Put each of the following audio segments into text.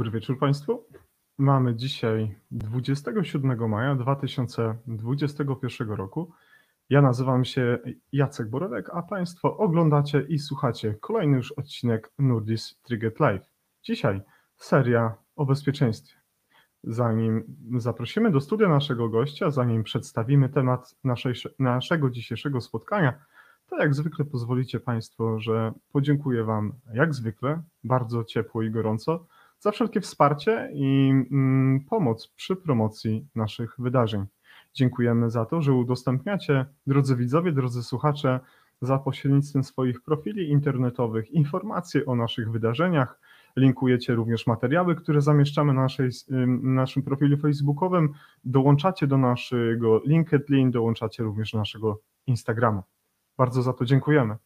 Dobry wieczór Państwu. Mamy dzisiaj 27 maja 2021 roku. Ja nazywam się Jacek Borowek, a Państwo oglądacie i słuchacie kolejny już odcinek Nurdis Trigger Live. Dzisiaj seria o bezpieczeństwie. Zanim zaprosimy do studia naszego gościa, zanim przedstawimy temat naszej, naszego dzisiejszego spotkania, to jak zwykle pozwolicie Państwo, że podziękuję Wam jak zwykle bardzo ciepło i gorąco za wszelkie wsparcie i mm, pomoc przy promocji naszych wydarzeń. Dziękujemy za to, że udostępniacie, drodzy widzowie, drodzy słuchacze, za pośrednictwem swoich profili internetowych informacje o naszych wydarzeniach. Linkujecie również materiały, które zamieszczamy na naszej, naszym profilu facebookowym. Dołączacie do naszego LinkedIn, dołączacie również do naszego Instagrama. Bardzo za to dziękujemy.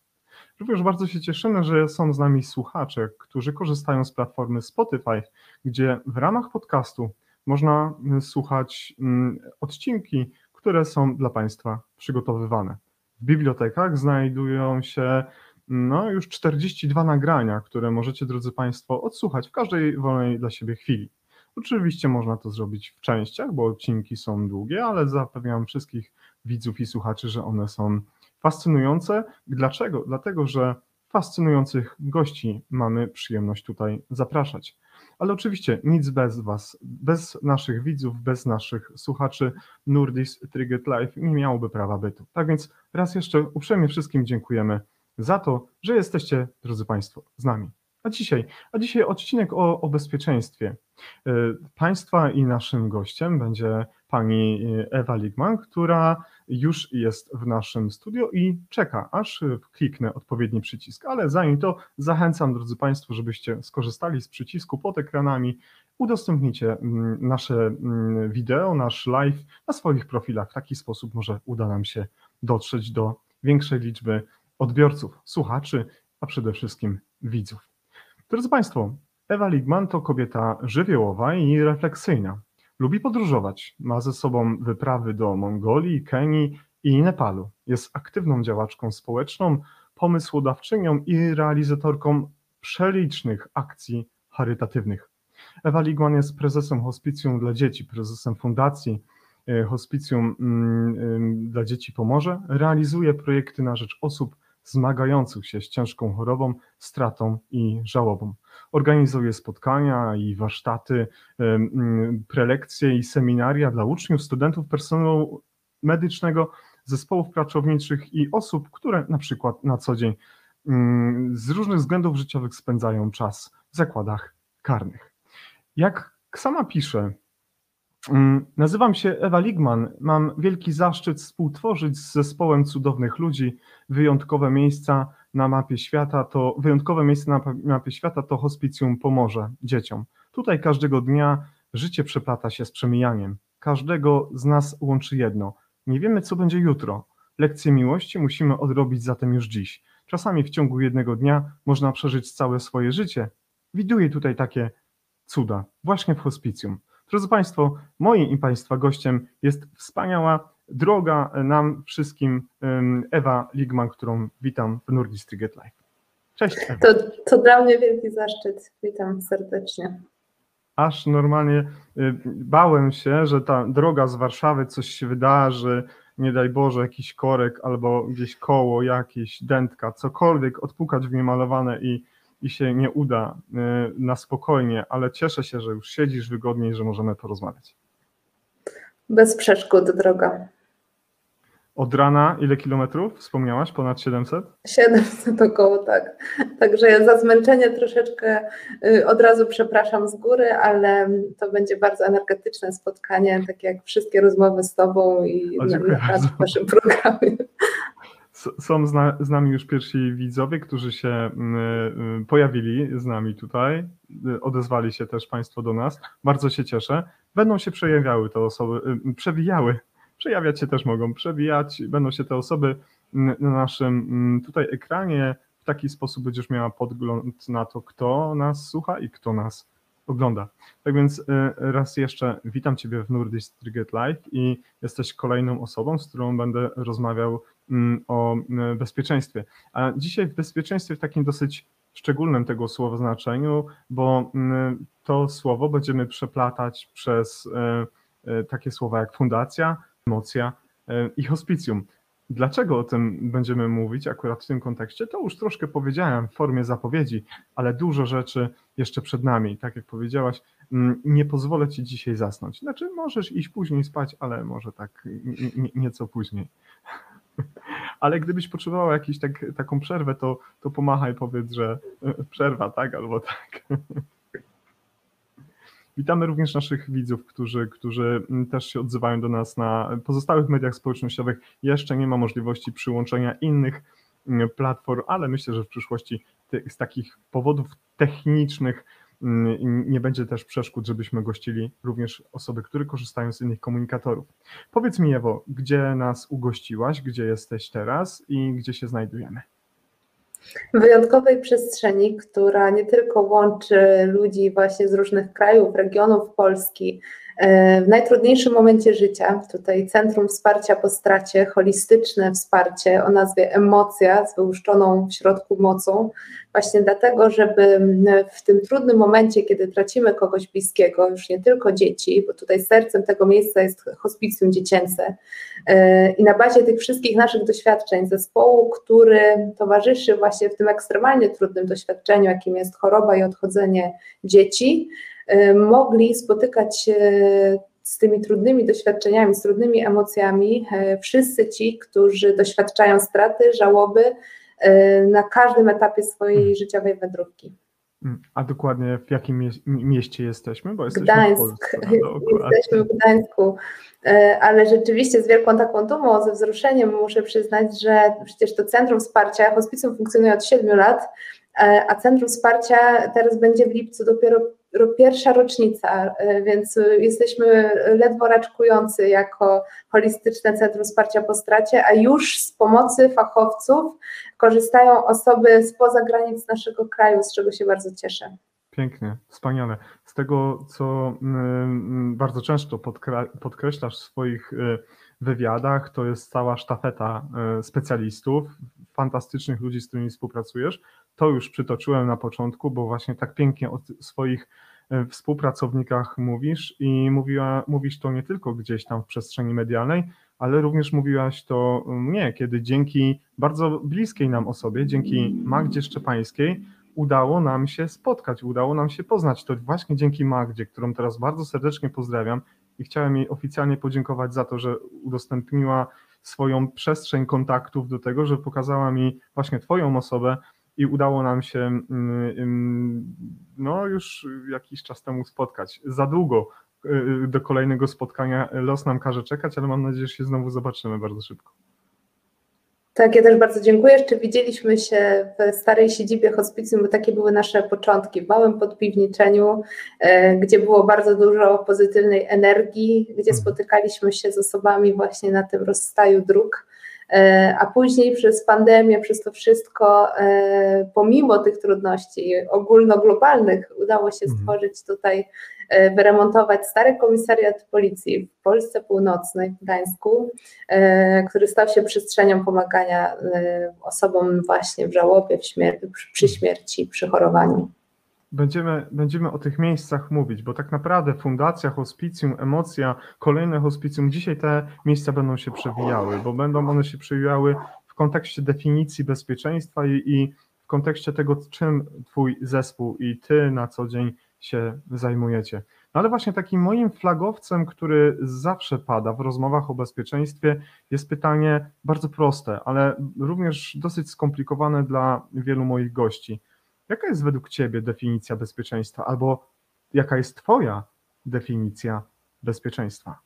Również bardzo się cieszymy, że są z nami słuchacze, którzy korzystają z platformy Spotify, gdzie w ramach podcastu można y, słuchać mm, odcinki, które są dla Państwa przygotowywane. W bibliotekach znajdują się no, już 42 nagrania, które możecie, drodzy Państwo, odsłuchać w każdej wolnej dla siebie chwili. Oczywiście można to zrobić w częściach, bo odcinki są długie, ale zapewniam wszystkich widzów i słuchaczy, że one są fascynujące. Dlaczego? Dlatego, że fascynujących gości mamy przyjemność tutaj zapraszać. Ale oczywiście nic bez Was, bez naszych widzów, bez naszych słuchaczy Nurdis Trigger Live nie miałoby prawa bytu. Tak więc raz jeszcze uprzejmie wszystkim dziękujemy za to, że jesteście, drodzy Państwo, z nami. A dzisiaj, a dzisiaj odcinek o, o bezpieczeństwie. E, państwa i naszym gościem będzie pani Ewa Ligman, która już jest w naszym studio i czeka, aż kliknę odpowiedni przycisk. Ale zanim to, zachęcam, drodzy Państwo, żebyście skorzystali z przycisku pod ekranami, udostępnijcie mm, nasze mm, wideo, nasz live na swoich profilach. W taki sposób może uda nam się dotrzeć do większej liczby odbiorców, słuchaczy, a przede wszystkim widzów. Drodzy Państwo, Ewa Ligman to kobieta żywiołowa i refleksyjna. Lubi podróżować, ma ze sobą wyprawy do Mongolii, Kenii i Nepalu. Jest aktywną działaczką społeczną, pomysłodawczynią i realizatorką przelicznych akcji charytatywnych. Ewa Ligman jest prezesem Hospicjum dla Dzieci, prezesem Fundacji e, Hospicjum mm, dla Dzieci Pomorze. Realizuje projekty na rzecz osób zmagających się z ciężką chorobą, stratą i żałobą. Organizuje spotkania i warsztaty, prelekcje i seminaria dla uczniów, studentów personelu medycznego, zespołów pracowniczych i osób, które na przykład na co dzień z różnych względów życiowych spędzają czas w zakładach karnych. Jak sama pisze, Mm, nazywam się Ewa Ligman. Mam wielki zaszczyt współtworzyć z zespołem cudownych ludzi wyjątkowe miejsca na mapie świata. To wyjątkowe miejsce na mapie świata to hospicjum pomoże dzieciom. Tutaj każdego dnia życie przeplata się z przemijaniem. Każdego z nas łączy jedno. Nie wiemy, co będzie jutro. Lekcje miłości musimy odrobić zatem już dziś. Czasami w ciągu jednego dnia można przeżyć całe swoje życie. Widuję tutaj takie cuda, właśnie w hospicjum. Drodzy Państwo, moim i Państwa gościem jest wspaniała, droga nam wszystkim Ewa Ligman, którą witam w Nordis Triget Live. Cześć. Ewa. To, to dla mnie wielki zaszczyt. Witam serdecznie. Aż normalnie y, bałem się, że ta droga z Warszawy coś się wydarzy, nie daj Boże, jakiś korek albo gdzieś koło, jakieś dętka, cokolwiek odpukać w niemalowane i i się nie uda y, na spokojnie, ale cieszę się, że już siedzisz wygodniej, i że możemy porozmawiać. Bez przeszkód droga. Od rana ile kilometrów wspomniałaś? Ponad 700? 700 około, tak. Także ja za zmęczenie troszeczkę y, od razu przepraszam z góry, ale to będzie bardzo energetyczne spotkanie, tak jak wszystkie rozmowy z Tobą i na, na Waszym programie. Są z nami już pierwsi widzowie, którzy się mm, y, pojawili z nami tutaj. Y, odezwali się też Państwo do nas. Bardzo się cieszę. Będą się przejawiały te osoby, y, przewijały. Przejawiać się też mogą, przewijać. Będą się te osoby mm, na naszym mm, tutaj ekranie. W taki sposób będziesz miała podgląd na to, kto nas słucha i kto nas ogląda. Tak więc raz jeszcze witam Ciebie w Nurdis Triget Live i jesteś kolejną osobą, z którą będę rozmawiał o mm, bezpieczeństwie. A dzisiaj w bezpieczeństwie w takim dosyć szczególnym tego słowa znaczeniu, bo mm, to słowo będziemy przeplatać przez takie słowa jak fundacja, emocja i hospicjum. Dlaczego o tym będziemy mówić akurat w tym kontekście? To już troszkę powiedziałem w formie zapowiedzi, ale dużo rzeczy jeszcze przed nami. Tak jak powiedziałaś, mm, nie pozwolę ci dzisiaj zasnąć. Znaczy, możesz iść później spać, ale może tak nieco później. Ale gdybyś potrzebowała jakąś tak, taką przerwę, to, to pomachaj, powiedz, że e, przerwa, tak, albo tak. Witamy również naszych widzów, którzy, którzy też się odzywają do nas na pozostałych mediach społecznościowych. Jeszcze nie ma możliwości przyłączenia innych platform, ale myślę, że w przyszłości z takich powodów technicznych nie będzie też przeszkód, żebyśmy gościli również osoby, które korzystają z innych komunikatorów. Powiedz mi, Ewo, gdzie nas ugościłaś, gdzie jesteś teraz i gdzie się znajdujemy? wyjątkowej przestrzeni, która nie tylko łączy ludzi właśnie z różnych krajów, regionów Polski, w najtrudniejszym momencie życia, tutaj Centrum Wsparcia po Stracie, holistyczne wsparcie o nazwie Emocja z wyłuszczoną w środku mocą, właśnie dlatego, żeby w tym trudnym momencie, kiedy tracimy kogoś bliskiego, już nie tylko dzieci, bo tutaj sercem tego miejsca jest hospicjum dziecięce e, i na bazie tych wszystkich naszych doświadczeń, zespołu, który towarzyszy właśnie w tym ekstremalnie trudnym doświadczeniu, jakim jest choroba i odchodzenie dzieci, e, mogli spotykać się z tymi trudnymi doświadczeniami, z trudnymi emocjami e, wszyscy ci, którzy doświadczają straty, żałoby, E, na każdym etapie swojej hmm. życiowej wędrówki. Hmm. A dokładnie w jakim mie mieście jesteśmy? Bo jesteśmy Gdańsk. w Polsce. No, jesteśmy w Gdańsku, ale rzeczywiście z wielką taką dumą, ze wzruszeniem muszę przyznać, że przecież to Centrum Wsparcia, hospicjum funkcjonuje od 7 lat, a Centrum Wsparcia teraz będzie w lipcu dopiero pierwsza rocznica, e, więc jesteśmy ledwo raczkujący jako holistyczne Centrum Wsparcia po Stracie, a już z pomocy fachowców korzystają osoby spoza granic naszego kraju, z czego się bardzo cieszę. Pięknie, wspaniale. Z tego, co mm, bardzo często podkreślasz w swoich y, wywiadach, to jest cała sztafeta specjalistów, fantastycznych ludzi, z którymi współpracujesz. To już przytoczyłem na początku, bo właśnie tak pięknie o swoich y, współpracownikach mówisz i mówiła, mówisz to nie tylko gdzieś tam w przestrzeni medialnej, ale również mówiłaś to mnie, kiedy dzięki bardzo bliskiej nam osobie, dzięki Magdzie Szczepańskiej, udało nam się spotkać, udało nam się poznać. To właśnie dzięki Magdzie, którą teraz bardzo serdecznie pozdrawiam i chciałem jej oficjalnie podziękować za to, że udostępniła swoją przestrzeń kontaktów do tego, że pokazała mi właśnie Twoją osobę i udało nam się mm, mm, no już jakiś czas temu spotkać. Za długo y, do kolejnego spotkania los nam każe czekać, ale mam nadzieję, że się znowu zobaczymy bardzo szybko. Tak, ja też bardzo dziękuję. Jeszcze widzieliśmy się w starej siedzibie hospicjum, bo takie były nasze początki, w małym podpiwniczeniu, e, gdzie było bardzo dużo pozytywnej energii, gdzie mhm. spotykaliśmy się z osobami właśnie na tym rozstaju dróg. E, a później przez pandemię, przez to wszystko, e, pomimo tych trudności ogólnoglobalnych, udało się mhm. stworzyć tutaj E, wyremontować stary komisariat policji w Polsce Północnej, w Gdańsku, który stał się przestrzenią pomagania osobom właśnie w żałobie, w śmier- przy śmierci, przy chorowaniu. Będziemy, będziemy o tych miejscach mówić, bo tak naprawdę fundacja, hospicjum, emocja, kolejne hospicjum, dzisiaj te miejsca będą się przewijały, bo będą one się przewijały w kontekście definicji bezpieczeństwa i, i w kontekście tego, czym Twój zespół i Ty na co dzień się zajmujecie. No ale właśnie takim moim flagowcem, który zawsze pada w rozmowach o bezpieczeństwie, jest pytanie bardzo proste, ale również dosyć skomplikowane dla wielu moich gości. Jaka jest według Ciebie definicja bezpieczeństwa, albo jaka jest Twoja definicja bezpieczeństwa?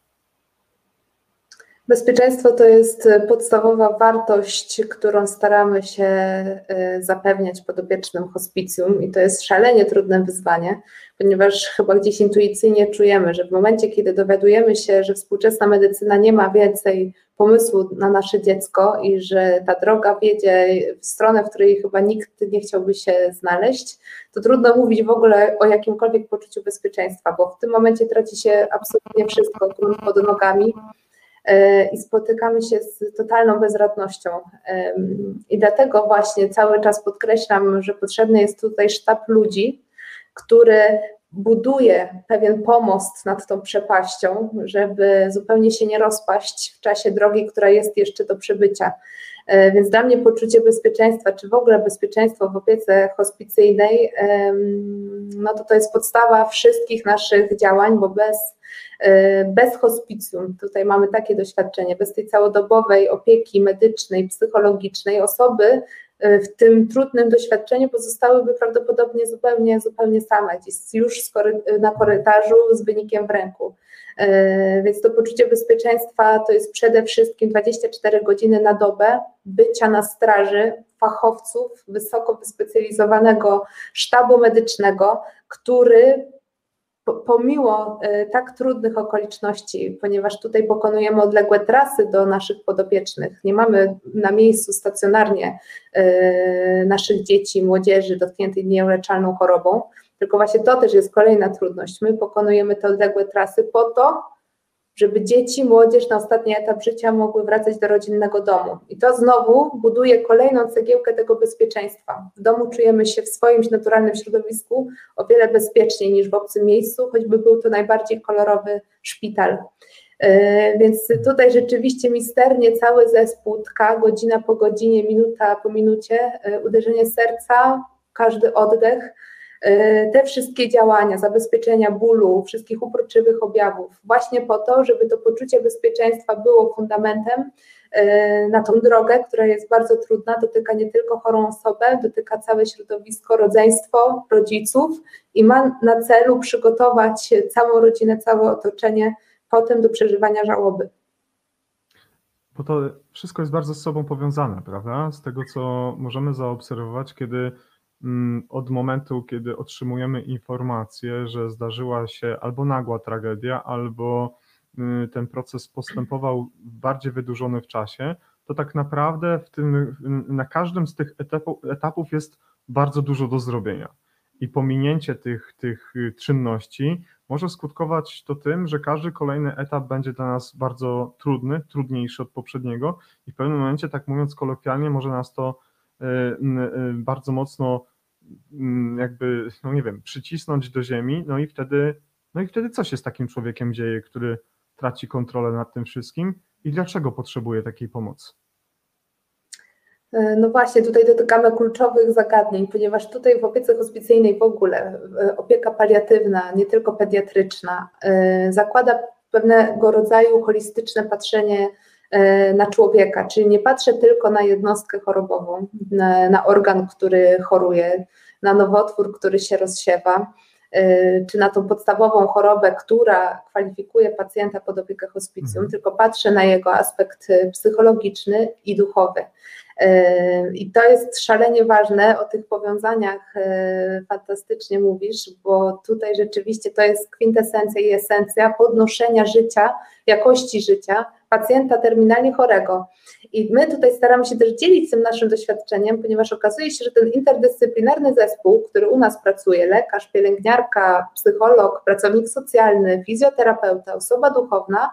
Bezpieczeństwo to jest e, podstawowa wartość, którą staramy się e, zapewniać podopiecznym hospicjum i to jest szalenie trudne wyzwanie, ponieważ chyba gdzieś intuicyjnie czujemy, że w momencie, kiedy dowiadujemy się, że współczesna medycyna nie ma więcej pomysłu na nasze dziecko i że ta droga wiedzie w stronę, w której chyba nikt nie chciałby się znaleźć, to trudno mówić w ogóle o jakimkolwiek poczuciu bezpieczeństwa, bo w tym momencie traci się absolutnie wszystko, grunt pod nogami i spotykamy się z totalną bezradnością. I dlatego właśnie cały czas podkreślam, że potrzebny jest tutaj sztab ludzi, który buduje pewien pomost nad tą przepaścią, żeby zupełnie się nie rozpaść w czasie drogi, która jest jeszcze do przebycia. E, więc dla mnie poczucie bezpieczeństwa, czy w ogóle bezpieczeństwo w opiece hospicyjnej, no to to jest podstawa wszystkich naszych działań, bo bez, e, bez hospicjum, tutaj mamy takie doświadczenie, bez tej całodobowej opieki medycznej, psychologicznej, osoby e, w tym trudnym doświadczeniu pozostałyby prawdopodobnie zupełnie, zupełnie same, gdzieś już na korytarzu z wynikiem w ręku. E, więc to poczucie bezpieczeństwa to jest przede wszystkim 24 godziny na dobę bycia na straży fachowców wysoko wyspecjalizowanego sztabu medycznego, który pomimo e, tak trudnych okoliczności, ponieważ tutaj pokonujemy odległe trasy do naszych podopiecznych, nie mamy na miejscu stacjonarnie e, naszych dzieci, młodzieży dotkniętych nieuleczalną chorobą, tylko właśnie to też jest kolejna trudność. My pokonujemy te odległe trasy po to, żeby dzieci, młodzież na ostatni etap życia mogły wracać do rodzinnego domu. I to znowu buduje kolejną cegiełkę tego bezpieczeństwa. W domu czujemy się w swoim naturalnym środowisku o wiele bezpieczniej niż w obcym miejscu, choćby był to najbardziej kolorowy szpital. E, więc tutaj rzeczywiście misternie cały zespół tka, godzina po godzinie, minuta po minucie, e, uderzenie serca, każdy oddech te wszystkie działania, zabezpieczenia bólu, wszystkich uporczywych objawów, właśnie po to, żeby to poczucie bezpieczeństwa było fundamentem e, na tą drogę, która jest bardzo trudna, dotyka nie tylko chorą osobę, dotyka całe środowisko, rodzeństwo, rodziców i ma na celu przygotować całą rodzinę, całe otoczenie potem do przeżywania żałoby. Bo to wszystko jest bardzo z sobą powiązane, prawda? Z tego, co możemy zaobserwować, kiedy od momentu, kiedy otrzymujemy informację, że zdarzyła się albo nagła tragedia, albo y, ten proces postępował bardziej wydłużony w czasie, to tak naprawdę w tym, na każdym z tych etapów jest bardzo dużo do zrobienia. I pominięcie tych, tych y, czynności może skutkować to tym, że każdy kolejny etap będzie dla nas bardzo trudny, trudniejszy od poprzedniego i w pewnym momencie, tak mówiąc kolokwialnie, może nas to Y, y, bardzo mocno mm, jakby, no nie wiem, przycisnąć do ziemi, no i wtedy, no i wtedy co się z takim człowiekiem dzieje, który traci kontrolę nad tym wszystkim i dlaczego potrzebuje takiej pomocy? E, no właśnie, tutaj dotykamy kluczowych zagadnień, ponieważ tutaj w opiece hospicyjnej w ogóle e, opieka paliatywna, nie tylko pediatryczna, e, zakłada pewnego rodzaju holistyczne patrzenie na człowieka, czyli nie patrzę tylko na jednostkę chorobową, na, na organ, który choruje, na nowotwór, który się rozsiewa, e, czy na tą podstawową chorobę, która kwalifikuje pacjenta pod opiekę hospicjum, mhm. tylko patrzę na jego aspekt psychologiczny i duchowy. I to jest szalenie ważne, o tych powiązaniach e, fantastycznie mówisz, bo tutaj rzeczywiście to jest kwintesencja i esencja podnoszenia życia, jakości życia pacjenta terminalnie chorego. I my tutaj staramy się też dzielić tym naszym doświadczeniem, ponieważ okazuje się, że ten interdyscyplinarny zespół, który u nas pracuje, lekarz, pielęgniarka, psycholog, pracownik socjalny, fizjoterapeuta, osoba duchowna,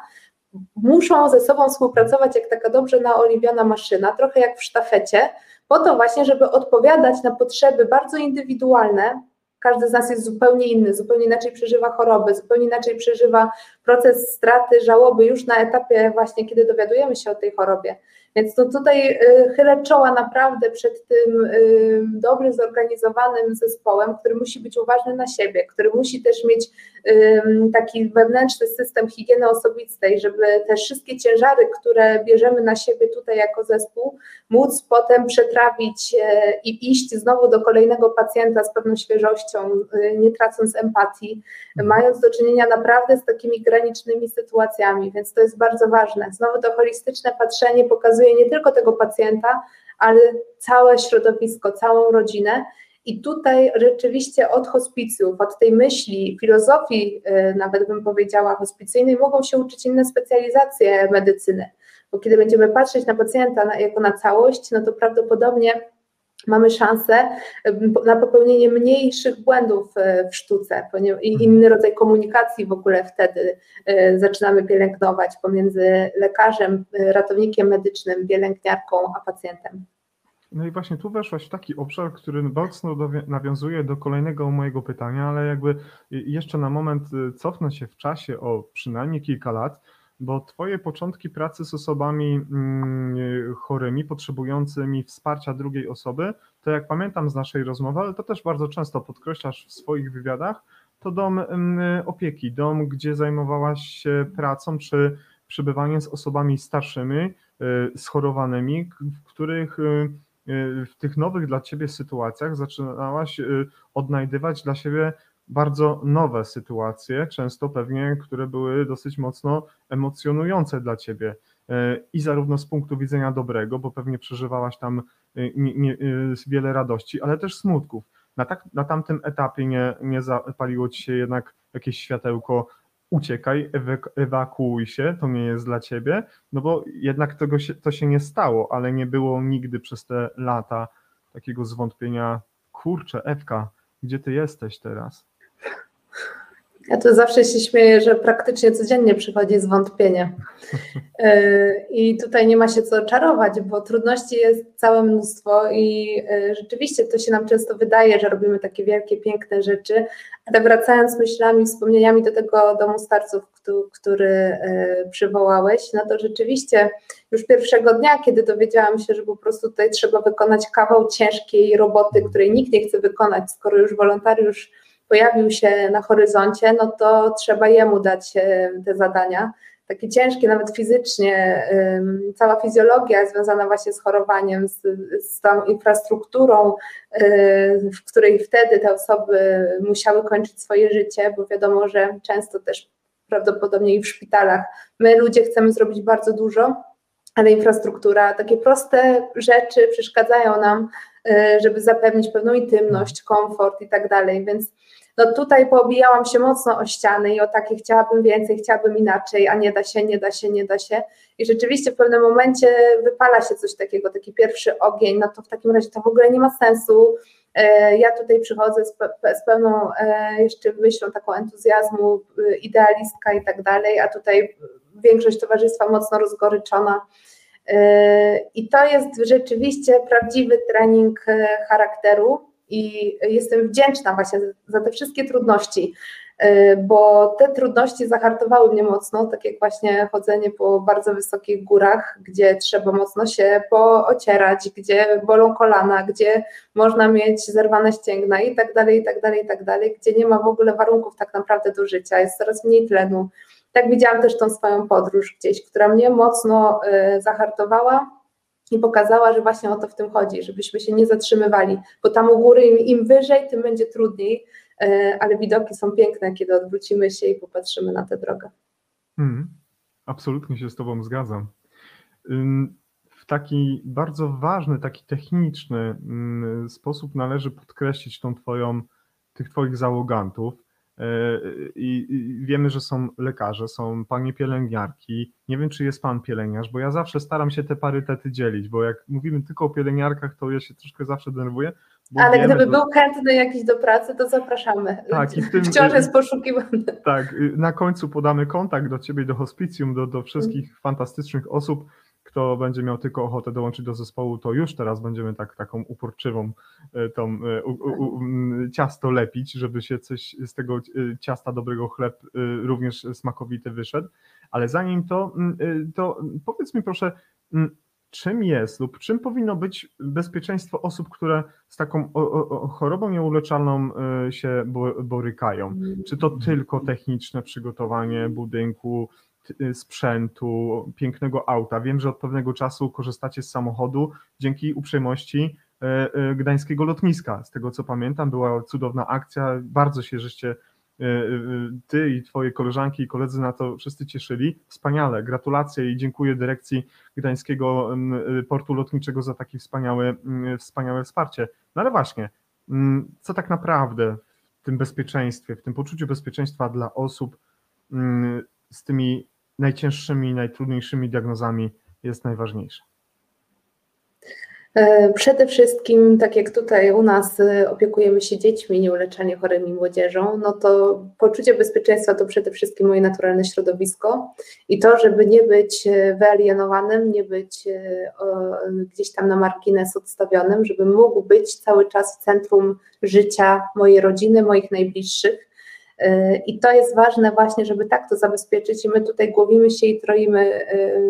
muszą ze sobą współpracować jak taka dobrze naoliwiona maszyna, trochę jak w sztafecie, po to właśnie, żeby odpowiadać na potrzeby bardzo indywidualne. Każdy z nas jest zupełnie inny, zupełnie inaczej przeżywa choroby, zupełnie inaczej przeżywa proces straty, żałoby już na etapie właśnie, kiedy dowiadujemy się o tej chorobie. Więc to tutaj y, chylę czoła naprawdę przed tym y, dobrze zorganizowanym zespołem, który musi być uważny na siebie, który musi też mieć taki wewnętrzny system higieny osobistej, żeby te wszystkie ciężary, które bierzemy na siebie tutaj jako zespół, móc potem przetrawić e, i iść znowu do kolejnego pacjenta z pewną świeżością, y, nie tracąc empatii, mhm. mając do czynienia naprawdę z takimi granicznymi sytuacjami, więc to jest bardzo ważne. Znowu to holistyczne patrzenie pokazuje nie tylko tego pacjenta, ale całe środowisko, całą rodzinę. I tutaj rzeczywiście od hospicjów, od tej myśli, filozofii, y, nawet bym powiedziała, hospicyjnej, mogą się uczyć inne specjalizacje medycyny. Bo kiedy będziemy patrzeć na pacjenta jako na całość, no to prawdopodobnie mamy szansę na popełnienie mniejszych błędów w sztuce i Mhm. inny rodzaj komunikacji w ogóle wtedy zaczynamy pielęgnować pomiędzy lekarzem, ratownikiem medycznym, pielęgniarką a pacjentem. No i właśnie tu weszłaś w taki obszar, który mocno nawiązuje do kolejnego mojego pytania, ale jakby jeszcze na moment cofnę się w czasie o przynajmniej kilka lat, bo Twoje początki pracy z osobami mm, chorymi, potrzebującymi wsparcia drugiej osoby, to jak pamiętam z naszej rozmowy, ale to też bardzo często podkreślasz w swoich wywiadach, to dom mm, opieki, dom, gdzie zajmowałaś się pracą czy przebywaniem z osobami starszymi, y, schorowanymi, w których y, y, w tych nowych dla ciebie sytuacjach zaczynałaś odnajdywać dla siebie bardzo nowe sytuacje, często pewnie, które były dosyć mocno emocjonujące dla ciebie. Y, I zarówno z punktu widzenia dobrego, bo pewnie przeżywałaś tam y, nie, nie, y, wiele radości, ale też smutków. Na, tak, na tamtym etapie nie, nie zapaliło ci się jednak jakieś światełko, uciekaj, ewak- ewakuuj się, to nie jest dla ciebie, no bo jednak tego się, to się nie stało, ale nie było nigdy przez te lata takiego zwątpienia, kurczę, Ewka, gdzie ty jesteś teraz? Ja tu zawsze się śmieję, że praktycznie codziennie przychodzi zwątpienie. Yy, I tutaj nie ma się co czarować, bo trudności jest całe mnóstwo i yy, rzeczywiście to się nam często wydaje, że robimy takie wielkie, piękne rzeczy, ale wracając myślami, wspomnieniami do tego domu starców, któ- który yy, przywołałeś, no to rzeczywiście już pierwszego dnia, kiedy dowiedziałam się, że po prostu tutaj trzeba wykonać kawał ciężkiej roboty, której nikt nie chce wykonać, skoro już wolontariusz pojawił się na horyzoncie, no to trzeba jemu dać e, te zadania. Takie ciężkie, nawet fizycznie, cała fizjologia związana właśnie z chorowaniem, z, z tą infrastrukturą, y, w której wtedy te osoby musiały kończyć swoje życie, bo wiadomo, że często też prawdopodobnie i w szpitalach my ludzie chcemy zrobić bardzo dużo, ale infrastruktura, takie proste rzeczy przeszkadzają nam, y, żeby zapewnić pewną intymność, komfort i tak dalej, więc no tutaj poobijałam się mocno o ściany i o takie chciałabym więcej, chciałabym inaczej, a nie da się, nie da się, nie da się. I rzeczywiście w pewnym momencie wypala się coś takiego, taki pierwszy ogień, no to w takim razie to w ogóle nie ma sensu. E, Ja tutaj przychodzę z, pe- z pełną e, jeszcze myślą taką entuzjazmu, y, idealistka i tak dalej, a tutaj większość towarzystwa mocno rozgoryczona. E, I to jest rzeczywiście prawdziwy trening e, charakteru i jestem wdzięczna właśnie za- te wszystkie trudności, y, bo te trudności zahartowały mnie mocno, tak jak właśnie chodzenie po bardzo wysokich górach, gdzie trzeba mocno się poocierać, gdzie bolą kolana, gdzie można mieć zerwane ścięgna i tak dalej, i tak dalej, i tak dalej, gdzie nie ma w ogóle warunków tak naprawdę do życia, jest coraz mniej tlenu. Tak widziałam też tą swoją podróż gdzieś, która mnie mocno y, zahartowała i pokazała, że właśnie o to w tym chodzi, żebyśmy się nie zatrzymywali, bo tam u góry im, im wyżej, tym będzie trudniej, e, ale widoki są piękne, kiedy odwrócimy się i popatrzymy na tę drogę. Mhm. Absolutnie się z Tobą zgadzam. W taki bardzo ważny, taki techniczny ym, sposób należy podkreślić tą Twoją, tych Twoich załogantów. Yy, I wiemy, że są lekarze, są panie pielęgniarki. Nie wiem, czy jest pan pielęgniarz, bo ja zawsze staram się te parytety dzielić, bo jak mówimy tylko o pielęgniarkach, to ja się troszkę zawsze denerwuję. Ale wiemy, gdyby był chętny jakiś do pracy, to zapraszamy. Tak, i w tym- Wciąż jest poszukiwany. Tak, y, na końcu podamy kontakt do Ciebie, do hospicjum, do, do wszystkich fantastycznych osób. Kto będzie miał tylko ochotę dołączyć do zespołu, to już teraz będziemy tak, taką uporczywą y, tą, y, u, u, ciasto lepić, żeby się coś z tego y, ciasta dobrego chleb również smakowity wyszedł. Ale zanim to, to powiedz mi proszę, czym jest lub czym powinno być bezpieczeństwo osób, które z taką o, o, chorobą nieuleczalną się bo- borykają? Czy to tylko techniczne przygotowanie budynku, sprzętu, pięknego auta? Wiem, że od pewnego czasu korzystacie z samochodu dzięki uprzejmości e, e, gdańskiego lotniska. Z tego co pamiętam, była cudowna akcja, bardzo się żeście ty i twoje koleżanki i koledzy na to wszyscy cieszyli. Wspaniale, gratulacje i dziękuję dyrekcji Gdańskiego m, e, Portu Lotniczego za takie wspaniałe, m, wspaniałe wsparcie. No ale właśnie, m, co tak naprawdę w tym bezpieczeństwie, w tym poczuciu bezpieczeństwa dla osób mm, z tymi najcięższymi, najtrudniejszymi diagnozami jest najważniejsze. E, przede wszystkim, tak jak tutaj u nas e, opiekujemy się dziećmi nieuleczalnie chorymi młodzieżą, no to poczucie bezpieczeństwa to przede wszystkim moje naturalne środowisko i to, żeby nie być e, wyalienowanym, nie być gdzieś tam na margines odstawionym, żeby mógł być cały czas w centrum życia mojej rodziny, moich najbliższych. I to jest ważne właśnie, żeby tak to zabezpieczyć. I my tutaj głowimy się i troimy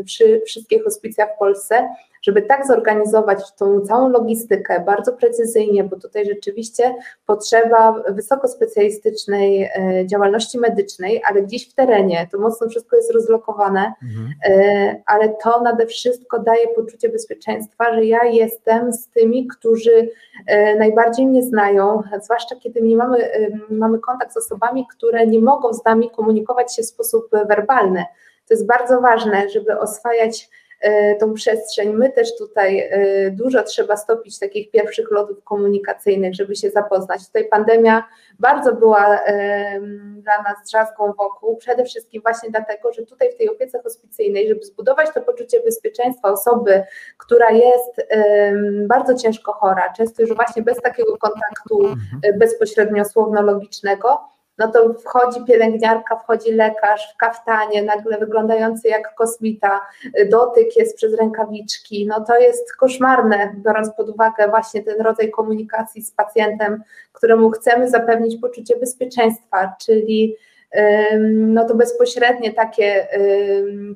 przy wszystkich hospicjach w Polsce, żeby tak zorganizować tą całą logistykę bardzo precyzyjnie, bo tutaj rzeczywiście potrzeba wysokospecjalistycznej e, działalności medycznej, ale gdzieś w terenie, to mocno wszystko jest rozlokowane, mhm. E, ale to nade wszystko daje poczucie bezpieczeństwa, że ja jestem z tymi, którzy e, najbardziej mnie znają, zwłaszcza kiedy nie mamy, mamy kontakt z osobami, które nie mogą z nami komunikować się w sposób werbalny. To jest bardzo ważne, żeby oswajać tą przestrzeń. My też tutaj e, dużo trzeba stopić takich pierwszych lotów komunikacyjnych, żeby się zapoznać. Tutaj pandemia bardzo była dla nas drzazgą wokół, przede wszystkim właśnie dlatego, że tutaj w tej opiece hospicyjnej, żeby zbudować to poczucie bezpieczeństwa osoby, która jest bardzo ciężko chora, często już właśnie bez takiego kontaktu mhm. e, bezpośrednio słowno-logicznego, no to wchodzi pielęgniarka, wchodzi lekarz w kaftanie, nagle wyglądający jak kosmita, dotyk jest przez rękawiczki, no to jest koszmarne, biorąc pod uwagę właśnie ten rodzaj komunikacji z pacjentem, któremu chcemy zapewnić poczucie bezpieczeństwa, czyli no to bezpośrednie takie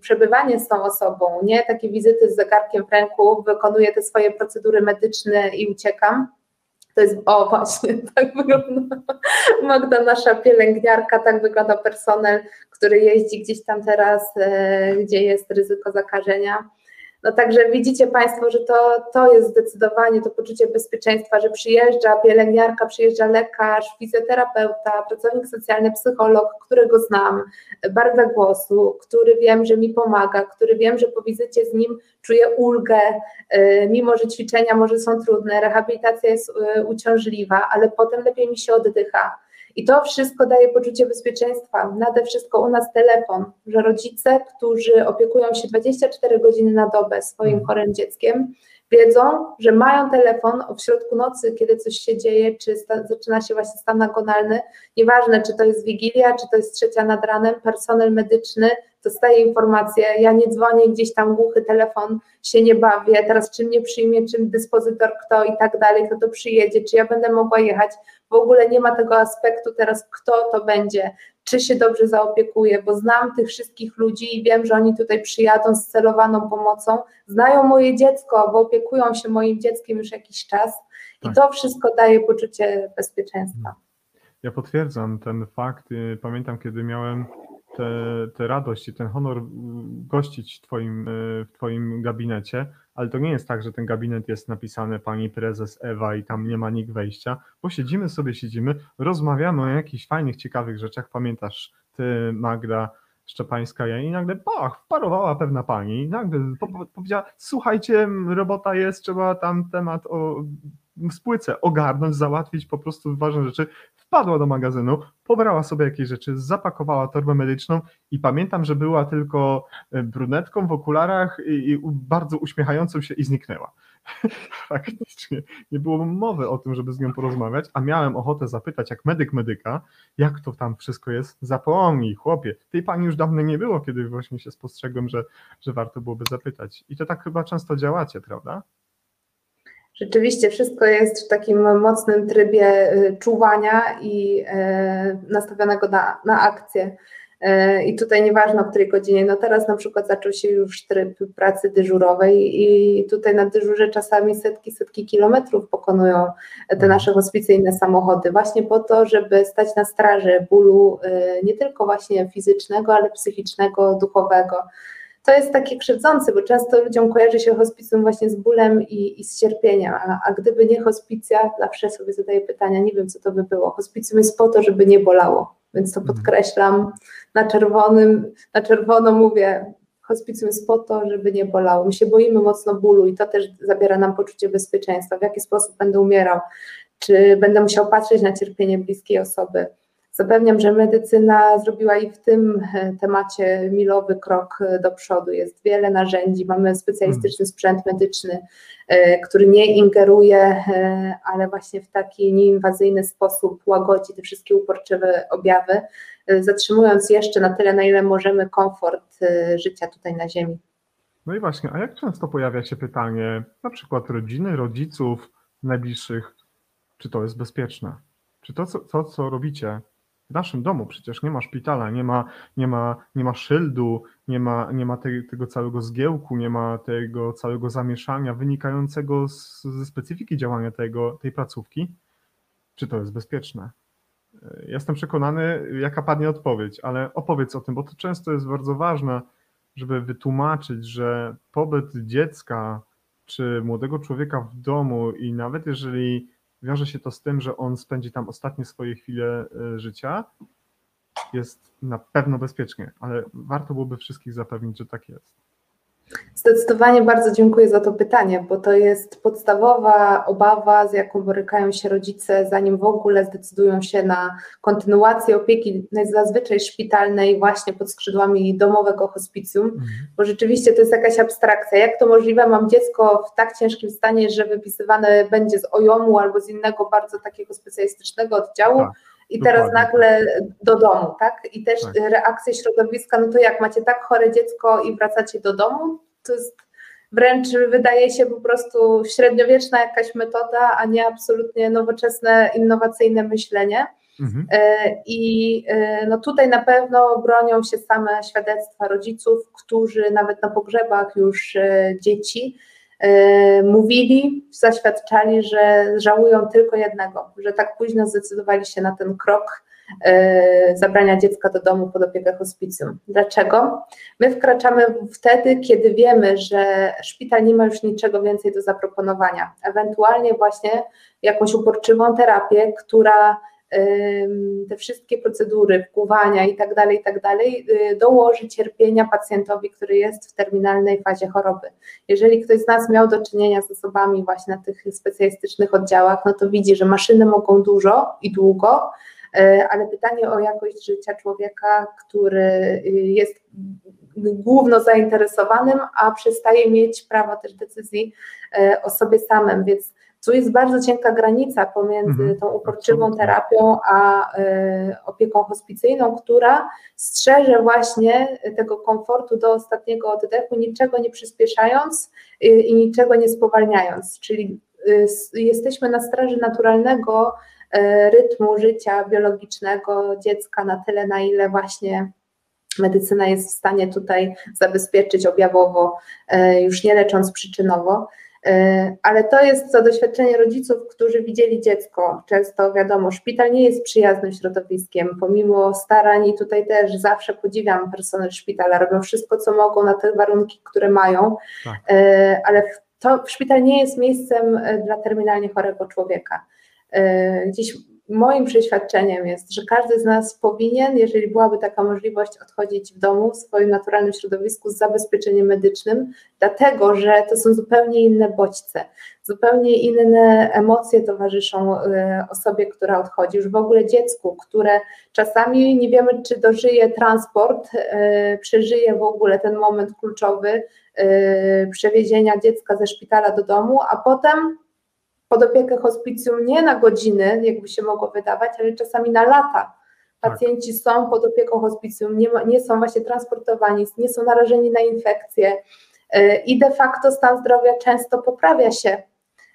przebywanie z tą osobą, nie? Takie wizyty z zegarkiem w ręku, wykonuję te swoje procedury medyczne i uciekam, to jest, o właśnie, tak wygląda Magda, nasza pielęgniarka, tak wygląda personel, który jeździ gdzieś tam teraz, e, gdzie jest ryzyko zakażenia. No także widzicie Państwo, że to, to jest zdecydowanie to poczucie bezpieczeństwa, że przyjeżdża pielęgniarka, przyjeżdża lekarz, fizjoterapeuta, pracownik socjalny, psycholog, którego znam, barwę głosu, który wiem, że mi pomaga, który wiem, że po wizycie z nim czuję ulgę, y, mimo że ćwiczenia może są trudne, rehabilitacja jest y, uciążliwa, ale potem lepiej mi się oddycha i to wszystko daje poczucie bezpieczeństwa. Nade wszystko u nas telefon, że rodzice, którzy opiekują się 24 godziny na dobę swoim mhm. chorym dzieckiem, wiedzą, że mają telefon w środku nocy, kiedy coś się dzieje, czy sta, zaczyna się właśnie stan nagonalny, nieważne czy to jest wigilia, czy to jest trzecia nad ranem, personel medyczny dostaje informację, ja nie dzwonię gdzieś tam głuchy telefon, się nie bawię, teraz czym nie przyjmie, czym dyspozytor kto i tak dalej, kto to przyjedzie, czy ja będę mogła jechać, w ogóle nie ma tego aspektu teraz, kto to będzie, czy się dobrze zaopiekuje, bo znam tych wszystkich ludzi i wiem, że oni tutaj przyjadą z celowaną pomocą, znają moje dziecko, bo opiekują się moim dzieckiem już jakiś czas i tak. to wszystko daje poczucie bezpieczeństwa. Ja potwierdzam ten fakt. Y, pamiętam, kiedy miałem tę radość i ten honor gościć w twoim, y, w twoim gabinecie, ale to nie jest tak, że ten gabinet jest napisany pani prezes Ewa i tam nie ma nikt wejścia, bo siedzimy sobie, siedzimy, rozmawiamy o jakichś fajnych, ciekawych rzeczach. Pamiętasz, ty, Magda Szczepańska, ja i nagle pach, wparowała pewna pani i nagle powiedziała, słuchajcie, robota jest, trzeba tam temat o spłycę ogarnąć, załatwić po prostu ważne rzeczy. Wpadła do magazynu, pobrała sobie jakieś rzeczy, zapakowała torbę medyczną i pamiętam, że była tylko e, brunetką w okularach i, i bardzo uśmiechającą się i zniknęła. Faktycznie nie było mowy o tym, żeby z nią porozmawiać, a miałem ochotę zapytać, jak medyk medyka, jak to tam wszystko jest. Zapomnij, chłopie, tej pani już dawno nie było, kiedy właśnie się spostrzegłem, że, że warto byłoby zapytać. I to tak chyba często działacie, prawda? Rzeczywiście wszystko jest w takim mocnym trybie y, czuwania i y, nastawionego na, na akcję. Y, I tutaj nieważne o której godzinie, no teraz na przykład zaczął się już tryb pracy dyżurowej i tutaj na dyżurze czasami setki, setki kilometrów pokonują te mhm. nasze hospicyjne samochody właśnie po to, żeby stać na straży bólu nie tylko właśnie fizycznego, ale psychicznego, duchowego to jest takie krzywdzące, bo często ludziom kojarzy się hospicjum właśnie z bólem i, i z cierpieniem, a, a, gdyby nie hospicja, zawsze sobie zadaję pytania, nie wiem co to by było. Hospicjum jest po to, żeby nie bolało, więc to mhm. podkreślam na czerwonym, na czerwono mówię, hospicjum jest po to, żeby nie bolało. My się boimy mocno bólu i to też zabiera nam poczucie bezpieczeństwa, w jaki sposób będę umierał, czy będę musiał patrzeć na cierpienie bliskiej osoby Zapewniam, że medycyna zrobiła i w tym temacie milowy krok do przodu. Jest wiele narzędzi, mamy specjalistyczny sprzęt medyczny, który nie ingeruje, ale właśnie w taki nieinwazyjny sposób łagodzi te wszystkie uporczywe objawy, zatrzymując jeszcze na tyle, na ile możemy komfort życia tutaj na Ziemi. No i właśnie, a jak często pojawia się pytanie, na przykład rodziny, rodziców, najbliższych, czy to jest bezpieczne? Czy to, co, to, co robicie w naszym domu, przecież nie ma szpitala, nie ma, nie ma, nie ma szyldu, nie ma, nie ma tej, tego całego zgiełku, nie ma tego całego zamieszania wynikającego z, ze specyfiki działania tego, tej placówki. Czy to jest bezpieczne? Jestem przekonany, jaka padnie odpowiedź, ale opowiedz o tym, bo to często jest bardzo ważne, żeby wytłumaczyć, że pobyt dziecka czy młodego człowieka w domu i nawet jeżeli wiąże się to z tym, że on spędzi tam ostatnie swoje chwile e, życia, jest na pewno bezpiecznie, ale warto byłoby wszystkich zapewnić, że tak jest. Zdecydowanie bardzo dziękuję za to pytanie, bo to jest podstawowa obawa, z jaką borykają się rodzice, zanim w ogóle zdecydują się na kontynuację opieki zazwyczaj szpitalnej właśnie pod skrzydłami domowego hospicjum, mhm. bo rzeczywiście to jest jakaś abstrakcja. Jak to możliwe? Mam dziecko w tak ciężkim stanie, że wypisywane będzie z OJOM-u albo z innego bardzo takiego specjalistycznego oddziału. Tak i teraz Dokładnie. nagle do domu, tak? I też tak. reakcje środowiska, no to jak macie tak chore dziecko i wracacie do domu, to jest wręcz wydaje się po prostu średniowieczna jakaś metoda, a nie absolutnie nowoczesne, innowacyjne myślenie. Mhm. E, I e, no tutaj na pewno bronią się same świadectwa rodziców, którzy nawet na pogrzebach już e, dzieci mówili, zaświadczali, że żałują tylko jednego, że tak późno zdecydowali się na ten krok E, zabrania dziecka do domu pod opiekę hospicjum. Dlaczego? My wkraczamy wtedy, kiedy wiemy, że szpital nie ma już niczego więcej do zaproponowania. Ewentualnie właśnie jakąś uporczywą terapię, która te wszystkie procedury wpływania i tak dalej, i tak dalej, y, dołoży cierpienia pacjentowi, który jest w terminalnej fazie choroby. Jeżeli ktoś z nas miał do czynienia z osobami właśnie na tych specjalistycznych oddziałach, no to widzi, że maszyny mogą dużo i długo, E, ale pytanie o jakość życia człowieka, który y, jest główno zainteresowanym, a przestaje mieć prawo też decyzji o sobie samym, więc tu jest bardzo cienka granica pomiędzy mhm, tą uporczywą terapią a e, opieką hospicyjną, która strzeże właśnie tego komfortu do ostatniego oddechu, niczego nie przyspieszając i niczego nie spowalniając. Czyli y, jesteśmy na straży naturalnego E, rytmu życia biologicznego dziecka na tyle, na ile właśnie medycyna jest w stanie tutaj zabezpieczyć objawowo, e, już nie lecząc przyczynowo. E, ale to jest to doświadczenie rodziców, którzy widzieli dziecko. Często wiadomo, szpital nie jest przyjaznym środowiskiem, pomimo starań i tutaj też zawsze podziwiam personel szpitala, robią wszystko, co mogą na te warunki, które mają, tak. ale to szpital nie jest miejscem dla terminalnie chorego człowieka. E, gdzieś moim przeświadczeniem jest, że każdy z nas powinien, jeżeli byłaby taka możliwość, odchodzić w domu, w swoim naturalnym środowisku z zabezpieczeniem medycznym, dlatego że to są zupełnie inne bodźce, zupełnie inne emocje towarzyszą e, osobie, która odchodzi, już w ogóle dziecku, które czasami nie wiemy, czy dożyje transport, e, przeżyje w ogóle ten moment kluczowy przewiezienia dziecka ze szpitala do domu, a potem pod opiekę hospicjum nie na godziny, jakby się mogło wydawać, ale czasami na lata. Tak. Pacjenci tak. są pod opieką hospicjum, nie, ma, nie są właśnie transportowani, nie są narażeni na infekcje y, i de facto stan zdrowia często poprawia się.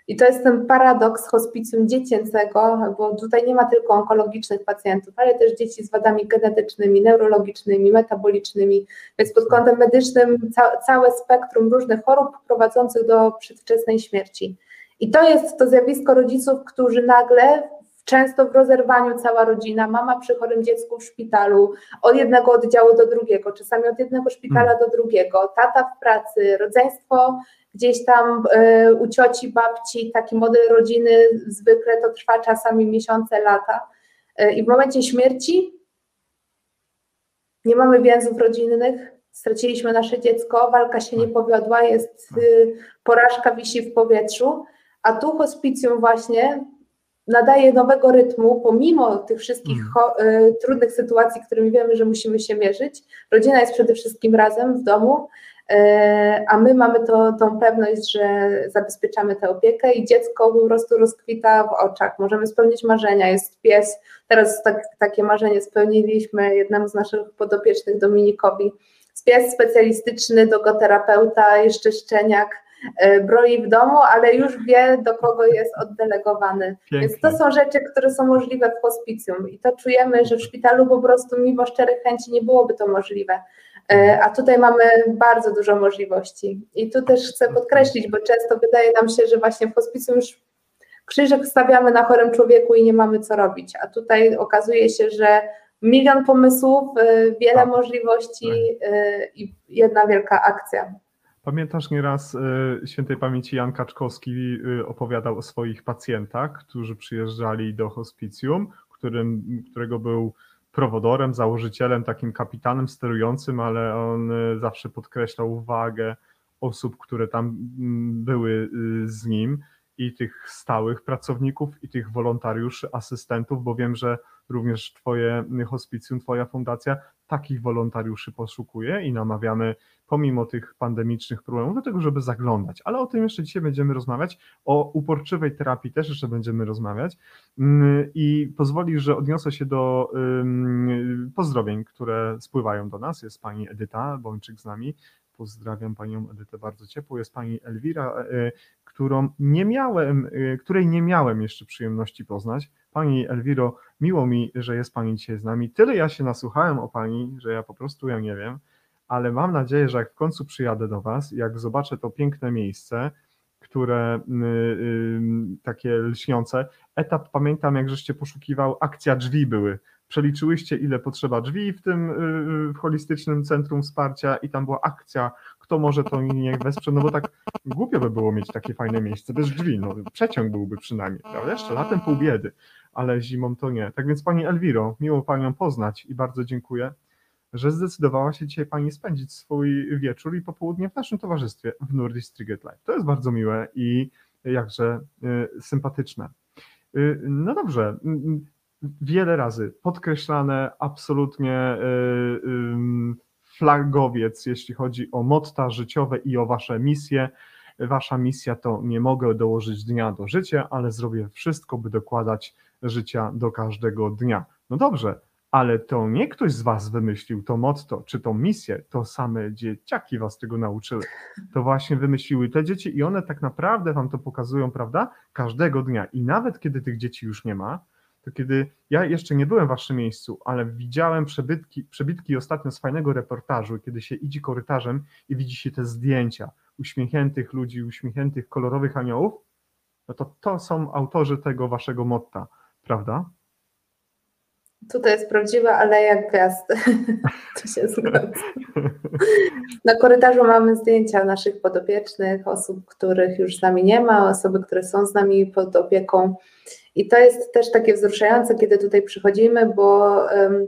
I to jest ten paradoks hospicjum dziecięcego, bo tutaj nie ma tylko onkologicznych pacjentów, ale też dzieci z wadami genetycznymi, neurologicznymi, metabolicznymi, więc pod kątem medycznym ca całe spektrum różnych chorób prowadzących do przedwczesnej śmierci. I to jest to zjawisko rodziców, którzy nagle często w rozerwaniu cała rodzina, mama przy chorym dziecku w szpitalu, od jednego oddziału do drugiego, czasami od jednego szpitala hmm. do drugiego, tata w pracy, rodzeństwo gdzieś tam y, u cioci, babci, taki model rodziny zwykle to trwa czasami miesiące, lata. Y, I w momencie śmierci nie mamy więzów rodzinnych, straciliśmy nasze dziecko, walka się nie powiodła, jest y, porażka wisi w powietrzu a tu hospicjum właśnie nadaje nowego rytmu, pomimo tych wszystkich mm. trudnych sytuacji, którymi wiemy, że musimy się mierzyć. Rodzina jest przede wszystkim razem w domu, e, a my mamy to, tą pewność, że zabezpieczamy tę opiekę i dziecko po prostu rozkwita w oczach. Możemy spełnić marzenia, jest pies. Teraz tak, takie marzenie spełniliśmy jednemu z naszych podopiecznych, Dominikowi. Pies specjalistyczny, dogoterapeuta, jeszcze szczeniak broi w domu, ale już wie, do kogo jest oddelegowany. Pięknie. Więc to są rzeczy, które są możliwe w hospicjum i to czujemy, że w szpitalu po prostu mimo szczerych chęci nie byłoby to możliwe. E, a tutaj mamy bardzo dużo możliwości. I tu też chcę podkreślić, bo często wydaje nam się, że właśnie w hospicjum już krzyżyk stawiamy na chorym człowieku i nie mamy co robić. A tutaj okazuje się, że milion pomysłów, e, wiele tak. możliwości i jedna wielka akcja. Pamiętasz nieraz y, świętej pamięci Jan Kaczkowski y, opowiadał o swoich pacjentach, którzy przyjeżdżali do hospicjum, którym, którego był prowodorem, założycielem, takim kapitanem sterującym, ale on y, zawsze podkreślał wagę osób, które tam były z nim i tych stałych pracowników i tych wolontariuszy, asystentów, bo wiem, że również Twoje hospicjum, Twoja fundacja takich wolontariuszy poszukuje i namawiamy pomimo tych pandemicznych problemów do tego, żeby zaglądać. Ale o tym jeszcze dzisiaj będziemy rozmawiać. O uporczywej terapii też jeszcze będziemy rozmawiać. Mm, I pozwolisz, że odniosę się do pozdrowień, które spływają do nas. Jest pani Edyta Bończyk z nami. Pozdrawiam panią Edytę bardzo ciepło. Jest pani Elwira, e, którą nie miałem, e, której nie miałem jeszcze przyjemności poznać. Pani Elwiro, miło mi, że jest Pani dzisiaj z nami. Tyle ja się nasłuchałem o Pani, że ja po prostu ja nie wiem, ale mam nadzieję, że jak w końcu przyjadę do Was, jak zobaczę to piękne miejsce, które y, y, takie lśniące. Etap pamiętam, jak żeście poszukiwał, akcja drzwi były. Przeliczyłyście, ile potrzeba drzwi w tym y, w holistycznym centrum wsparcia i tam była akcja, kto może to niech wesprze, no bo tak głupio by było mieć takie fajne miejsce bez drzwi, no przeciąg byłby przynajmniej, prawda? Jeszcze latem pół biedy ale zimą to nie. Tak więc Pani Elwiro, miło Panią poznać i bardzo dziękuję, że zdecydowała się dzisiaj Pani spędzić swój wieczór i popołudnie w naszym towarzystwie w Nordic Triget Live. To jest bardzo miłe i jakże y, sympatyczne. Y, no dobrze, y, wiele razy podkreślane absolutnie flagowiec, jeśli chodzi o motta życiowe i o Wasze misje. Wasza misja to nie mogę dołożyć dnia do życia, ale zrobię wszystko, by dokładać życia do każdego dnia. No dobrze, ale to nie ktoś z Was wymyślił to motto, czy tą misję, to same dzieciaki Was tego nauczyły. To właśnie wymyśliły te dzieci i one tak naprawdę Wam to pokazują, prawda? Każdego dnia. I nawet kiedy tych dzieci już nie ma, to kiedy ja jeszcze nie byłem w Waszym miejscu, ale widziałem przebytki, przebitki ostatnio z fajnego reportażu, kiedy się idzie korytarzem i widzi się te zdjęcia uśmiechniętych ludzi, uśmiechniętych, kolorowych aniołów, no to to są autorzy tego Waszego motta prawda? Tutaj jest prawdziwa aleja gwiazd. to się zgadza. Na korytarzu mamy zdjęcia naszych podopiecznych, osób, których już z nami nie ma, osoby, które są z nami pod opieką. I to jest też takie wzruszające, kiedy tutaj przychodzimy, bo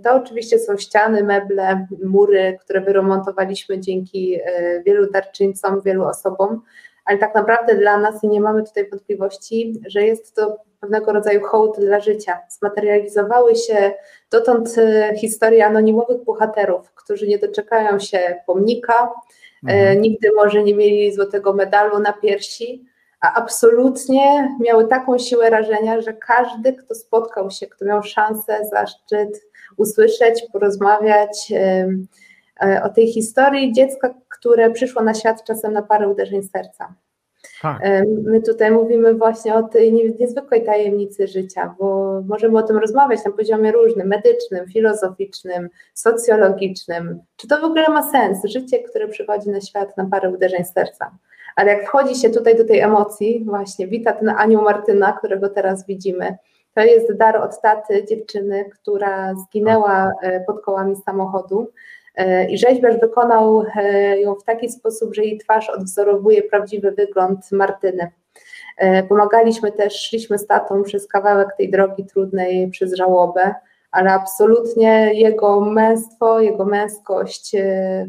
to oczywiście są ściany, meble, mury, które wyremontowaliśmy dzięki e, wielu darczyńcom, wielu osobom, ale tak naprawdę dla nas i nie mamy tutaj wątpliwości, że jest to pewnego rodzaju hołd dla życia. Zmaterializowały się dotąd e, historie anonimowych bohaterów, którzy nie doczekają się pomnika, e, mhm. nigdy może nie mieli złotego medalu na piersi, a absolutnie miały taką siłę rażenia, że każdy, kto spotkał się, kto miał szansę, zaszczyt usłyszeć, porozmawiać e, o tej historii dziecka, które przyszło na świat czasem na parę uderzeń serca. Tak. My tutaj mówimy właśnie o tej niezwykłej tajemnicy życia, bo możemy o tym rozmawiać na poziomie różnym, medycznym, filozoficznym, socjologicznym. Czy to w ogóle ma sens? Życie, które przychodzi na świat na parę uderzeń serca. Ale jak wchodzi się tutaj do tej emocji, właśnie wita ten anioł Martyna, którego teraz widzimy. To jest dar od taty dziewczyny, która zginęła e, pod kołami samochodu E, I rzeźbiarz wykonał e, ją w taki sposób, że jej twarz odwzorowuje prawdziwy wygląd Martyny. Pomagaliśmy też, szliśmy z tatą przez kawałek tej drogi trudnej, przez żałobę, ale absolutnie jego męstwo, jego męskość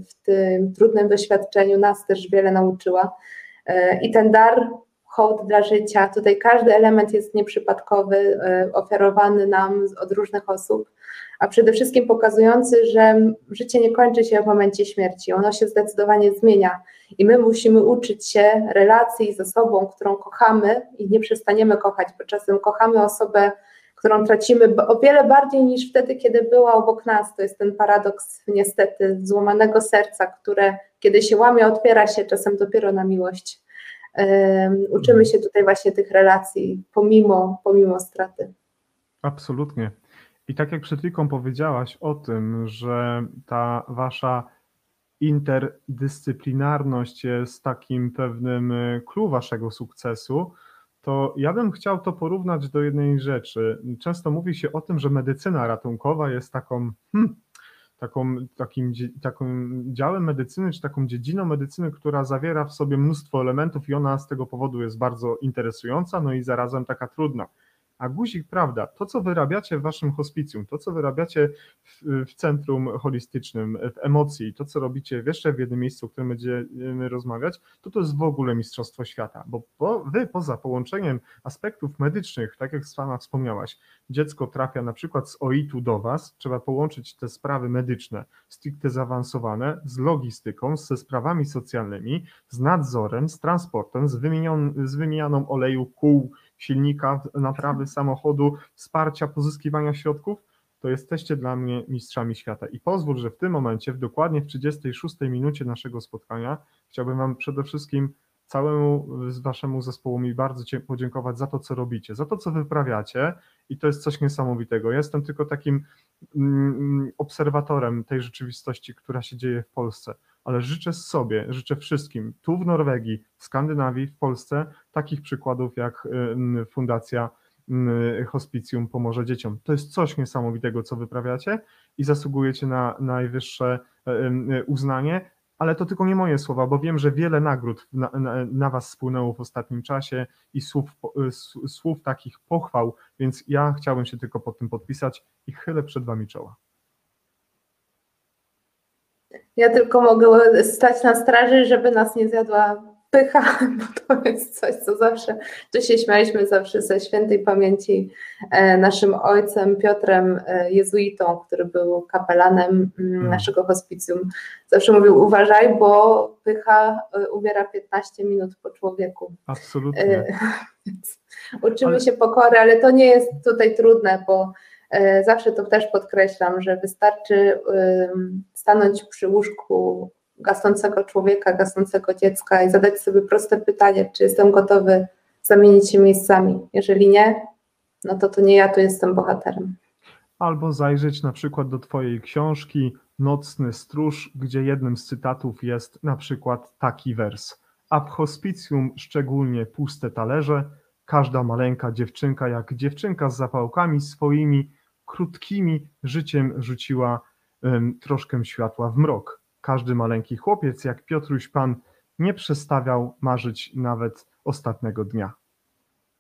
w tym trudnym doświadczeniu nas też wiele nauczyła. I ten dar hołd dla życia. Tutaj każdy element jest nieprzypadkowy, y, oferowany nam od różnych osób, a przede wszystkim pokazujący, że życie nie kończy się w momencie śmierci, ono się zdecydowanie zmienia i my musimy uczyć się relacji ze sobą, którą kochamy i nie przestaniemy kochać, bo czasem kochamy osobę, którą tracimy o wiele bardziej niż wtedy, kiedy była obok nas. To jest ten paradoks niestety złamanego serca, które kiedy się łamie, otwiera się czasem dopiero na miłość. Um, uczymy się tutaj właśnie tych relacji pomimo, pomimo straty. Absolutnie. I tak jak przed chwilą powiedziałaś o tym, że ta wasza interdyscyplinarność jest takim pewnym clue waszego sukcesu, to ja bym chciał to porównać do jednej rzeczy. Często mówi się o tym, że medycyna ratunkowa jest taką, hmm, taką, takim, takim działem medycyny, czy taką dziedziną medycyny, która zawiera w sobie mnóstwo elementów i ona z tego powodu jest bardzo interesująca, no i zarazem taka trudna. A guzik, prawda, to co wyrabiacie w waszym hospicjum, to co wyrabiacie w, w, centrum holistycznym, w emocji, to co robicie jeszcze w jednym miejscu, o którym będziemy rozmawiać, to to jest w ogóle mistrzostwo świata, bo po, wy poza połączeniem aspektów medycznych, tak jak sama wspomniałaś, dziecko trafia na przykład z OIT-u do was, trzeba połączyć te sprawy medyczne, stricte zaawansowane, z logistyką, ze sprawami socjalnymi, z nadzorem, z transportem, z, wymienion, z wymianą oleju kół, silnika, naprawy samochodu, wsparcia, pozyskiwania środków, to jesteście dla mnie mistrzami świata. I pozwól, że w tym momencie, w dokładnie w 36 minucie naszego spotkania, chciałbym Wam przede wszystkim całemu Waszemu zespołowi bardzo podziękować za to, co robicie, za to, co wyprawiacie i to jest coś niesamowitego. Jestem tylko takim mm, obserwatorem tej rzeczywistości, która się dzieje w Polsce ale życzę sobie, życzę wszystkim tu w Norwegii, w Skandynawii, w Polsce takich przykładów jak y, Fundacja y, Hospicjum Pomoże Dzieciom. To jest coś niesamowitego, co wyprawiacie i zasługujecie na najwyższe y, uznanie, ale to tylko nie moje słowa, bo wiem, że wiele nagród na, na, na, Was spłynęło w ostatnim czasie i słów, słów takich pochwał, więc ja chciałbym się tylko pod tym podpisać i chylę przed Wami czoła. Ja tylko mogę stać na straży, żeby nas nie zjadła pycha, bo to jest coś, co zawsze, tu się śmialiśmy zawsze ze świętej pamięci e, naszym ojcem Piotrem e, jezuitą, który był kapelanem mm, hmm. naszego hospicjum. Zawsze mówił uważaj, bo pycha e, umiera 15 minut po człowieku. Absolutnie. Uczymy ale... się pokory, ale to nie jest tutaj trudne, bo zawsze to też podkreślam, że wystarczy stanąć przy łóżku gasnącego człowieka, gasnącego dziecka i zadać sobie proste pytanie, czy jestem gotowy zamienić się miejscami. Jeżeli nie, no to to nie ja tu jestem bohaterem. Albo zajrzeć na przykład do Twojej książki Nocny Stróż, gdzie jednym z cytatów jest na przykład taki wers. A w hospicjum szczególnie puste talerze, każda maleńka dziewczynka jak dziewczynka z zapałkami swoimi krótkimi życiem rzuciła troszkę światła w mrok. Każdy maleńki chłopiec, jak Piotruś Pan, nie przestawiał marzyć nawet ostatniego dnia.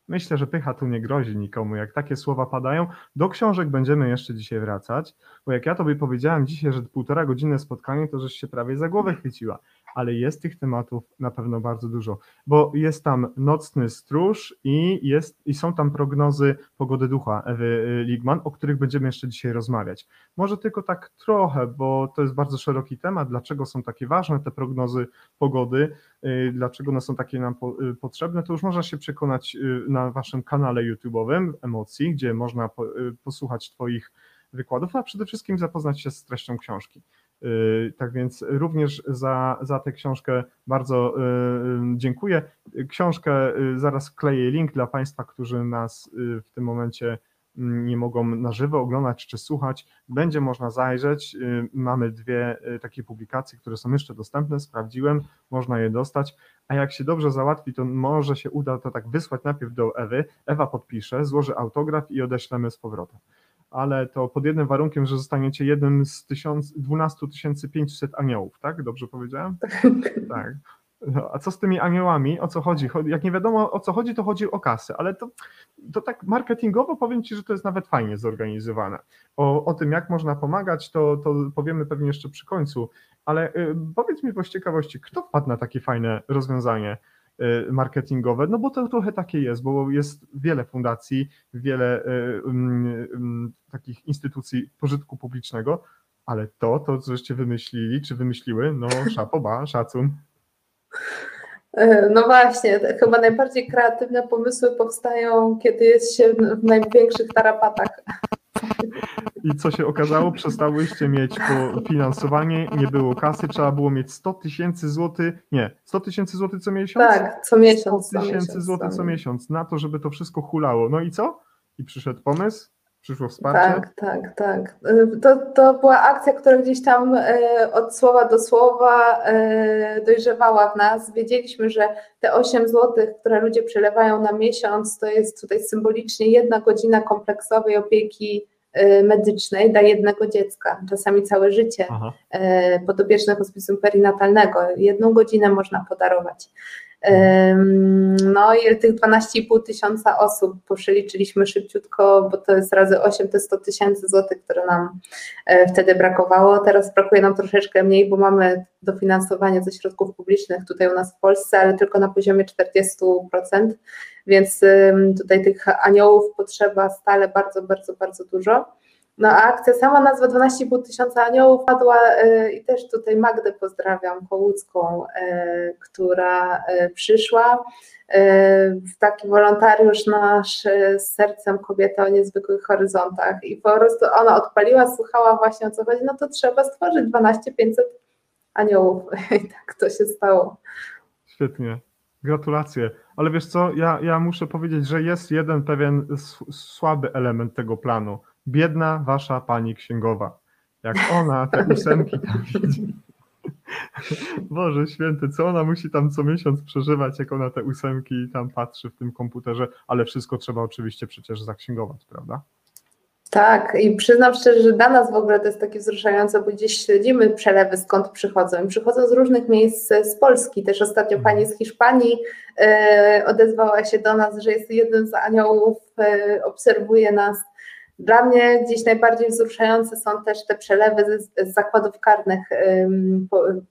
Myślę, że pycha tu nie grozi nikomu, jak takie słowa padają. Do książek będziemy jeszcze dzisiaj wracać, bo jak ja tobie powiedziałem dzisiaj, że półtora godzinne spotkanie, to żeś się prawie za głowę chwyciła ale jest tych tematów na pewno bardzo dużo, bo jest tam nocny stróż i, jest, i są tam prognozy pogody ducha Ewy Ligman, o których będziemy jeszcze dzisiaj rozmawiać. Może tylko tak trochę, bo to jest bardzo szeroki temat, dlaczego są takie ważne te prognozy pogody, y, dlaczego one są takie nam y, potrzebne, to już można się przekonać y, na waszym kanale YouTube'owym Emocji, gdzie można posłuchać Twoich wykładów, a przede wszystkim zapoznać się z treścią książki. Y, tak więc również za, za tę książkę bardzo y, y, dziękuję. Książkę zaraz wkleję link dla Państwa, którzy nas w tym momencie mm, nie mogą na żywo oglądać czy słuchać. Będzie można zajrzeć. Mamy dwie takie publikacje, które są jeszcze dostępne, sprawdziłem, można je dostać. A jak się dobrze załatwi, to może się uda to tak wysłać najpierw do Ewy. Ewa podpisze, złoży autograf i odeślemy z powrotem ale to pod jednym warunkiem, że zostaniecie jednym z 12 500 aniołów, tak? Dobrze powiedziałem? tak. No, a co z tymi aniołami? O co chodzi? Jak nie wiadomo o co chodzi, to chodzi o kasę, ale to, to tak marketingowo powiem Ci, że to jest nawet fajnie zorganizowane. O, o tym, jak można pomagać, to, to powiemy pewnie jeszcze przy końcu, ale y, powiedz mi po ciekawości, kto wpadł na takie fajne rozwiązanie? Y, marketingowe, no bo to trochę takie jest, bo jest wiele fundacji, wiele y, mm, mm, takich instytucji pożytku publicznego, ale to, to żeście wymyślili, czy wymyśliły, no szapoba, szacun. E, No właśnie, chyba najbardziej kreatywne pomysły powstają, kiedy jest się w największych tarapatach. I co się okazało? Przestałyście mieć po finansowanie, nie było kasy, trzeba było mieć 100 tysięcy złotych, nie, 100 tysięcy złotych co miesiąc? Tak, co miesiąc. 100 tysięcy złotych co miesiąc na to, żeby to wszystko hulało. No i co? I przyszedł pomysł, przyszło wsparcie. Tak, tak, tak. Y, To, to była akcja, która gdzieś tam e, od słowa do słowa e, dojrzewała w nas. Wiedzieliśmy, że te 8 zł, które ludzie przelewają na miesiąc, to jest tutaj symbolicznie jedna godzina kompleksowej opieki medycznej dla jednego dziecka, czasami całe życie. Aha. e, podopieczne hospicjum perinatalnego. Jedną godzinę można podarować. No i tych 12,5 tysiąca osób przeliczyliśmy szybciutko, bo to jest razy 8, to jest 100 tysięcy złotych, które nam e, wtedy brakowało. Teraz brakuje nam troszeczkę mniej, bo mamy dofinansowanie ze środków publicznych tutaj u nas w Polsce, ale tylko na poziomie 40%, więc tutaj tych aniołów potrzeba stale bardzo, bardzo, bardzo dużo. No a akcja, sama nazwa 12,5 tysiąca aniołów padła e, i też tutaj Magdę pozdrawiam, Połucką, e, która e, przyszła. W taki wolontariusz nasz z sercem kobieta o niezwykłych horyzontach i po prostu ona odpaliła, słuchała właśnie o co chodzi, no to trzeba stworzyć 12 500 aniołów i tak to się stało. Świetnie. Gratulacje. Ale wiesz co, ja, ja muszę powiedzieć, że jest jeden pewien słaby element tego planu. Biedna wasza pani księgowa. Jak ona te ósemki tam widzi. Boże święty, co ona musi tam co miesiąc przeżywać, jak ona te ósemki tam patrzy w tym komputerze, ale wszystko trzeba oczywiście przecież zaksięgować, prawda? Tak, i przyznam szczerze, że dla nas w ogóle to jest takie wzruszające, bo gdzieś śledzimy przelewy, skąd przychodzą. I przychodzą z różnych miejsc z Polski. Też ostatnio pani z Hiszpanii e, odezwała się do nas, że jest jeden z aniołów, e, obserwuje nas. Dla mnie gdzieś najbardziej wzruszające są też te przelewy z, z zakładów karnych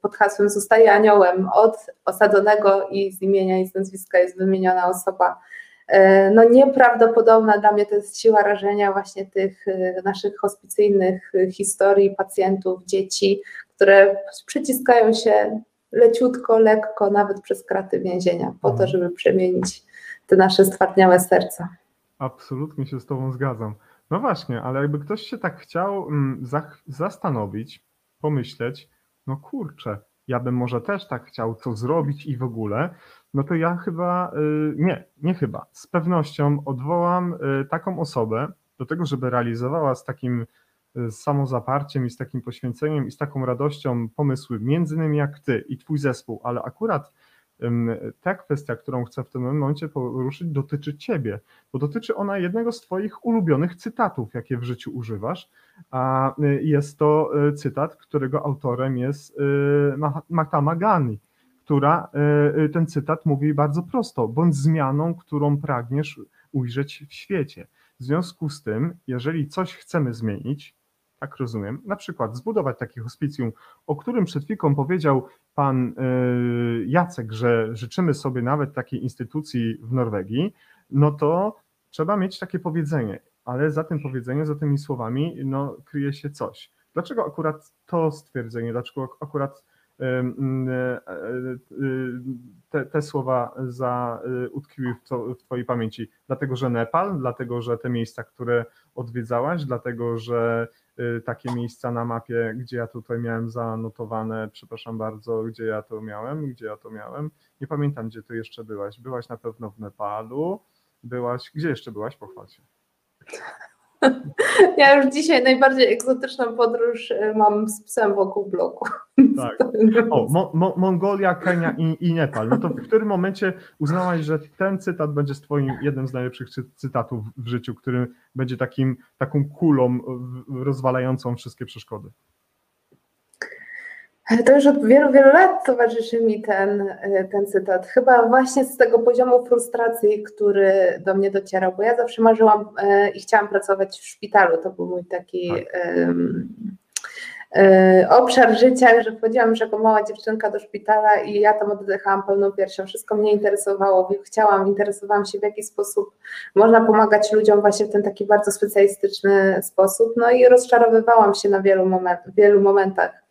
pod hasłem Zostaje aniołem. Od osadzonego i z imienia i z nazwiska jest wymieniona osoba. E, No nieprawdopodobna dla mnie to jest siła rażenia właśnie tych e, naszych hospicyjnych e, historii pacjentów, dzieci, które przyciskają się leciutko, lekko, nawet przez kraty więzienia, po to, Mhm. żeby przemienić te nasze stwardniałe serca. Absolutnie się z Tobą zgadzam. No właśnie, ale jakby ktoś się tak chciał mm, zach- zastanowić, pomyśleć, no kurczę, ja bym może też tak chciał co zrobić i w ogóle, no to ja chyba, y, nie, nie chyba, z pewnością odwołam y, taką osobę do tego, żeby realizowała z takim y, samozaparciem i z takim poświęceniem i z taką radością pomysły, między innymi jak Ty i Twój zespół, ale akurat ta kwestia, którą chcę w tym momencie poruszyć, dotyczy Ciebie, bo dotyczy ona jednego z Twoich ulubionych cytatów, jakie w życiu używasz, a y, jest to y, cytat, którego autorem jest y, Maha- Mahatma Gandhi, która ten cytat mówi bardzo prosto, bądź zmianą, którą pragniesz ujrzeć w świecie. W związku z tym, jeżeli coś chcemy zmienić, tak rozumiem, na przykład zbudować takie hospicjum, o którym przed chwilką powiedział pan y, Jacek, że życzymy sobie nawet takiej instytucji w Norwegii, no to trzeba mieć takie powiedzenie, ale za tym powiedzeniem, za tymi słowami, no, kryje się coś. Dlaczego akurat to stwierdzenie, dlaczego ak- akurat y, y, te, te słowa za, utkwiły w, to, w Twojej pamięci? Dlatego, że Nepal, dlatego, że te miejsca, które odwiedzałaś, dlatego, że takie miejsca na mapie, gdzie ja tutaj miałem zanotowane, przepraszam bardzo, gdzie ja to miałem, gdzie ja to miałem. Nie pamiętam, gdzie ty jeszcze byłaś. Byłaś na pewno w Nepalu, byłaś, gdzie jeszcze byłaś? Pochwal się. Ja już dzisiaj najbardziej egzotyczną podróż e, mam z psem wokół bloku. Tak. O, Mo, Mo, Mongolia, Kenia i, i Nepal. No to w którym momencie uznałaś, że ten cytat będzie z twoim jednym z najlepszych cy- cytatów w życiu, który będzie takim, taką kulą rozwalającą wszystkie przeszkody? To już od wielu, wielu lat towarzyszy mi ten, e, ten cytat. Chyba właśnie z tego poziomu frustracji, który do mnie docierał, bo ja zawsze marzyłam e, i chciałam pracować w szpitalu. To był mój taki Tak. e, obszar życia, że wchodziłam już jako mała dziewczynka do szpitala i ja tam oddychałam pełną piersią. Wszystko mnie interesowało, chciałam, interesowałam się w jaki sposób można pomagać ludziom właśnie w ten taki bardzo specjalistyczny sposób. No i rozczarowywałam się na wielu, moment, wielu momentach.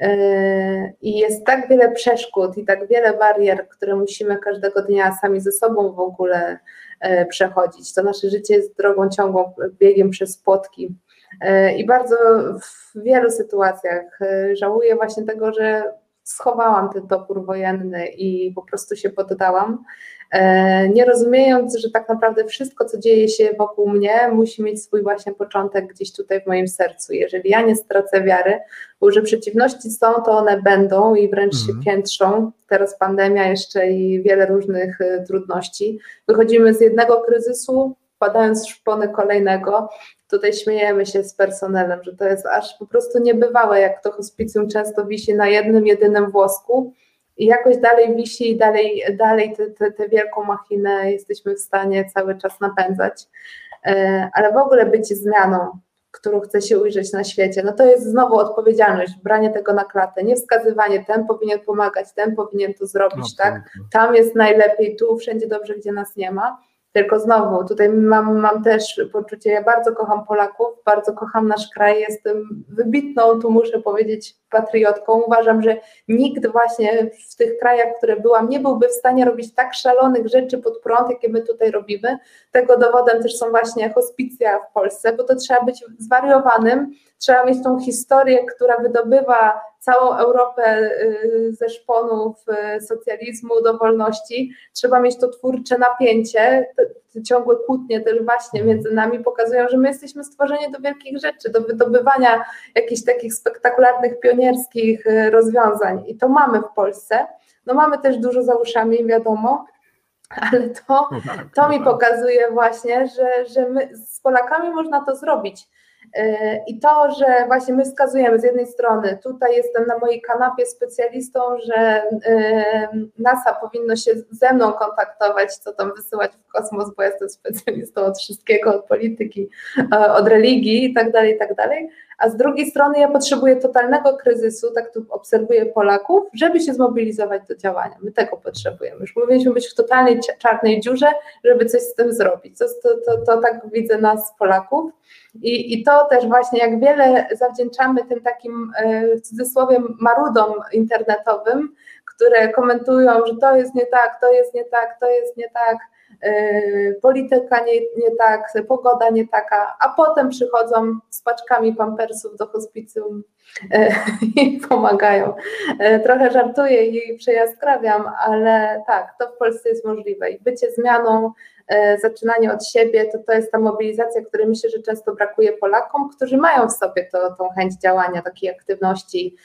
E, I jest tak wiele przeszkód i tak wiele barier, które musimy każdego dnia sami ze sobą w ogóle e, przechodzić. To nasze życie jest drogą ciągłą, biegiem przez płotki. E, I bardzo w wielu sytuacjach żałuję właśnie tego, że schowałam ten topór wojenny i po prostu się poddałam. E, nie rozumiejąc, że tak naprawdę wszystko, co dzieje się wokół mnie, musi mieć swój właśnie początek gdzieś tutaj w moim sercu. Jeżeli ja nie stracę wiary, bo że przeciwności są, to one będą i wręcz mhm. się piętrzą. Teraz pandemia jeszcze i wiele różnych e, trudności. Wychodzimy z jednego kryzysu, wpadając w szpony kolejnego. Tutaj śmiejemy się z personelem, że to jest aż po prostu niebywałe, jak to hospicjum często wisi na jednym, jedynym włosku i jakoś dalej wisi i dalej, dalej tę wielką machinę jesteśmy w stanie cały czas napędzać. E, ale w ogóle być zmianą, którą chce się ujrzeć na świecie, no to jest znowu odpowiedzialność, branie tego na klatę, nie wskazywanie, ten powinien pomagać, ten powinien to zrobić, no, tak? Tam jest najlepiej, tu wszędzie dobrze, gdzie nas nie ma. Tylko znowu, tutaj mam, mam też poczucie, ja bardzo kocham Polaków, bardzo kocham nasz kraj, jestem wybitną, tu muszę powiedzieć, patriotką. Uważam, że nikt właśnie w tych krajach, które byłam, nie byłby w stanie robić tak szalonych rzeczy pod prąd, jakie my tutaj robimy. Tego dowodem też są właśnie hospicja w Polsce, bo to trzeba być zwariowanym, trzeba mieć tą historię, która wydobywa całą Europę y, ze szponów y, socjalizmu do wolności. Trzeba mieć to twórcze napięcie, te ciągłe kłótnie też właśnie między nami pokazują, że my jesteśmy stworzeni do wielkich rzeczy, do wydobywania jakichś takich spektakularnych, pionierskich y, rozwiązań. I to mamy w Polsce. No mamy też dużo za uszami, wiadomo, ale to, no tak, to mi tak. pokazuje właśnie, że, że my z Polakami można to zrobić. E, I to, że właśnie my wskazujemy z jednej strony, tutaj jestem na mojej kanapie specjalistą, że e, NASA powinno się ze mną kontaktować, co tam wysyłać w kosmos, bo jestem specjalistą od wszystkiego, od polityki, e, od religii i tak A z drugiej strony ja potrzebuję totalnego kryzysu, tak tu obserwuję Polaków, żeby się zmobilizować do działania. My tego potrzebujemy. Już powinniśmy być w totalnej czarnej dziurze, żeby coś z tym zrobić. To, to, to, to tak widzę nas, Polaków. I, I to też właśnie, jak wiele zawdzięczamy tym takim e, w cudzysłowie marudom internetowym, które komentują, że to jest nie tak, to jest nie tak, to jest nie tak, polityka nie, nie tak, pogoda nie taka, a potem przychodzą z paczkami pampersów do hospicjum e, i pomagają. Trochę żartuję i przejaskrawiam, ale tak, to w Polsce jest możliwe i bycie zmianą zaczynanie od siebie, to to jest ta mobilizacja, której myślę, że często brakuje Polakom, którzy mają w sobie to, tą chęć działania, takiej aktywności,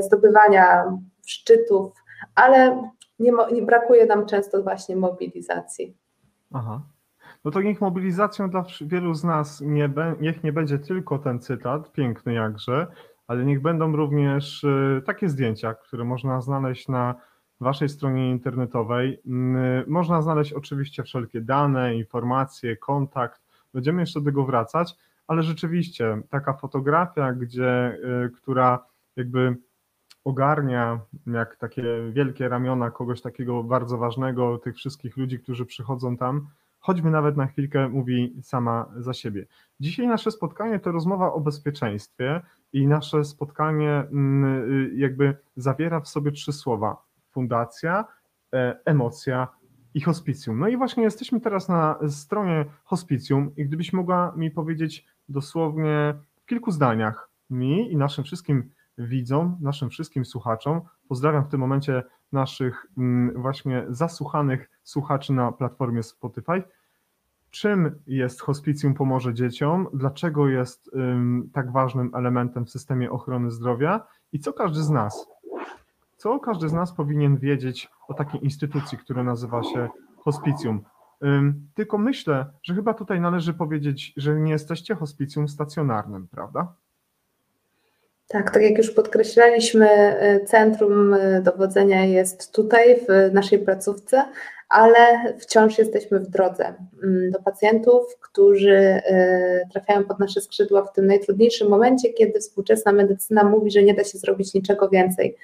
zdobywania szczytów, ale nie, nie brakuje nam często właśnie mobilizacji. Aha. No to niech mobilizacją dla wielu z nas nie, niech nie będzie tylko ten cytat, piękny jakże, ale niech będą również e, takie zdjęcia, które można znaleźć na waszej stronie internetowej. Mm, można znaleźć oczywiście wszelkie dane, informacje, kontakt. Będziemy jeszcze do tego wracać, ale rzeczywiście taka fotografia, gdzie, y, która jakby ogarnia jak takie wielkie ramiona kogoś takiego bardzo ważnego, tych wszystkich ludzi, którzy przychodzą tam, choćby nawet na chwilkę mówi sama za siebie. Dzisiaj nasze spotkanie to rozmowa o bezpieczeństwie i nasze spotkanie mm, y, jakby zawiera w sobie trzy słowa: fundacja, e, emocja i hospicjum. No i właśnie jesteśmy teraz na stronie hospicjum i gdybyś mogła mi powiedzieć dosłownie w kilku zdaniach mi i naszym wszystkim widzom, naszym wszystkim słuchaczom, pozdrawiam w tym momencie naszych mm, właśnie zasłuchanych słuchaczy na platformie Spotify, czym jest hospicjum pomoże dzieciom, dlaczego jest tak ważnym elementem w systemie ochrony zdrowia i co każdy z nas co każdy z nas powinien wiedzieć o takiej instytucji, która nazywa się hospicjum? Tylko myślę, że chyba tutaj należy powiedzieć, że nie jesteście hospicjum stacjonarnym, prawda? Tak, tak jak już podkreślaliśmy, y, centrum y, dowodzenia jest tutaj w naszej placówce, ale wciąż jesteśmy w drodze mm, do pacjentów, którzy e, trafiają pod nasze skrzydła w tym najtrudniejszym momencie, kiedy współczesna medycyna mówi, że nie da się zrobić niczego więcej.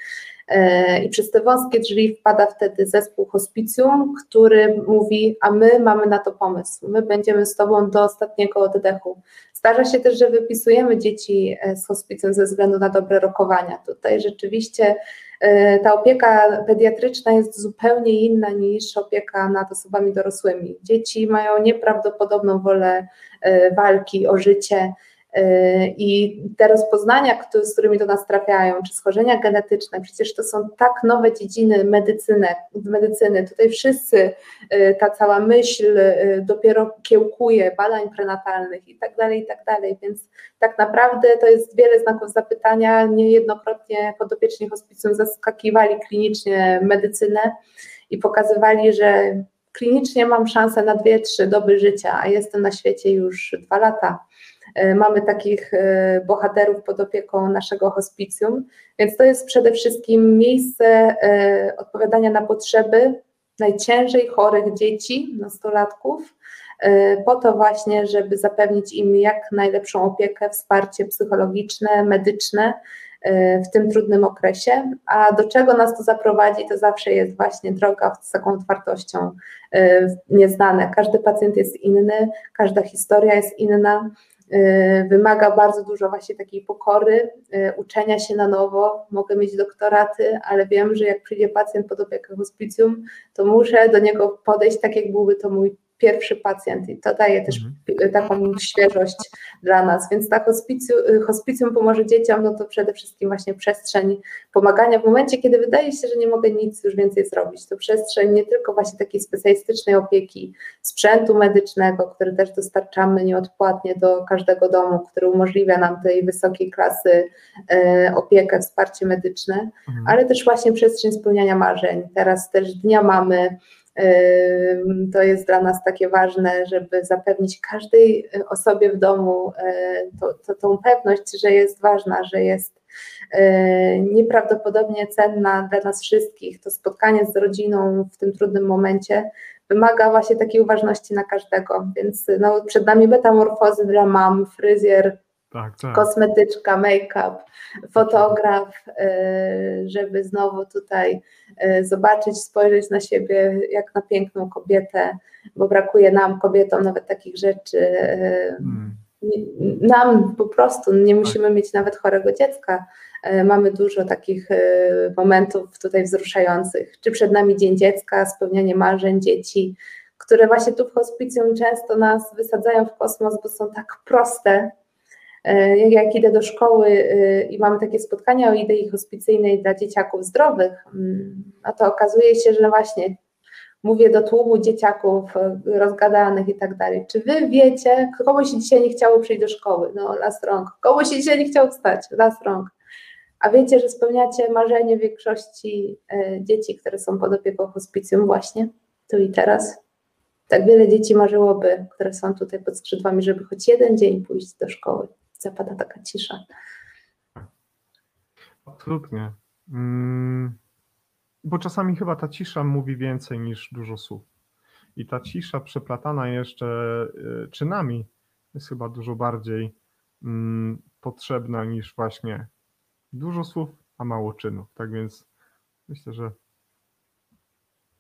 E, I przez te wąskie drzwi wpada wtedy zespół hospicjum, który mówi: A my mamy na to pomysł, my będziemy z Tobą do ostatniego oddechu. Zdarza się też, że wypisujemy dzieci e, z hospicjum ze względu na dobre rokowania. Tutaj rzeczywiście e, ta opieka pediatryczna jest zupełnie inna niż opieka nad osobami dorosłymi. Dzieci mają nieprawdopodobną wolę walki o życie I te rozpoznania, z którymi do nas trafiają, czy schorzenia genetyczne, przecież to są tak nowe dziedziny medycyny. medycyny. Tutaj wszyscy, yy, ta cała myśl yy, dopiero kiełkuje, badań prenatalnych i tak dalej, i tak dalej. Więc tak naprawdę to jest wiele znaków zapytania. Niejednokrotnie podopieczni hospicjum zaskakiwali klinicznie medycynę i pokazywali, że klinicznie mam szansę na dwie, trzy doby życia, a jestem na świecie już dwa lata mamy takich e, bohaterów pod opieką naszego hospicjum, więc to jest przede wszystkim miejsce e, odpowiadania na potrzeby najciężej chorych dzieci, nastolatków, po to właśnie, żeby zapewnić im jak najlepszą opiekę, wsparcie psychologiczne, medyczne w tym trudnym okresie. A do czego nas to zaprowadzi, to zawsze jest właśnie droga z taką otwartością nieznane. Każdy pacjent jest inny, każda historia jest inna. Y, wymaga bardzo dużo właśnie takiej pokory, y, uczenia się na nowo. Mogę mieć doktoraty, ale wiem, że jak przyjdzie pacjent pod opiekę hospicjum, to muszę do niego podejść tak, jak byłby to mój pierwszy pacjent i to daje też mhm. taką świeżość dla nas, więc ta hospicjum, hospicjum pomoże dzieciom, no to przede wszystkim właśnie przestrzeń pomagania w momencie, kiedy wydaje się, że nie mogę nic już więcej zrobić, to przestrzeń nie tylko właśnie takiej specjalistycznej opieki, sprzętu medycznego, który też dostarczamy nieodpłatnie do każdego domu, który umożliwia nam tej wysokiej klasy e, opiekę, wsparcie medyczne, mhm. ale też właśnie przestrzeń spełniania marzeń. Teraz też Dnia Mamy, to jest dla nas takie ważne, żeby zapewnić każdej osobie w domu e, to, to, tą pewność, że jest ważna, że jest e, nieprawdopodobnie cenna dla nas wszystkich. To spotkanie z rodziną w tym trudnym momencie wymaga właśnie takiej uważności na każdego. Więc no, przed nami metamorfozy dla mam, fryzjer, tak, tak. kosmetyczka, make-up, fotograf, e, żeby znowu tutaj e, zobaczyć, spojrzeć na siebie jak na piękną kobietę, bo brakuje nam, kobietom, nawet takich rzeczy. E, hmm. Nam po prostu nie musimy mieć nawet chorego dziecka. Mamy dużo takich momentów tutaj wzruszających. Czy przed nami Dzień Dziecka, spełnianie marzeń dzieci, które właśnie tu w hospicjum często nas wysadzają w kosmos, bo są tak proste, jak idę do szkoły e, i mamy takie spotkania o idei hospicyjnej dla dzieciaków zdrowych, mm, no to okazuje się, że właśnie mówię do tłumu dzieciaków e, rozgadanych i tak dalej. Czy wy wiecie, komu się dzisiaj nie chciało przyjść do szkoły? No, las rąk. Komu się dzisiaj nie chciało wstać? Las rąk. A wiecie, że spełniacie marzenie większości dzieci, które są pod opieką hospicjum właśnie tu i teraz? Tak wiele dzieci marzyłoby, które są tutaj pod skrzydłami, żeby choć jeden dzień pójść do szkoły zapada taka cisza. Absolutnie. Mm, bo czasami chyba ta cisza mówi więcej niż dużo słów. I ta cisza przeplatana jeszcze y, czynami jest chyba dużo bardziej mm, potrzebna niż właśnie dużo słów, a mało czynów. Tak więc myślę, że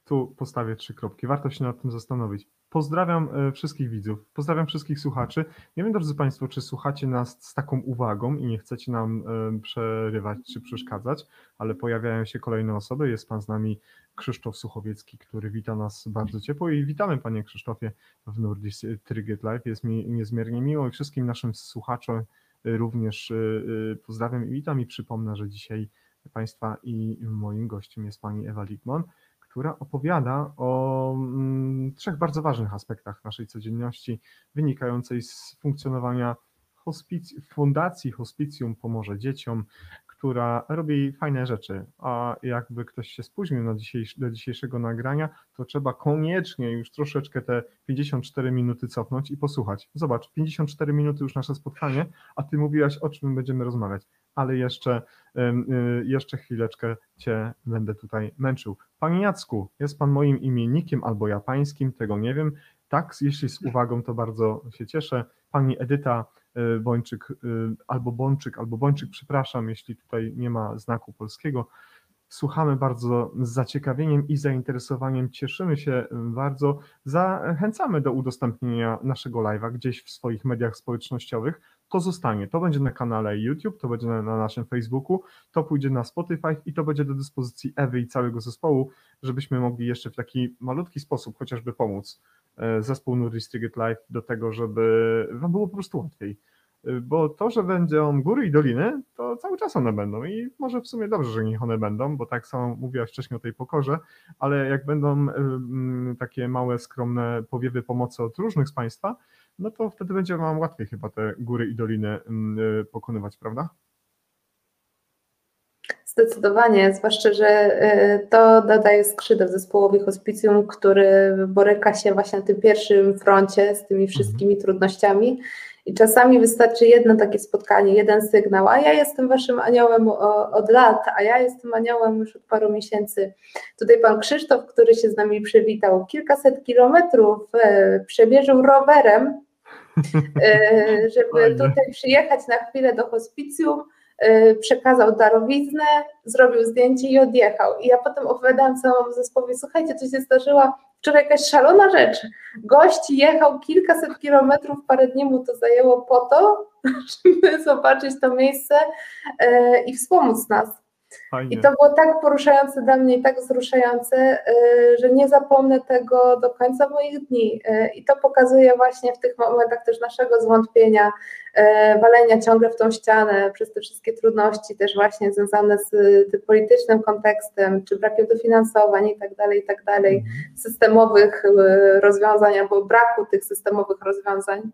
tu postawię trzy kropki. Warto się nad tym zastanowić. Pozdrawiam e, wszystkich widzów, pozdrawiam wszystkich słuchaczy. Nie wiem, drodzy Państwo, czy słuchacie nas z taką uwagą i nie chcecie nam e, przerywać czy przeszkadzać, ale pojawiają się kolejne osoby. Jest Pan z nami Krzysztof Suchowiecki, który wita nas bardzo ciepło i witamy Panie Krzysztofie w Nordic Triget Live. Jest mi niezmiernie miło i wszystkim naszym słuchaczom również e, pozdrawiam i witam i przypomnę, że dzisiaj Państwa i moim gościem jest Pani Ewa Ligman która opowiada o mm, trzech bardzo ważnych aspektach naszej codzienności, wynikającej z funkcjonowania hospic- Fundacji Hospicjum Pomoże Dzieciom, która robi fajne rzeczy. A jakby ktoś się spóźnił na dzisiejsz- do dzisiejszego nagrania, to trzeba koniecznie już troszeczkę te 54 minuty cofnąć i posłuchać. Zobacz, 54 minuty już nasze spotkanie, a ty mówiłaś, o czym będziemy rozmawiać ale jeszcze, jeszcze chwileczkę Cię będę tutaj męczył. Panie Jacku, jest Pan moim imiennikiem albo ja pańskim, tego nie wiem. Tak, jeśli z uwagą, to bardzo się cieszę. Pani Edyta Bończyk, albo Bączyk, albo Bończyk, przepraszam, jeśli tutaj nie ma znaku polskiego. Słuchamy bardzo z zaciekawieniem i zainteresowaniem, cieszymy się bardzo, zachęcamy do udostępnienia naszego live'a gdzieś w swoich mediach społecznościowych. To zostanie, to będzie na kanale YouTube, to będzie na, na naszym Facebooku, to pójdzie na Spotify i to będzie do dyspozycji Ewy i całego zespołu, żebyśmy mogli jeszcze w taki malutki sposób chociażby pomóc e, zespół Nurdistriget Live do tego, żeby wam było po prostu łatwiej. Bo to, że będą góry i doliny, to cały czas one będą i może w sumie dobrze, że niech one będą, bo tak samo mówiłaś wcześniej o tej pokorze, ale jak będą takie małe, skromne powiewy pomocy od różnych z Państwa, no to wtedy będzie Wam łatwiej chyba te góry i doliny y, pokonywać, prawda? Zdecydowanie, zwłaszcza, że y, to dodaje skrzydeł zespołowi hospicjum, który boryka się właśnie na tym pierwszym froncie z tymi wszystkimi mhm. trudnościami i czasami wystarczy jedno takie spotkanie, jeden sygnał, a ja jestem waszym aniołem od lat, a ja jestem aniołem już od paru miesięcy. Tutaj pan Krzysztof, który się z nami przywitał, kilkaset kilometrów e, przebierzył rowerem, żeby tutaj przyjechać na chwilę do hospicjum, e, przekazał darowiznę, zrobił zdjęcie i odjechał. I ja potem opowiadałam całemu zespołowi, słuchajcie, to się zdarzyła wczoraj jakaś szalona rzecz. Gość jechał kilkaset kilometrów, parę dni mu to zajęło po to, żeby zobaczyć to miejsce e, i wspomóc nas. Fajnie. I to było tak poruszające dla mnie i tak wzruszające, e, że nie zapomnę tego do końca moich dni. E, I to pokazuje właśnie w tych momentach też naszego zwątpienia, e, walenia ciągle w tą ścianę przez te wszystkie trudności też właśnie związane z tym politycznym kontekstem, czy brakiem dofinansowań i tak dalej, i tak dalej, mhm. systemowych rozwiązań albo braku tych systemowych rozwiązań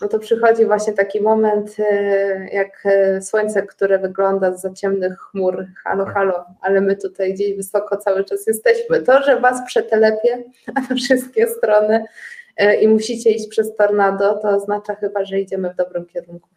no to przychodzi właśnie taki moment, e, jak e, słońce, które wygląda z za ciemnych chmur. Halo, tak. halo, ale my tutaj gdzieś wysoko cały czas jesteśmy. To, że was przetelepie na wszystkie strony e, i musicie iść przez tornado, to oznacza chyba, że idziemy w dobrym kierunku.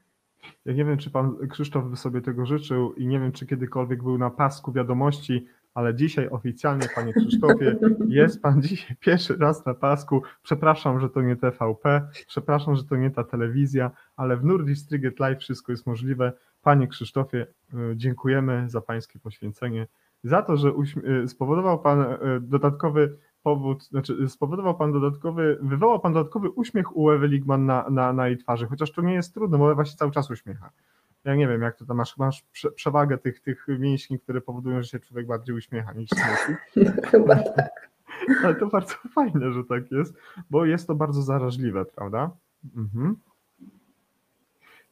Ja nie wiem, czy pan Krzysztof by sobie tego życzył i nie wiem, czy kiedykolwiek był na pasku wiadomości ale dzisiaj oficjalnie, panie Krzysztofie, jest pan dzisiaj pierwszy raz na pasku. Przepraszam, że to nie TVP, przepraszam, że to nie ta telewizja, ale w Nordic Triget Live wszystko jest możliwe. Panie Krzysztofie, y, dziękujemy za pańskie poświęcenie, za to, że y, spowodował pan y, dodatkowy powód, znaczy spowodował pan dodatkowy, wywołał pan dodatkowy uśmiech u Ewy Ligman na, na, na jej twarzy, chociaż to nie jest trudne, bo Ewa się cały czas uśmiecha ja nie wiem, jak to tam masz, masz przewagę tych, tych mięśni, które powodują, że się człowiek bardziej uśmiecha niż śmiechi. No, chyba tak. Ale to bardzo fajne, że tak jest, bo jest to bardzo zaraźliwe, prawda? Mhm.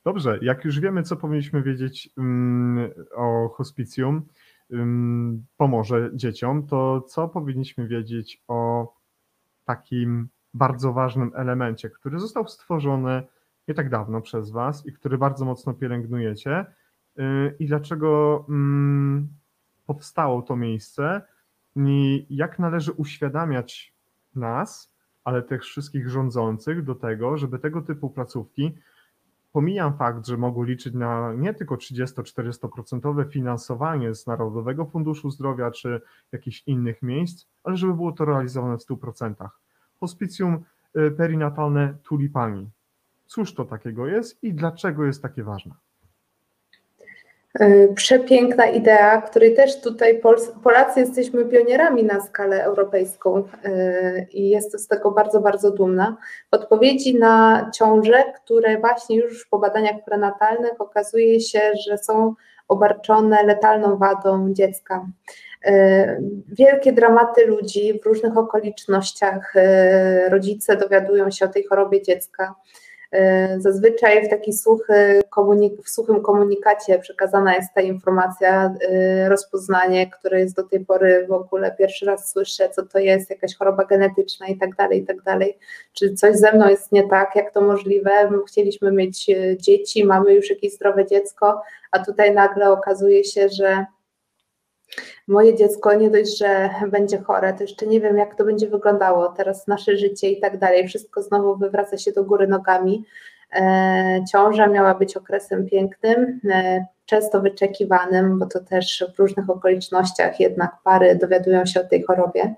Dobrze, jak już wiemy, co powinniśmy wiedzieć um, o hospicjum, um, pomoże dzieciom, to co powinniśmy wiedzieć o takim bardzo ważnym elemencie, który został stworzony nie tak dawno przez Was i który bardzo mocno pielęgnujecie. Y, I dlaczego mm, powstało to miejsce i jak należy uświadamiać nas, ale też wszystkich rządzących do tego, żeby tego typu placówki, pomijam fakt, że mogą liczyć na nie tylko 30-40% finansowanie z Narodowego Funduszu Zdrowia czy jakichś innych miejsc, ale żeby było to realizowane w 100%. Hospicjum y, perinatalne tulipani Cóż to takiego jest i dlaczego jest takie ważne? E, przepiękna idea, której też tutaj Polacy jesteśmy pionierami na skalę europejską e, i jestem z tego bardzo, bardzo dumna. Odpowiedzi na ciąże, które właśnie już po badaniach prenatalnych okazuje się, że są obarczone letalną wadą dziecka. E, wielkie dramaty ludzi w różnych okolicznościach, rodzice dowiadują się o tej chorobie dziecka zazwyczaj w taki suchy komunik w suchym komunikacie przekazana jest ta informacja, e, rozpoznanie, które jest do tej pory w ogóle pierwszy raz słyszę, co to jest, jakaś choroba genetyczna i tak dalej, i tak dalej. Czy coś ze mną jest nie tak, jak to możliwe? Chcieliśmy mieć e, dzieci, mamy już jakieś zdrowe dziecko, a tutaj nagle okazuje się, że moje dziecko nie dość, że będzie chore, to jeszcze nie wiem, jak to będzie wyglądało teraz nasze życie i tak dalej. Wszystko znowu wywraca się do góry nogami. E, ciąża miała być okresem pięknym. E, często wyczekiwanym, bo to też w różnych okolicznościach jednak pary dowiadują się o tej chorobie.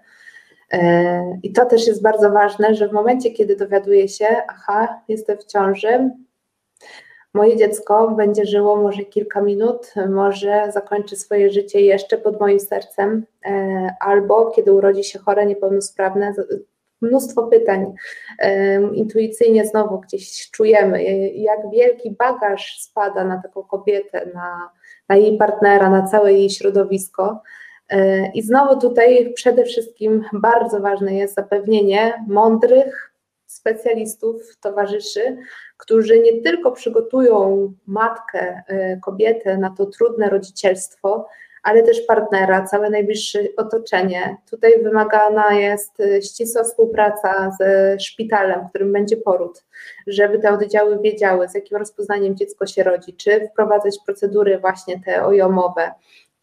I to też jest bardzo ważne, że w momencie, kiedy dowiaduje się, aha, jestem w ciąży, moje dziecko będzie żyło może kilka minut, może zakończy swoje życie jeszcze pod moim sercem, e, albo kiedy urodzi się chore, niepełnosprawne, mnóstwo pytań. Intuicyjnie znowu gdzieś czujemy, jak wielki bagaż spada na taką kobietę, na, na jej partnera, na całe jej środowisko. E, I znowu tutaj przede wszystkim bardzo ważne jest zapewnienie mądrych specjalistów, towarzyszy, którzy nie tylko przygotują matkę, e, kobietę na to trudne rodzicielstwo, ale też partnera, całe najbliższe otoczenie. Tutaj wymagana jest e, ścisła współpraca ze szpitalem, w którym będzie poród, żeby te oddziały wiedziały, z jakim rozpoznaniem dziecko się rodzi, czy wprowadzać procedury właśnie te ojomowe,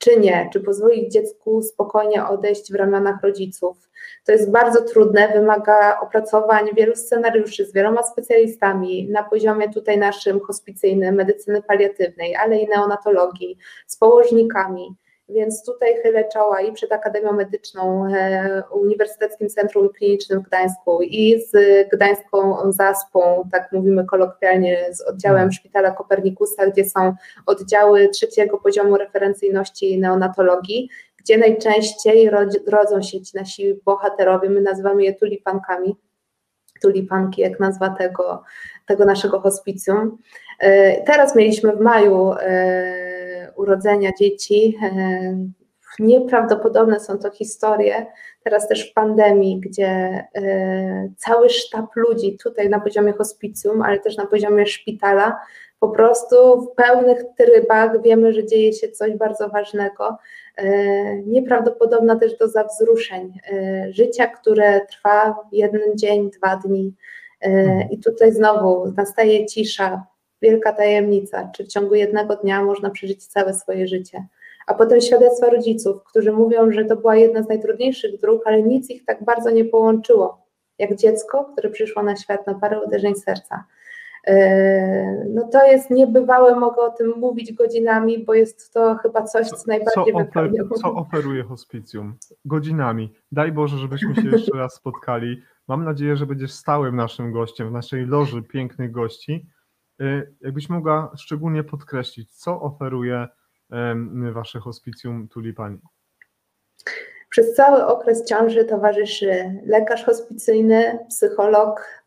czy nie, czy pozwolić dziecku spokojnie odejść w ramionach rodziców. To jest bardzo trudne, wymaga opracowań wielu scenariuszy z wieloma specjalistami na poziomie tutaj naszym hospicyjnym, medycyny paliatywnej, ale i neonatologii, z położnikami. Więc tutaj chylę czoła i przed Akademią Medyczną e, Uniwersyteckim Centrum Klinicznym w Gdańsku i z Gdańską Zaspą, tak mówimy kolokwialnie, z oddziałem mhm. Szpitala Kopernikusa, gdzie są oddziały trzeciego poziomu referencyjności neonatologii, gdzie najczęściej rodzą się ci nasi bohaterowie, my nazywamy je tulipankami, tulipanki jak nazwa tego, tego naszego hospicjum. E, teraz mieliśmy w maju e, urodzenia dzieci. E, nieprawdopodobne są to historie, teraz też w pandemii, gdzie e, cały sztab ludzi tutaj na poziomie hospicjum, ale też na poziomie szpitala, po prostu w pełnych trybach wiemy, że dzieje się coś bardzo ważnego. E, nieprawdopodobna też doza wzruszeń, życia, które trwa jeden dzień, dwa dni. I tutaj znowu nastaje cisza, wielka tajemnica, czy w ciągu jednego dnia można przeżyć całe swoje życie. A potem świadectwa rodziców, którzy mówią, że to była jedna z najtrudniejszych dróg, ale nic ich tak bardzo nie połączyło, jak dziecko, które przyszło na świat na parę uderzeń serca. E, no to jest niebywałe, mogę o tym mówić godzinami, bo jest to chyba coś, co najbardziej co, ofer, co oferuje hospicjum? Godzinami. Daj Boże, żebyśmy się jeszcze raz spotkali. Mam nadzieję, że będziesz stałym naszym gościem w naszej loży pięknych gości. Y, jakbyś mogła szczególnie podkreślić, co oferuje Wasze hospicjum Tulipani? Przez cały okres ciąży towarzyszy lekarz hospicyjny, psycholog,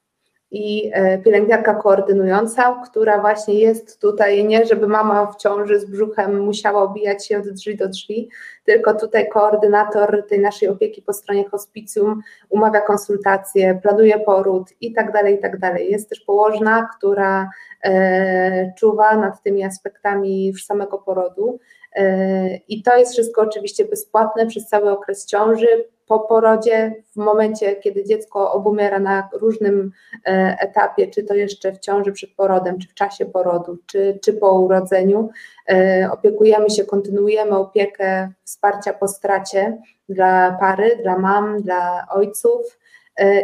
i e, pielęgniarka koordynująca, która właśnie jest tutaj nie, żeby mama w ciąży z brzuchem musiała obijać się od drzwi do drzwi, tylko tutaj koordynator tej naszej opieki po stronie hospicjum umawia konsultacje, planuje poród i tak dalej, i tak dalej. Jest też położna, która e, czuwa nad tymi aspektami już samego porodu. E, I to jest wszystko oczywiście bezpłatne przez cały okres ciąży po porodzie, w momencie, kiedy dziecko obumiera na różnym e, etapie, czy to jeszcze w ciąży przed porodem, czy w czasie porodu, czy, czy po urodzeniu, e, opiekujemy się, kontynuujemy opiekę wsparcia po stracie dla pary, dla mam, dla ojców.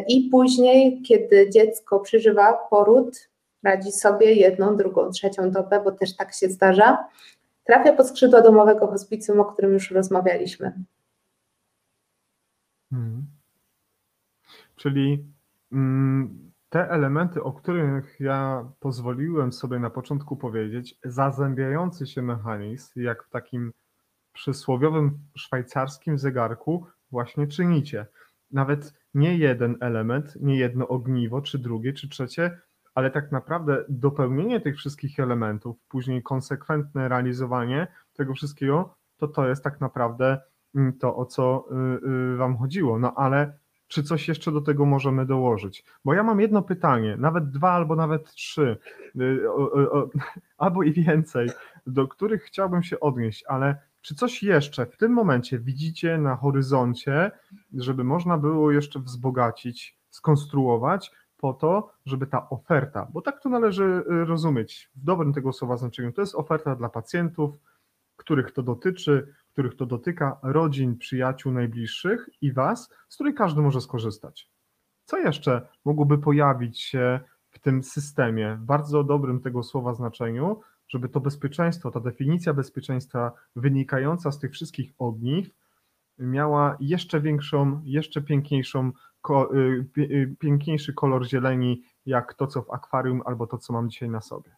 I później, kiedy dziecko przeżywa poród, radzi sobie jedną, drugą, trzecią dobę, bo też tak się zdarza, trafia pod skrzydła domowego hospicjum, o którym już rozmawialiśmy. Hmm. Czyli mm, te elementy, o których ja pozwoliłem sobie na początku powiedzieć, zazębiający się mechanizm, jak w takim przysłowiowym szwajcarskim zegarku, właśnie czynicie. Nawet nie jeden element, nie jedno ogniwo, czy drugie, czy trzecie, ale tak naprawdę dopełnienie tych wszystkich elementów, później konsekwentne realizowanie tego wszystkiego, to to jest tak naprawdę Mm, to, o co y, y, Wam chodziło. No ale czy coś jeszcze do tego możemy dołożyć? Bo ja mam jedno pytanie, nawet dwa albo nawet trzy, y, albo i więcej, do których chciałbym się odnieść, ale czy coś jeszcze w tym momencie widzicie na horyzoncie, żeby można było jeszcze wzbogacić, skonstruować po to, żeby ta oferta, bo tak to należy rozumieć w dobrym tego słowa znaczeniu, to jest oferta dla pacjentów, których to dotyczy, których to dotyka, rodzin, przyjaciół najbliższych i Was, z której każdy może skorzystać. Co jeszcze mogłoby pojawić się w tym systemie, w bardzo dobrym tego słowa znaczeniu, żeby to bezpieczeństwo, ta definicja bezpieczeństwa wynikająca z tych wszystkich ogniw miała jeszcze większą, jeszcze piękniejszą, ko, y, y, piękniejszy kolor zieleni, jak to, co w akwarium, albo to, co mam dzisiaj na sobie.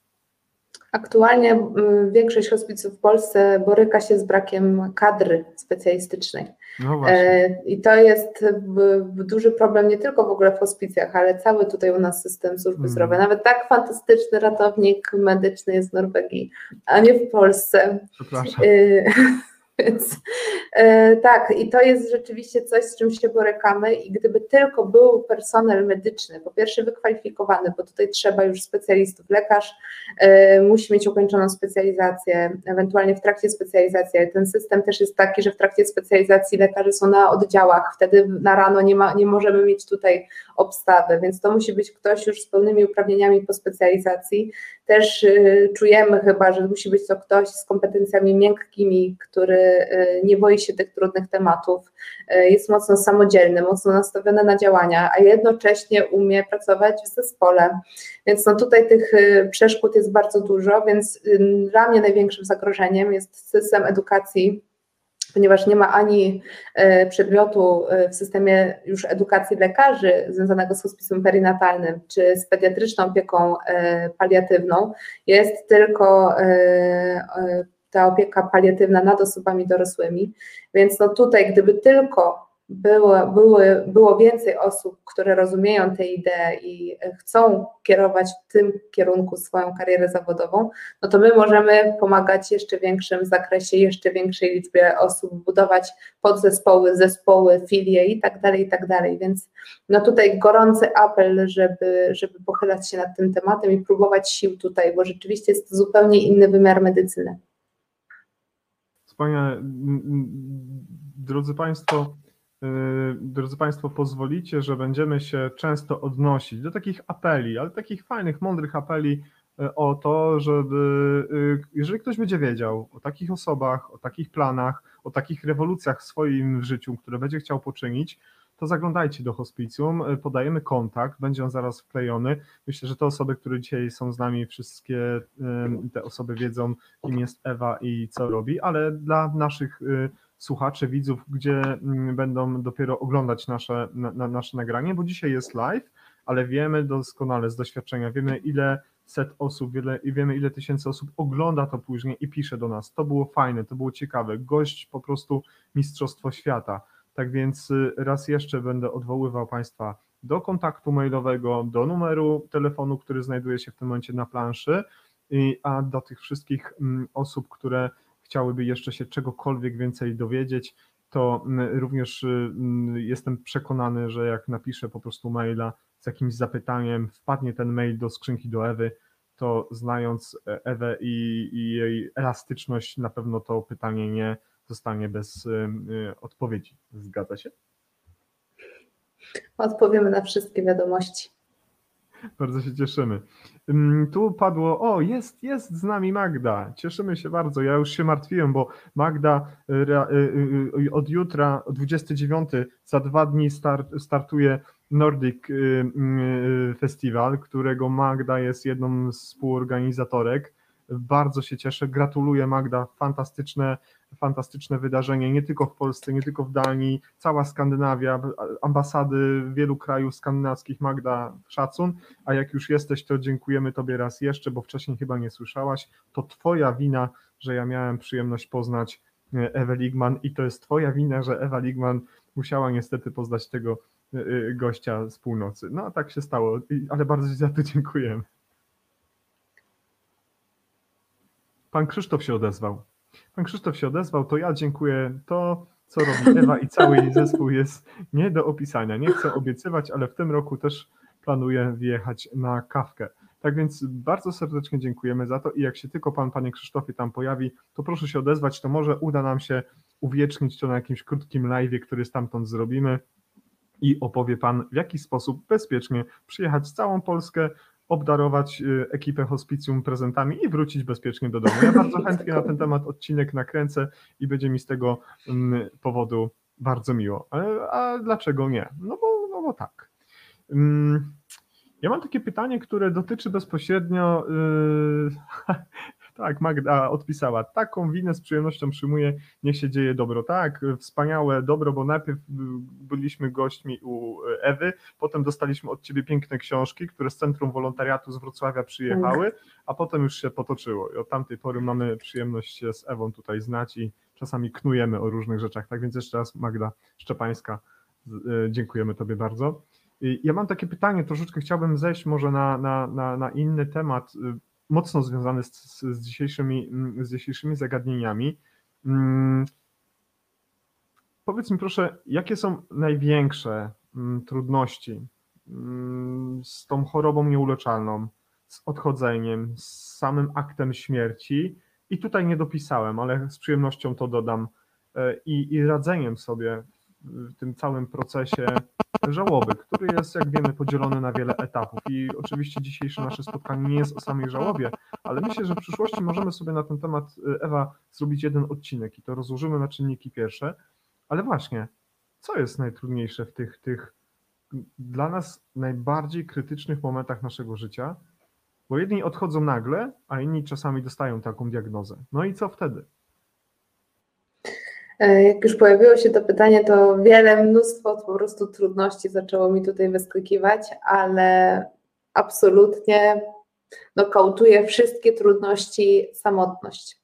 Aktualnie większość hospicjów w Polsce boryka się z brakiem kadry specjalistycznej. No. E, I to jest duży problem nie tylko w ogóle w hospicjach, ale cały tutaj u nas system służby Mm. zdrowia. Nawet tak fantastyczny ratownik medyczny jest w Norwegii, a nie w Polsce. Przepraszam. Więc e, tak, i to jest rzeczywiście coś, z czym się borykamy i gdyby tylko był personel medyczny, po pierwsze wykwalifikowany, bo tutaj trzeba już specjalistów, lekarz e, musi mieć ukończoną specjalizację, ewentualnie w trakcie specjalizacji, ale ten system też jest taki, że w trakcie specjalizacji lekarze są na oddziałach, wtedy na rano nie, ma, nie możemy mieć tutaj obstawy, więc to musi być ktoś już z pełnymi uprawnieniami po specjalizacji. Też y, czujemy chyba, że musi być to ktoś z kompetencjami miękkimi, który y, nie boi się tych trudnych tematów, y, jest mocno samodzielny, mocno nastawiony na działania, a jednocześnie umie pracować w zespole. Więc no tutaj tych przeszkód jest bardzo dużo, więc dla mnie największym zagrożeniem jest system edukacji ponieważ nie ma ani e, przedmiotu e, w systemie już edukacji lekarzy związanego z hospicjum perinatalnym czy z pediatryczną opieką e, paliatywną, jest tylko ta opieka paliatywna nad osobami dorosłymi. Więc no tutaj, gdyby tylko było, były, było więcej osób, które rozumieją tę ideę i chcą kierować w tym kierunku swoją karierę zawodową, no to my możemy pomagać jeszcze większym zakresie, jeszcze większej liczbie osób, budować podzespoły, zespoły, filie i tak dalej, i tak dalej. Więc no tutaj gorący apel, żeby, żeby pochylać się nad tym tematem i próbować sił tutaj, bo rzeczywiście jest to zupełnie inny wymiar medycyny. Wspaniale. Drodzy Państwo, drodzy Państwo, pozwolicie, że będziemy się często odnosić do takich apeli, ale takich fajnych, mądrych apeli yy, o to, żeby yy, jeżeli ktoś będzie wiedział o takich osobach, o takich planach, o takich rewolucjach w swoim życiu, które będzie chciał poczynić, to zaglądajcie do hospicjum, podajemy kontakt, będzie on zaraz wklejony. Myślę, że te osoby, które dzisiaj są z nami, wszystkie te osoby wiedzą, kim jest Ewa i co robi, ale dla naszych słuchaczy, widzów, gdzie mm, będą dopiero oglądać nasze, na, nasze nagranie, bo dzisiaj jest live, ale wiemy doskonale z doświadczenia, wiemy ile set osób, wiele, i wiemy ile tysięcy osób ogląda to później i pisze do nas. To było fajne, to było ciekawe. Gość po prostu Mistrzostwo Świata. Tak więc y, raz jeszcze będę odwoływał Państwa do kontaktu mailowego, do numeru telefonu, który znajduje się w tym momencie na planszy, a do tych wszystkich mm, osób, które chciałyby jeszcze się czegokolwiek więcej dowiedzieć, to mm, również y, mm, jestem przekonany, że jak napiszę po prostu maila z jakimś zapytaniem, wpadnie ten mail do skrzynki do Ewy, to znając e, Ewę i, i jej elastyczność, na pewno to pytanie nie zostanie bez y, y, odpowiedzi. Zgadza się? Odpowiemy na wszystkie wiadomości. Bardzo się cieszymy. Tu padło, o jest, jest z nami Magda, cieszymy się bardzo. Ja już się martwiłem, bo Magda y, y, y, od jutra, 29, za dwa dni start, startuje Nordic Festival, którego Magda jest jedną z współorganizatorek. Bardzo się cieszę, gratuluję Magda, fantastyczne fantastyczne wydarzenie, nie tylko w Polsce, nie tylko w Danii, cała Skandynawia, ambasady wielu krajów skandynawskich, Magda, szacun, a jak już jesteś, to dziękujemy Tobie raz jeszcze, bo wcześniej chyba nie słyszałaś, to Twoja wina, że ja miałem przyjemność poznać e, Ewę Ligman. I to jest Twoja wina, że Ewa Ligman musiała niestety poznać tego e, e, gościa z północy. No tak się stało, ale bardzo Ci za to dziękujemy. Pan Krzysztof się odezwał. Pan Krzysztof się odezwał, to ja dziękuję. To, co robi Ewa i cały jej zespół jest nie do opisania. Nie chcę obiecywać, ale w tym roku też planuję wjechać na kawkę. Tak więc bardzo serdecznie dziękujemy za to i jak się tylko Pan, Panie Krzysztofie tam pojawi, to proszę się odezwać, to może uda nam się uwiecznić to na jakimś krótkim live, który stamtąd zrobimy i opowie Pan, w jaki sposób bezpiecznie przyjechać całą Polskę, obdarować y, ekipę hospicjum prezentami i wrócić bezpiecznie do domu. Ja bardzo chętnie na ten temat odcinek nakręcę i będzie mi z tego mm, powodu bardzo miło. A, dlaczego nie? No bo, no bo tak. Mm, Ja mam takie pytanie, które dotyczy bezpośrednio. Tak, Magda odpisała. Taką winę z przyjemnością przyjmuję, niech się dzieje dobro. Tak, wspaniałe dobro, bo najpierw byliśmy gośćmi u Ewy, potem dostaliśmy od ciebie piękne książki, które z Centrum Wolontariatu z Wrocławia przyjechały, a potem już się potoczyło. I od tamtej pory mamy przyjemność się z Ewą tutaj znać i czasami knujemy o różnych rzeczach. Tak więc jeszcze raz Magda Szczepańska, dziękujemy Tobie bardzo. Ja mam takie pytanie, troszeczkę chciałbym zejść może na, na, na, na inny temat, mocno związany z, z, dzisiejszymi, mm, z dzisiejszymi zagadnieniami. Hmm. Powiedz mi proszę, jakie są największe hmm, trudności z tą chorobą nieuleczalną, z odchodzeniem, z samym aktem śmierci? I tutaj nie dopisałem, ale z przyjemnością to dodam, e, i, i radzeniem sobie w tym całym procesie żałoby, który jest, jak wiemy, podzielony na wiele etapów. I oczywiście dzisiejsze nasze spotkanie nie jest o samej żałobie, ale myślę, że w przyszłości możemy sobie na ten temat, y, Ewa, zrobić jeden odcinek i to rozłożymy na czynniki pierwsze. Ale właśnie, co jest najtrudniejsze w tych, tych dla nas najbardziej krytycznych momentach naszego życia? Bo jedni odchodzą nagle, a inni czasami dostają taką diagnozę. No i co wtedy? E, jak już pojawiło się to pytanie, to wiele, mnóstwo po prostu trudności zaczęło mi tutaj wyskakiwać, ale absolutnie nokautuje wszystkie trudności samotność.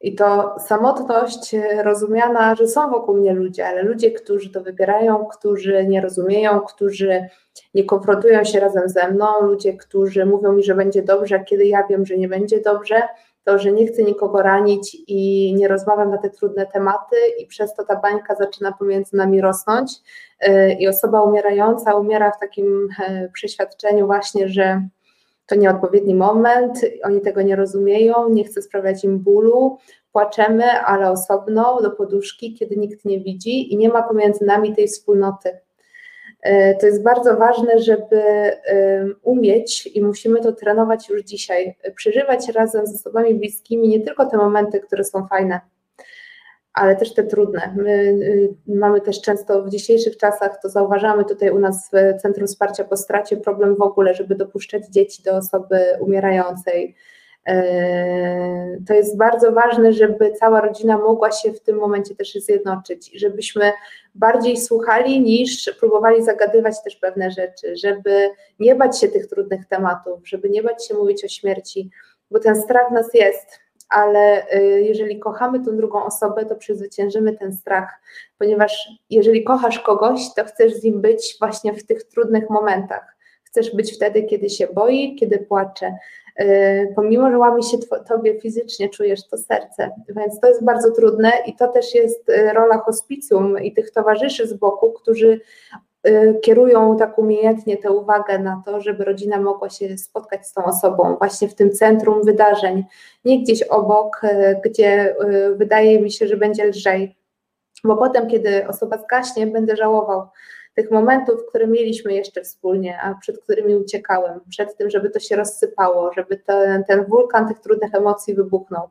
I to samotność rozumiana, że są wokół mnie ludzie, ale ludzie, którzy to wybierają, którzy nie rozumieją, którzy nie konfrontują się razem ze mną, ludzie, którzy mówią mi, że będzie dobrze, kiedy ja wiem, że nie będzie dobrze, to, że nie chcę nikogo ranić i nie rozmawiam na te trudne tematy, i przez to ta bańka zaczyna pomiędzy nami rosnąć. Y, I osoba umierająca umiera w takim e, przeświadczeniu, właśnie, że to nieodpowiedni moment, oni tego nie rozumieją, nie chcę sprawiać im bólu, płaczemy, ale osobno do poduszki, kiedy nikt nie widzi i nie ma pomiędzy nami tej wspólnoty. E, to jest bardzo ważne, żeby umieć i musimy to trenować już dzisiaj, przeżywać razem z osobami bliskimi nie tylko te momenty, które są fajne, ale też te trudne. My y, mamy też często w dzisiejszych czasach, to zauważamy tutaj u nas w Centrum Wsparcia po Stracie, problem w ogóle, żeby dopuszczać dzieci do osoby umierającej, to jest bardzo ważne, żeby cała rodzina mogła się w tym momencie też zjednoczyć i żebyśmy bardziej słuchali niż próbowali zagadywać też pewne rzeczy, żeby nie bać się tych trudnych tematów, żeby nie bać się mówić o śmierci, bo ten strach nas jest, ale e, jeżeli kochamy tą drugą osobę, to przezwyciężymy ten strach, ponieważ jeżeli kochasz kogoś, to chcesz z nim być właśnie w tych trudnych momentach. Chcesz być wtedy, kiedy się boi, kiedy płacze, Y, pomimo, że łamie się tobie fizycznie, czujesz to serce, więc to jest bardzo trudne i to też jest y, rola hospicjum i tych towarzyszy z boku, którzy y, kierują tak umiejętnie tę uwagę na to, żeby rodzina mogła się spotkać z tą osobą właśnie w tym centrum wydarzeń, nie gdzieś obok, gdzie wydaje mi się, że będzie lżej, bo potem, kiedy osoba zgaśnie, będę żałował, tych momentów, które mieliśmy jeszcze wspólnie, a przed którymi uciekałem, przed tym, żeby to się rozsypało, żeby ten, ten wulkan tych trudnych emocji wybuchnął.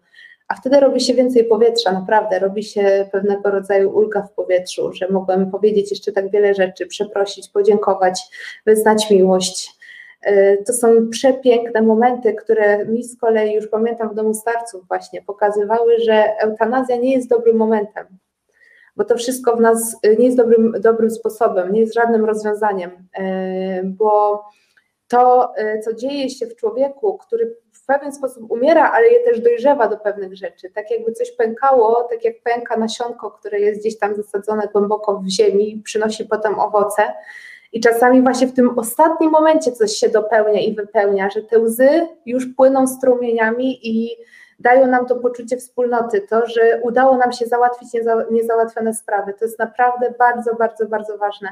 A wtedy robi się więcej powietrza, naprawdę, robi się pewnego rodzaju ulga w powietrzu, że mogłem powiedzieć jeszcze tak wiele rzeczy, przeprosić, podziękować, wyznać miłość. E, to są przepiękne momenty, które mi z kolei już pamiętam w domu starców właśnie pokazywały, że eutanazja nie jest dobrym momentem, bo to wszystko w nas y, nie jest dobrym, dobrym sposobem, nie jest żadnym rozwiązaniem, y, bo to, y, co dzieje się w człowieku, który w pewien sposób umiera, ale je też dojrzewa do pewnych rzeczy. Tak jakby coś pękało, tak jak pęka nasionko, które jest gdzieś tam zasadzone głęboko w ziemi, przynosi potem owoce. I czasami właśnie w tym ostatnim momencie coś się dopełnia i wypełnia, że te łzy już płyną strumieniami i dają nam to poczucie wspólnoty, to, że udało nam się załatwić niezałatwione sprawy. To jest naprawdę bardzo, bardzo, bardzo ważne.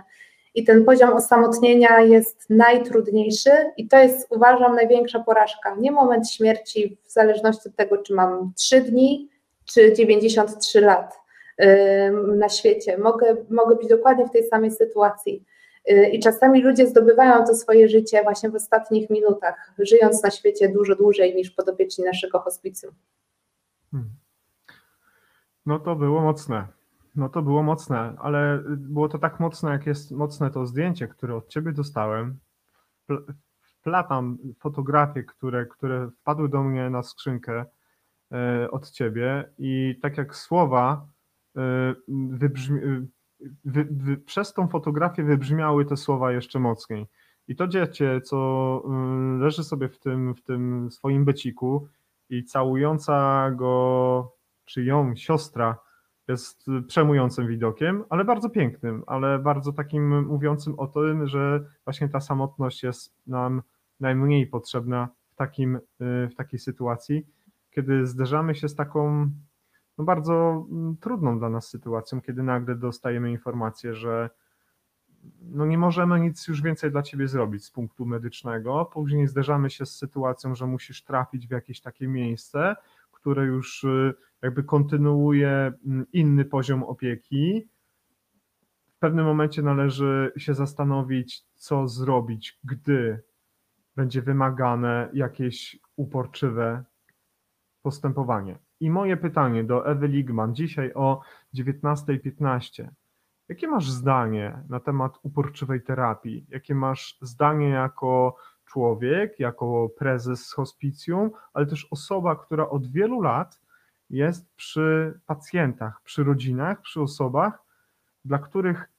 I ten poziom osamotnienia jest najtrudniejszy, i to jest, uważam, największa porażka. Nie moment śmierci, w zależności od tego, czy mam 3 dni, czy 93 lat na świecie. Mogę, mogę być dokładnie w tej samej sytuacji. Y, I czasami ludzie zdobywają to swoje życie właśnie w ostatnich minutach, żyjąc na świecie dużo dłużej niż podopieczni naszego hospicjum. Hmm. No to było mocne. No to było mocne, ale było to tak mocne, jak jest mocne to zdjęcie, które od ciebie dostałem wpl- wplatam fotografie, które, które wpadły do mnie na skrzynkę e, od ciebie i tak jak słowa e, wybrzmi, wy, wy, przez tą fotografię wybrzmiały te słowa jeszcze mocniej. I to dziecię, co y, leży sobie w tym, w tym swoim beciku i całująca go, czy ją siostra, jest przemującym widokiem, ale bardzo pięknym, ale bardzo takim mówiącym o tym, że właśnie ta samotność jest nam najmniej potrzebna w, takim, y, w takiej sytuacji, kiedy zderzamy się z taką no bardzo mm, trudną dla nas sytuacją, kiedy nagle dostajemy informację, że no nie możemy nic już więcej dla ciebie zrobić z punktu medycznego. Później zderzamy się z sytuacją, że musisz trafić w jakieś takie miejsce, które już y, jakby kontynuuje mm, inny poziom opieki. W pewnym momencie należy się zastanowić, co zrobić, gdy będzie wymagane jakieś uporczywe postępowanie. I moje pytanie do Ewy Ligman dzisiaj o 19.15. Jakie masz zdanie na temat uporczywej terapii? Jakie masz zdanie jako człowiek, jako prezes hospicjum, ale też osoba, która od wielu lat jest przy pacjentach, przy rodzinach, przy osobach, dla których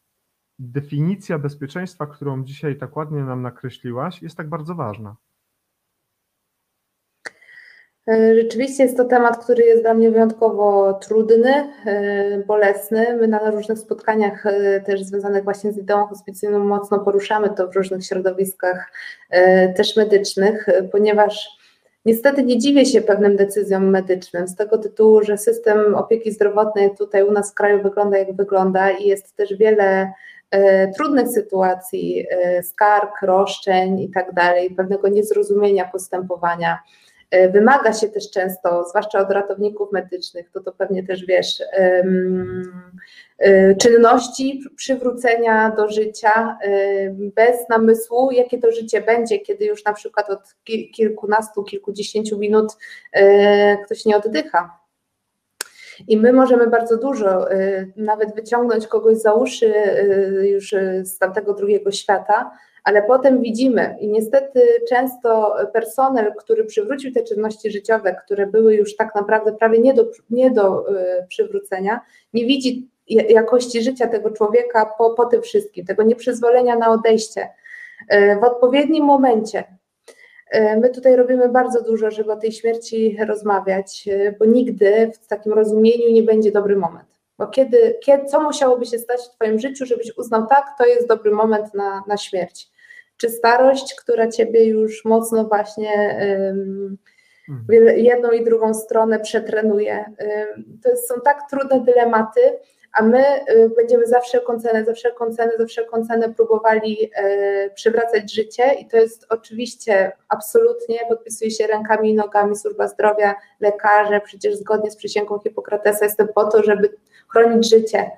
definicja bezpieczeństwa, którą dzisiaj tak ładnie nam nakreśliłaś, jest tak bardzo ważna? E, rzeczywiście jest to temat, który jest dla mnie wyjątkowo trudny, e, bolesny. My na różnych spotkaniach e, też związanych właśnie z ideą hospicyjną mocno poruszamy to w różnych środowiskach też medycznych, ponieważ niestety nie dziwię się pewnym decyzjom medycznym z tego tytułu, że system opieki zdrowotnej tutaj u nas w kraju wygląda jak wygląda i jest też wiele trudnych sytuacji, skarg, roszczeń i tak dalej, pewnego niezrozumienia postępowania wymaga się też często, zwłaszcza od ratowników medycznych, to to pewnie też wiesz, e, czynności przywrócenia do życia bez namysłu, jakie to życie będzie, kiedy już na przykład od kilkunastu, kilkudziesięciu minut e, ktoś nie oddycha. I my możemy bardzo dużo, nawet wyciągnąć kogoś za uszy już z tamtego drugiego świata, ale potem widzimy i niestety często personel, który przywrócił te czynności życiowe, które były już tak naprawdę prawie nie do, nie do y, przywrócenia, nie widzi jakości życia tego człowieka po, po tym wszystkim, tego nieprzyzwolenia na odejście y, w odpowiednim momencie. Y, my tutaj robimy bardzo dużo, żeby o tej śmierci rozmawiać, bo nigdy w takim rozumieniu nie będzie dobry moment. Bo kiedy, kiedy, co musiałoby się stać w Twoim życiu, żebyś uznał, tak, to jest dobry moment na, na śmierć czy starość, która ciebie już mocno właśnie um, jedną i drugą stronę przetrenuje. To są tak trudne dylematy, a my y, będziemy za wszelką cenę, za wszelką cenę, za wszelką cenę próbowali e, przywracać życie i to jest oczywiście absolutnie, podpisuje się rękami i nogami służba zdrowia, lekarze, przecież zgodnie z przysięgą Hipokratesa jestem po to, żeby chronić życie.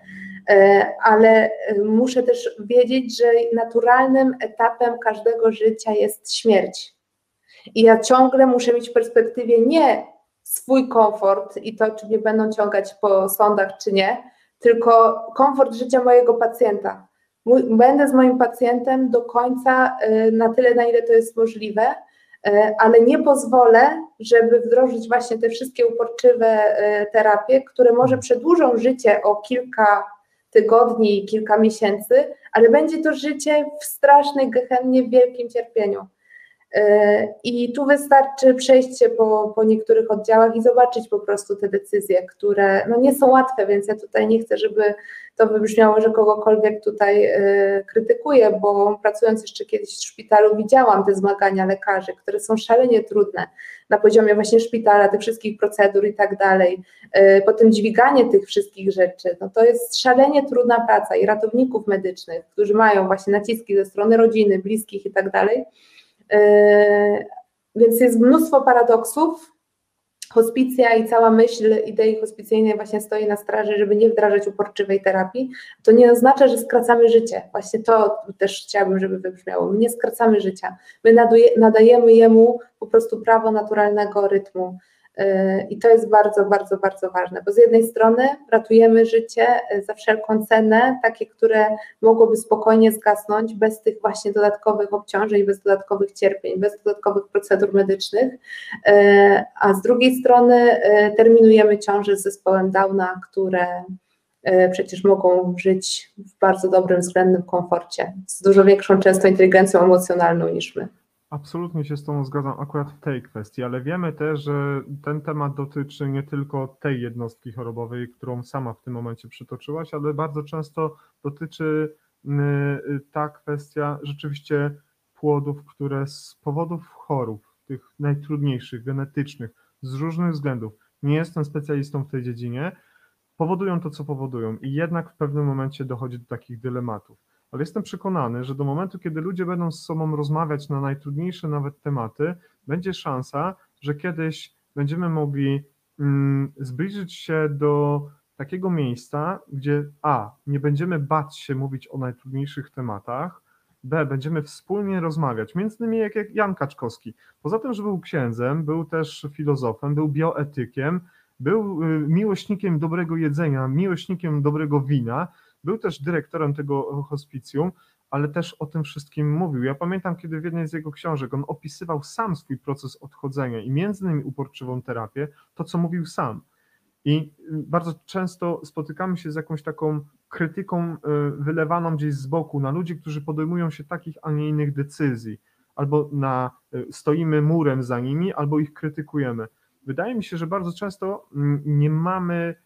E, ale e, muszę też wiedzieć, że naturalnym etapem każdego życia jest śmierć. I ja ciągle muszę mieć w perspektywie nie swój komfort i to, czy mnie będą ciągać po sądach, czy nie, tylko komfort życia mojego pacjenta. Będę z moim pacjentem do końca e, na tyle, na ile to jest możliwe, ale nie pozwolę, żeby wdrożyć właśnie te wszystkie uporczywe terapie, które może przedłużą życie o kilka tygodni i kilka miesięcy, ale będzie to życie w strasznej gehennie, w wielkim cierpieniu. E, I tu wystarczy przejść się po, po niektórych oddziałach i zobaczyć po prostu te decyzje, które no nie są łatwe, więc ja tutaj nie chcę, żeby to wybrzmiało, że kogokolwiek tutaj y, krytykuję, bo pracując jeszcze kiedyś w szpitalu widziałam te zmagania lekarzy, które są szalenie trudne na poziomie właśnie szpitala, tych wszystkich procedur i tak dalej. Y, potem dźwiganie tych wszystkich rzeczy, no to jest szalenie trudna praca i ratowników medycznych, którzy mają właśnie naciski ze strony rodziny, bliskich i tak dalej. Y, więc jest mnóstwo paradoksów, hospicja i cała myśl idei hospicyjnej właśnie stoi na straży, żeby nie wdrażać uporczywej terapii, to nie oznacza, że skracamy życie. Właśnie to też chciałabym, żeby wybrzmiało. My nie skracamy życia. My nadajemy jemu po prostu prawo naturalnego rytmu I to jest bardzo, bardzo, bardzo ważne, bo z jednej strony ratujemy życie za wszelką cenę, takie, które mogłoby spokojnie zgasnąć bez tych właśnie dodatkowych obciążeń, bez dodatkowych cierpień, bez dodatkowych procedur medycznych, a z drugiej strony terminujemy ciąże z zespołem Downa, które przecież mogą żyć w bardzo dobrym, względnym komforcie, z dużo większą często inteligencją emocjonalną niż my. Absolutnie się z Tobą zgadzam akurat w tej kwestii, ale wiemy też, że ten temat dotyczy nie tylko tej jednostki chorobowej, którą sama w tym momencie przytoczyłaś, ale bardzo często dotyczy ta kwestia rzeczywiście płodów, które z powodów chorób, tych najtrudniejszych, genetycznych, z różnych względów, nie jestem specjalistą w tej dziedzinie, powodują to, co powodują. I jednak w pewnym momencie dochodzi do takich dylematów ale jestem przekonany, że do momentu, kiedy ludzie będą z sobą rozmawiać na najtrudniejsze nawet tematy, będzie szansa, że kiedyś będziemy mogli mm, zbliżyć się do takiego miejsca, gdzie A, nie będziemy bać się mówić o najtrudniejszych tematach, B, będziemy wspólnie rozmawiać, między innymi jak, jak Jan Kaczkowski. Poza tym, że był księdzem, był też filozofem, był bioetykiem, był y, miłośnikiem dobrego jedzenia, miłośnikiem dobrego wina, był też dyrektorem tego hospicjum, ale też o tym wszystkim mówił. Ja pamiętam, kiedy w jednej z jego książek on opisywał sam swój proces odchodzenia i między innymi uporczywą terapię, to co mówił sam. I bardzo często spotykamy się z jakąś taką krytyką y, wylewaną gdzieś z boku na ludzi, którzy podejmują się takich, a nie innych decyzji. Albo na, y, stoimy murem za nimi, albo ich krytykujemy. Wydaje mi się, że bardzo często mm, nie mamy Y,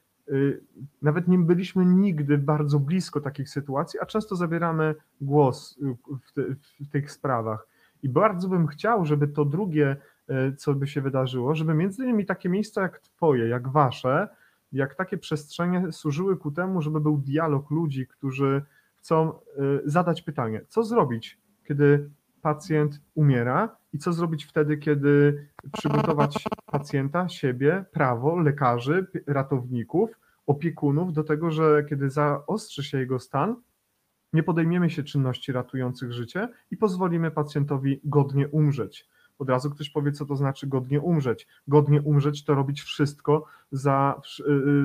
nawet nie byliśmy nigdy bardzo blisko takich sytuacji, a często zabieramy głos y, w, te, w, tych sprawach. I bardzo bym chciał, żeby to drugie, y, co by się wydarzyło, żeby między innymi takie miejsca jak Twoje, jak Wasze, jak takie przestrzenie służyły ku temu, żeby był dialog ludzi, którzy chcą zadać pytanie, co zrobić, kiedy pacjent umiera i co zrobić wtedy, kiedy przygotować pacjenta, siebie, prawo, lekarzy, ratowników, opiekunów do tego, że kiedy zaostrzy się jego stan, nie podejmiemy się czynności ratujących życie i pozwolimy pacjentowi godnie umrzeć. Od razu ktoś powie, co to znaczy godnie umrzeć. Godnie umrzeć to robić wszystko za,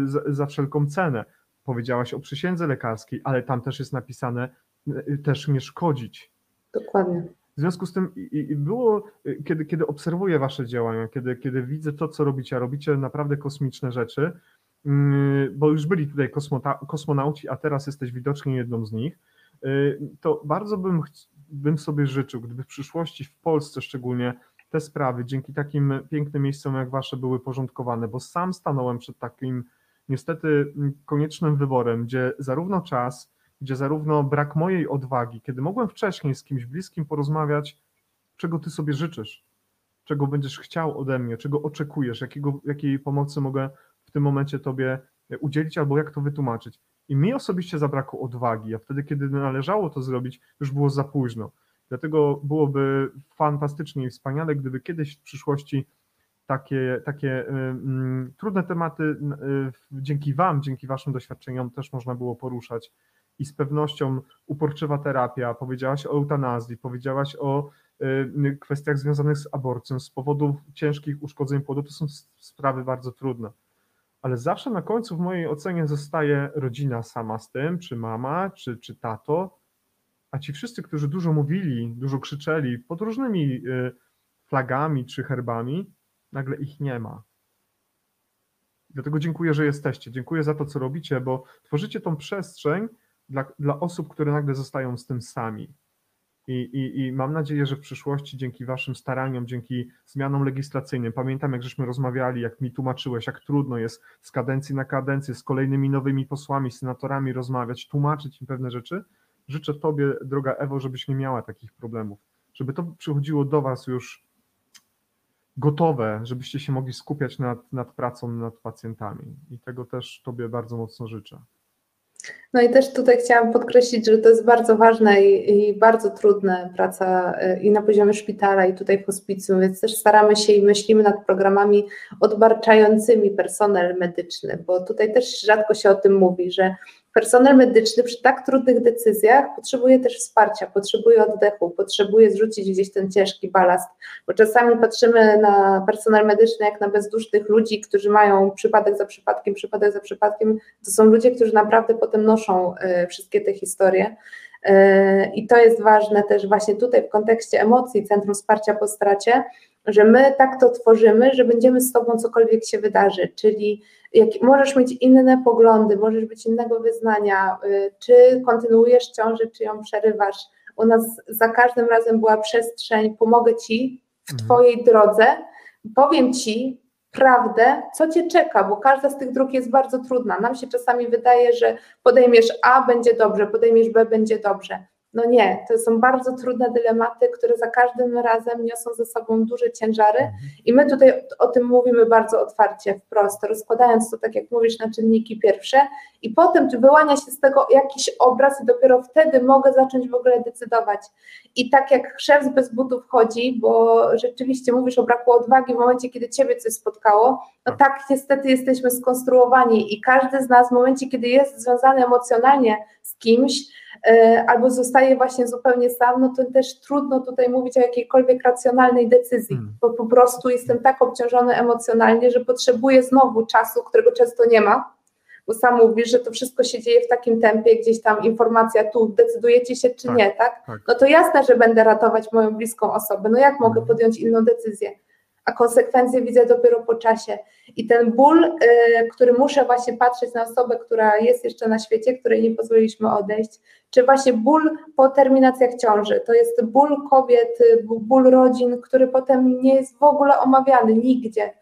za, za wszelką cenę. Powiedziałaś o przysiędze lekarskiej, ale tam też jest napisane y, też nie szkodzić. Dokładnie. W związku z tym i, było, y, kiedy, kiedy obserwuję wasze działania, kiedy, kiedy widzę to, co robicie, a robicie naprawdę kosmiczne rzeczy, mm, bo już byli tutaj kosmonauci, a teraz jesteś widocznie jedną z nich, y, to bardzo bym, bym sobie życzył, gdyby w przyszłości w Polsce szczególnie te sprawy dzięki takim pięknym miejscom jak wasze były porządkowane, bo sam stanąłem przed takim niestety mm, koniecznym wyborem, gdzie zarówno czas, gdzie zarówno brak mojej odwagi, kiedy mogłem wcześniej z kimś bliskim porozmawiać, czego ty sobie życzysz, czego będziesz chciał ode mnie, czego oczekujesz, jakiego, jakiej pomocy mogę w tym momencie tobie udzielić, albo jak to wytłumaczyć. I mi osobiście zabrakło odwagi, a wtedy, kiedy należało to zrobić, już było za późno. Dlatego byłoby fantastycznie i wspaniale, gdyby kiedyś w przyszłości takie, takie y, y, trudne tematy y, dzięki Wam, dzięki Waszym doświadczeniom też można było poruszać i z pewnością uporczywa terapia, powiedziałaś o eutanazji, powiedziałaś o y, kwestiach związanych z aborcją z powodu ciężkich uszkodzeń płodu, to są sprawy bardzo trudne. Ale zawsze na końcu w mojej ocenie zostaje rodzina sama z tym, czy mama, czy, czy tato, a ci wszyscy, którzy dużo mówili, dużo krzyczeli pod różnymi y, flagami czy herbami, nagle ich nie ma. Dlatego dziękuję, że jesteście. Dziękuję za to, co robicie, bo tworzycie tą przestrzeń, dla, dla osób, które nagle zostają z tym sami. I, i, I mam nadzieję, że w przyszłości dzięki Waszym staraniom, dzięki zmianom legislacyjnym, pamiętam jak żeśmy rozmawiali, jak mi tłumaczyłeś, jak trudno jest z kadencji na kadencję, z kolejnymi nowymi posłami, senatorami rozmawiać, tłumaczyć im pewne rzeczy. Życzę Tobie, droga Ewo, żebyś nie miała takich problemów, żeby to przychodziło do Was już gotowe, żebyście się mogli skupiać nad, nad pracą nad pacjentami. I tego też Tobie bardzo mocno życzę. No i też tutaj chciałam podkreślić, że to jest bardzo ważna i, i, bardzo trudna praca y, i na poziomie szpitala, i tutaj w hospicjum, więc też staramy się i myślimy nad programami odbarczającymi personel medyczny, bo tutaj też rzadko się o tym mówi, że personel medyczny przy tak trudnych decyzjach potrzebuje też wsparcia, potrzebuje oddechu, potrzebuje zrzucić gdzieś ten ciężki balast, bo czasami patrzymy na personel medyczny jak na bezdusznych ludzi, którzy mają przypadek za przypadkiem, przypadek za przypadkiem, to są ludzie, którzy naprawdę potem noszą y, wszystkie te historie. Y, I to jest ważne też właśnie tutaj w kontekście emocji Centrum Wsparcia po Stracie, że my tak to tworzymy, że będziemy z Tobą cokolwiek się wydarzy, czyli jak, możesz mieć inne poglądy, możesz być innego wyznania, y, czy kontynuujesz ciążę, czy ją przerywasz. U nas za każdym razem była przestrzeń, pomogę Ci w mhm. Twojej drodze, powiem Ci prawdę, co Cię czeka, bo każda z tych dróg jest bardzo trudna. Nam się czasami wydaje, że podejmiesz A, będzie dobrze, podejmiesz B, będzie dobrze. No nie, to są bardzo trudne dylematy, które za każdym razem niosą ze sobą duże ciężary mhm. i my tutaj o tym mówimy bardzo otwarcie, wprost, rozkładając to, tak jak mówisz, na czynniki pierwsze i potem wyłania się z tego jakiś obraz i dopiero wtedy mogę zacząć w ogóle decydować. I tak jak szef bez butów chodzi, bo rzeczywiście mówisz o braku odwagi w momencie, kiedy ciebie coś spotkało, no tak, tak niestety jesteśmy skonstruowani i każdy z nas w momencie, kiedy jest związany emocjonalnie z kimś, albo zostaje właśnie zupełnie sam, no to też trudno tutaj mówić o jakiejkolwiek racjonalnej decyzji, hmm. bo po prostu jestem tak obciążony emocjonalnie, że potrzebuję znowu czasu, którego często nie ma, bo sam mówisz, że to wszystko się dzieje w takim tempie, gdzieś tam informacja tu, decydujecie się czy tak, nie, tak? tak? No to jasne, że będę ratować moją bliską osobę, no jak mogę hmm. podjąć inną decyzję? A konsekwencje widzę dopiero po czasie. I ten ból, y, który muszę właśnie patrzeć na osobę, która jest jeszcze na świecie, której nie pozwoliliśmy odejść, czy właśnie ból po terminacjach ciąży. To jest ból kobiet, ból rodzin, który potem nie jest w ogóle omawiany nigdzie.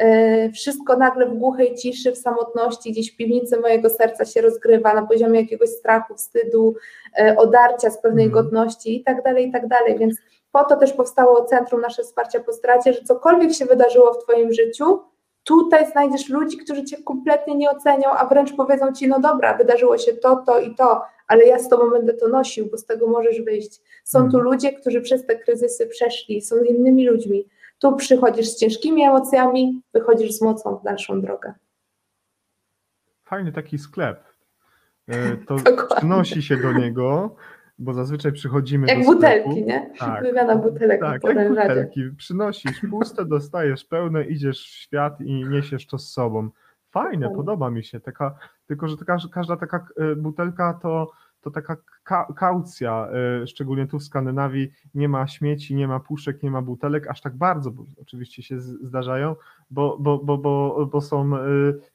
Y, wszystko nagle w głuchej ciszy, w samotności, gdzieś w piwnicy mojego serca się rozgrywa na poziomie jakiegoś strachu, wstydu, y, odarcia z pewnej mm. godności i tak dalej, i tak dalej. Więc po to też powstało Centrum Nasze Wsparcia po Stracie, że cokolwiek się wydarzyło w Twoim życiu, tutaj znajdziesz ludzi, którzy Cię kompletnie nie ocenią, a wręcz powiedzą Ci, no dobra, wydarzyło się to, to i to, ale ja z Tobą będę to nosił, bo z tego możesz wyjść. Są tu hmm. ludzie, którzy przez te kryzysy przeszli, są innymi ludźmi. Tu przychodzisz z ciężkimi emocjami, wychodzisz z mocą w dalszą drogę. Fajny taki sklep. E, to przynosi się do niego, bo zazwyczaj przychodzimy jak do butelki, sklepu. nie? Tak. Wymiana butelek tak, jak butelki. Przynosisz puste, dostajesz pełne, idziesz w świat i niesiesz to z sobą. Fajne, podoba mi się. Taka, tylko, że taka, każda taka e, butelka to, to taka ka kaucja, e, szczególnie tu w Skandynawii, nie ma śmieci, nie ma puszek, nie ma butelek, aż tak bardzo, bo oczywiście się zdarzają, bo, bo, bo, bo, bo są e,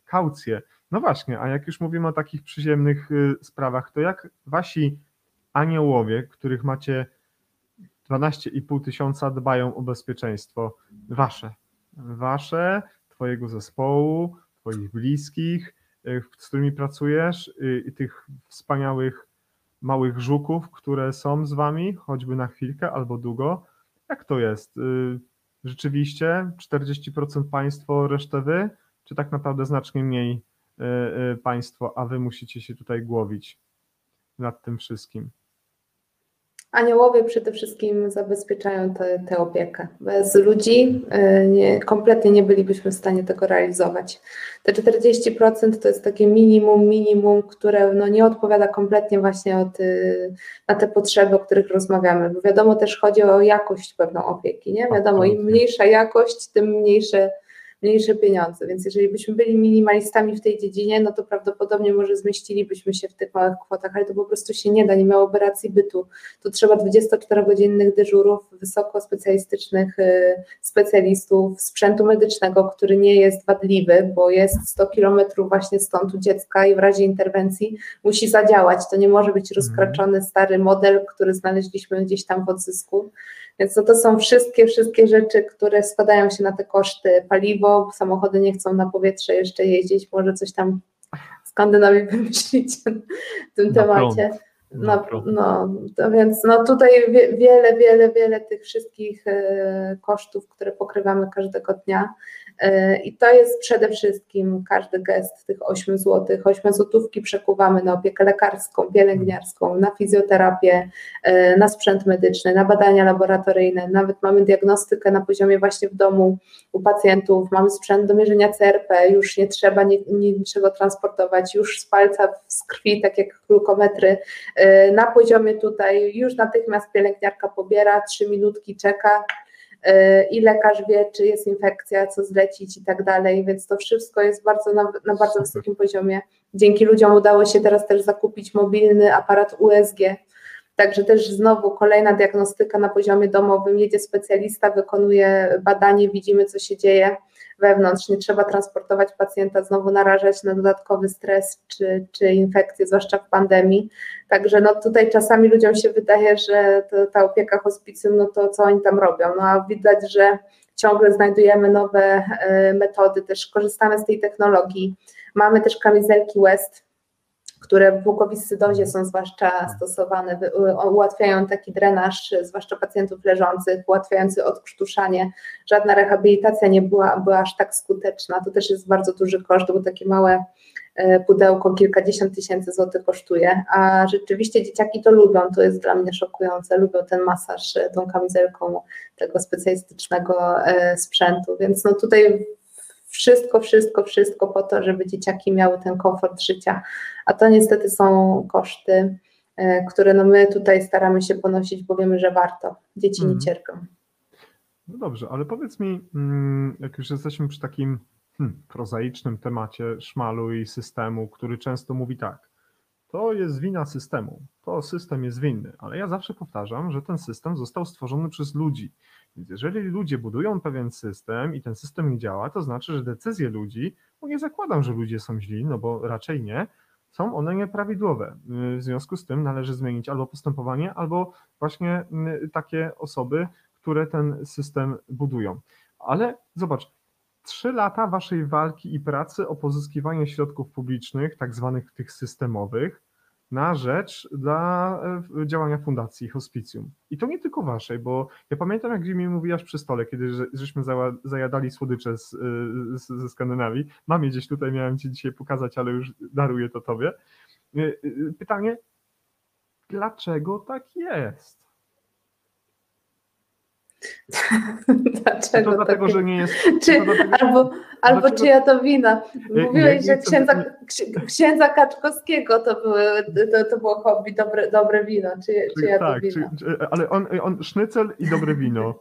kaucje. No właśnie, a jak już mówimy o takich przyziemnych sprawach, to jak wasi aniołowie, których macie 12,5 tysiąca, dbają o bezpieczeństwo wasze. Wasze, twojego zespołu, twoich bliskich, y, z którymi pracujesz y, i tych wspaniałych małych żuków, które są z wami, choćby na chwilkę albo długo. Jak to jest? Y, rzeczywiście 40% państwo, resztę wy, czy tak naprawdę znacznie mniej państwo, a wy musicie się tutaj głowić nad tym wszystkim? Aniołowie przede wszystkim zabezpieczają tę opiekę. Bez ludzi e, nie, kompletnie nie bylibyśmy w stanie tego realizować. Te 40% to jest takie minimum, minimum, które no nie odpowiada kompletnie właśnie od, na te potrzeby, o których rozmawiamy. Bo wiadomo też chodzi o jakość pewną opieki. Nie? Wiadomo, im mniejsza jakość, tym mniejsze mniejsze pieniądze. Więc jeżeli byśmy byli minimalistami w tej dziedzinie, no to prawdopodobnie może zmieścilibyśmy się w tych małych kwotach, ale to po prostu się nie da, nie miałoby racji bytu. Tu trzeba 24-godzinnych dyżurów, wysoko specjalistycznych y, specjalistów, sprzętu medycznego, który nie jest wadliwy, bo jest 100 kilometrów właśnie stąd u dziecka i w razie interwencji musi zadziałać. To nie może być mhm. rozkraczony stary model, który znaleźliśmy gdzieś tam w odzysku. Więc to, to są wszystkie, wszystkie rzeczy, które składają się na te koszty. Paliwo, samochody nie chcą na powietrze jeszcze jeździć, może coś tam w Skandynawii wymyślić w tym na temacie. No, no, to więc no tutaj wiele, wiele, wiele tych wszystkich e, kosztów, które pokrywamy każdego dnia. I to jest przede wszystkim każdy gest tych 8 zł. 8 złotówki przekuwamy na opiekę lekarską, pielęgniarską, na fizjoterapię, na sprzęt medyczny, na badania laboratoryjne. Nawet mamy diagnostykę na poziomie właśnie w domu u pacjentów, mamy sprzęt do mierzenia CRP, już nie trzeba niczego transportować, już z palca z krwi, tak jak glukometry, na poziomie tutaj już natychmiast pielęgniarka pobiera, trzy minutki czeka. e, i lekarz wie, czy jest infekcja, co zlecić i tak dalej, więc to wszystko jest bardzo na, na bardzo wysokim poziomie. Dzięki ludziom udało się teraz też zakupić mobilny aparat USG, Także też znowu kolejna diagnostyka na poziomie domowym, jedzie specjalista, wykonuje badanie, widzimy co się dzieje wewnątrz, nie trzeba transportować pacjenta, znowu narażać na dodatkowy stres czy, czy infekcje, zwłaszcza w pandemii. Także no tutaj czasami ludziom się wydaje, że to, ta opieka hospicjum, no to co oni tam robią, no a widać, że ciągle znajdujemy nowe e, metody, też korzystamy z tej technologii. Mamy też kamizelki West, które w mukowiscydozie są zwłaszcza stosowane, ułatwiają taki drenaż, zwłaszcza pacjentów leżących, ułatwiający odkrztuszanie. Żadna rehabilitacja nie była, była aż tak skuteczna. To też jest bardzo duży koszt, bo takie małe e, pudełko kilkadziesiąt tysięcy złotych kosztuje, a rzeczywiście dzieciaki to lubią, to jest dla mnie szokujące, lubią ten masaż tą kamizelką tego specjalistycznego e, sprzętu, więc no tutaj wszystko, wszystko, wszystko po to, żeby dzieciaki miały ten komfort życia, a to niestety są koszty, e, które no my tutaj staramy się ponosić, bo wiemy, że warto. Dzieci nie mhm. cierpią. No dobrze, ale powiedz mi, mm, jak już jesteśmy przy takim hmm, prozaicznym temacie szmalu i systemu, który często mówi tak, to jest wina systemu, to system jest winny, ale ja zawsze powtarzam, że ten system został stworzony przez ludzi więc jeżeli ludzie budują pewien system i ten system nie działa, to znaczy, że decyzje ludzi, bo nie zakładam, że ludzie są źli, no bo raczej nie, są one nieprawidłowe. W związku z tym należy zmienić albo postępowanie, albo właśnie takie osoby, które ten system budują. Ale zobacz, trzy lata waszej walki i pracy o pozyskiwanie środków publicznych, tak zwanych tych systemowych, na rzecz dla e, działania fundacji hospicjum. I to nie tylko waszej, bo ja pamiętam, jak mi mówiłaś przy stole, kiedy żeśmy zajadali słodycze z, z, ze Skandynawii. Mam je gdzieś tutaj, miałem ci dzisiaj pokazać, ale już daruję to tobie. E, e, pytanie, dlaczego tak jest? Dlaczego? To dlatego, takie... że nie jest. Czy, dlatego, albo albo dlaczego... czyja to wina? Mówiłeś, że księdza, księdza Kaczkowskiego to, były, to, to było hobby, dobre, dobre wino. Czy, czyja tak, to wina? Czy, ale on, on sznycel i dobre wino.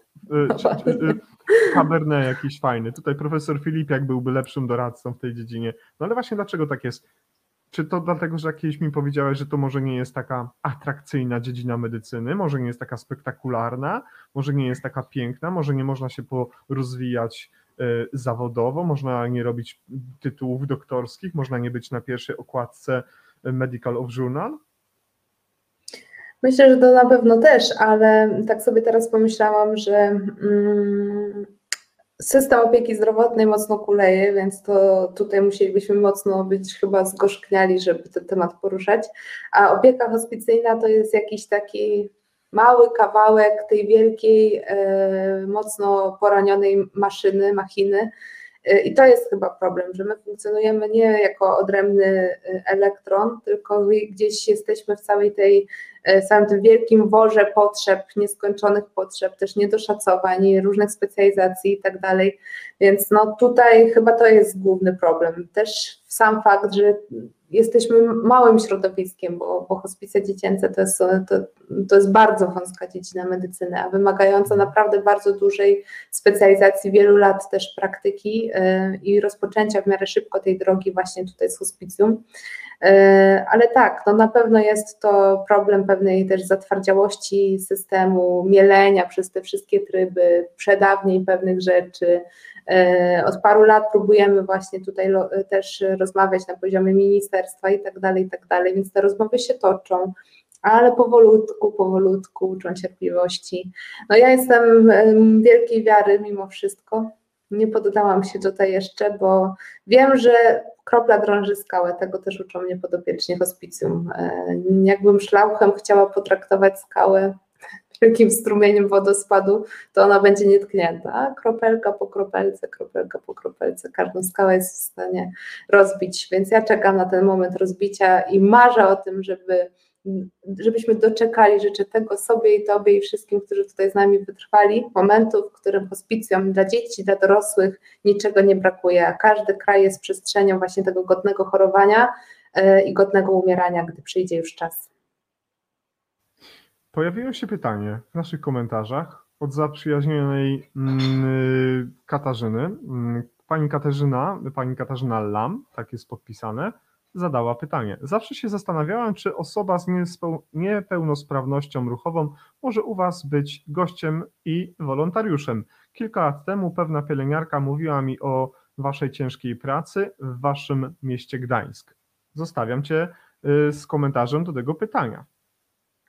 Y, y, Cabernet jakiś fajny. Tutaj profesor Filipiak byłby lepszym doradcą w tej dziedzinie. No ale właśnie dlaczego tak jest? Czy to dlatego, że kiedyś mi powiedziałeś, że to może nie jest taka atrakcyjna dziedzina medycyny, może nie jest taka spektakularna, może nie jest taka piękna, może nie można się porozwijać e, zawodowo, można nie robić tytułów doktorskich, można nie być na pierwszej okładce Medical of Journal? Myślę, że to na pewno też, ale tak sobie teraz pomyślałam, że mm, System opieki zdrowotnej mocno kuleje, więc to tutaj musielibyśmy mocno być chyba zgorzkniali, żeby ten temat poruszać. A opieka hospicyjna to jest jakiś taki mały kawałek tej wielkiej, e, mocno poranionej maszyny, machiny. E, I to jest chyba problem, że my funkcjonujemy nie jako odrębny e, elektron, tylko gdzieś jesteśmy w całej tej E, całym tym wielkim worze potrzeb, nieskończonych potrzeb, też niedoszacowań, różnych specjalizacji i tak dalej. Więc no tutaj chyba to jest główny problem. Też sam fakt, że jesteśmy małym środowiskiem, bo, bo hospice dziecięce to jest, to, to jest bardzo wąska dziedzina medycyny, a wymagająca naprawdę bardzo dużej specjalizacji, wielu lat też praktyki yy, i rozpoczęcia w miarę szybko tej drogi właśnie tutaj z hospicjum. E, ale tak, no na pewno jest to problem pewnej też zatwardziałości systemu, mielenia przez te wszystkie tryby, przedawnień pewnych rzeczy. E, od paru lat próbujemy właśnie tutaj też rozmawiać na poziomie ministerstwa i tak dalej, i tak dalej, więc te rozmowy się toczą ale powolutku, powolutku uczą cierpliwości. No ja jestem wielkiej wiary mimo wszystko. Nie poddałam się tutaj jeszcze, bo wiem, że kropla drąży skałę, tego też uczą mnie podopieczni hospicjum. E, jakbym szlauchem chciała potraktować skałę, wielkim strumieniem wodospadu, to ona będzie nietknięta. Kropelka po kropelce, kropelka po kropelce, każdą skałę jest w stanie rozbić. Więc ja czekam na ten moment rozbicia i marzę o tym, żeby żebyśmy doczekali, życzę tego sobie i Tobie i wszystkim, którzy tutaj z nami wytrwali, momentu, w którym hospicjom dla dzieci, dla dorosłych niczego nie brakuje, a każdy kraj jest przestrzenią właśnie tego godnego chorowania e, i godnego umierania, gdy przyjdzie już czas. Pojawiło się pytanie w naszych komentarzach od zaprzyjaźnionej mm, Katarzyny. Mm, pani Katarzyna, pani Katarzyna Lam, tak jest podpisane, zadała pytanie. Zawsze się zastanawiałam, czy osoba z niepełnosprawnością ruchową może u Was być gościem i wolontariuszem. Kilka lat temu pewna pielęgniarka mówiła mi o Waszej ciężkiej pracy w Waszym mieście Gdańsk. Zostawiam Cię y, z komentarzem do tego pytania.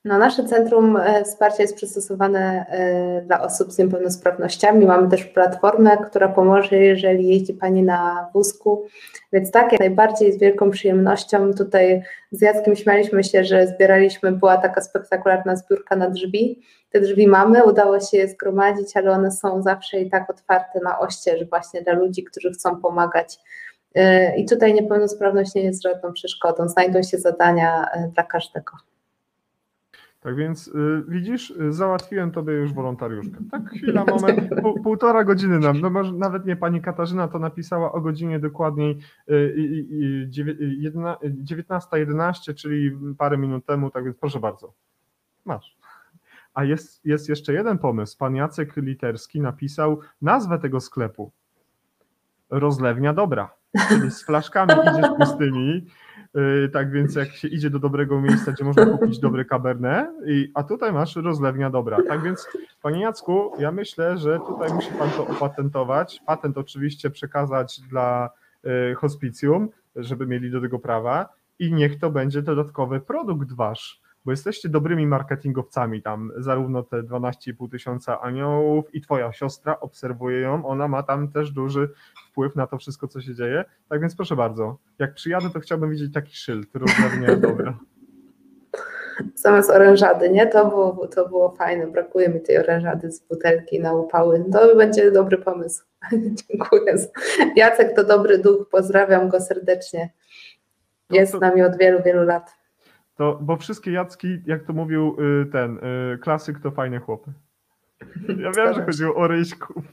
No, nasze centrum e, wsparcia jest przystosowane e, dla osób z niepełnosprawnościami. Mamy też platformę, która pomoże, jeżeli jeździ Pani na wózku. Więc tak, jak najbardziej z wielką przyjemnością. Tutaj z Jackiem śmialiśmy się, że zbieraliśmy, była taka spektakularna zbiórka na drzwi. Te drzwi mamy, udało się je zgromadzić, ale one są zawsze i tak otwarte na oścież właśnie dla ludzi, którzy chcą pomagać. E, I tutaj niepełnosprawność nie jest żadną przeszkodą. Znajdą się zadania dla każdego. Tak więc y, widzisz, y, załatwiłem tobie już wolontariuszkę. Tak, chwila, moment, pół, półtora godziny nam. No może nawet nie pani Katarzyna to napisała o godzinie dokładniej y, 19.11, czyli parę minut temu, tak więc proszę bardzo. Masz. A jest, jest jeszcze jeden pomysł. Pan Jacek Literski napisał nazwę tego sklepu. Rozlewnia dobra. Czyli z flaszkami idziesz pustymi Y, tak więc jak się idzie do dobrego miejsca, gdzie można kupić dobre cabernet, i, a tutaj masz rozlewnia dobra. Tak więc, panie Jacku, ja myślę, że tutaj musi pan to opatentować. Patent oczywiście przekazać dla y, hospicjum, żeby mieli do tego prawa i niech to będzie dodatkowy produkt wasz bo jesteście dobrymi marketingowcami tam, zarówno te 12,5 tysiąca aniołów i twoja siostra obserwuje ją, ona ma tam też duży wpływ na to wszystko, co się dzieje. Tak więc proszę bardzo, jak przyjadę, to chciałbym widzieć taki szyld, rozlewnie dobra. Zamiast orężady, nie? To było, to było fajne, brakuje mi tej orężady z butelki na upały. To będzie dobry pomysł. Dziękuję. Jacek to dobry duch, pozdrawiam go serdecznie. Jest z nami od wielu, wielu lat. To, bo wszystkie Jacki, jak to mówił y, ten y, klasyk, to fajne chłopy. Ja wiem, że chodziło o ryśków.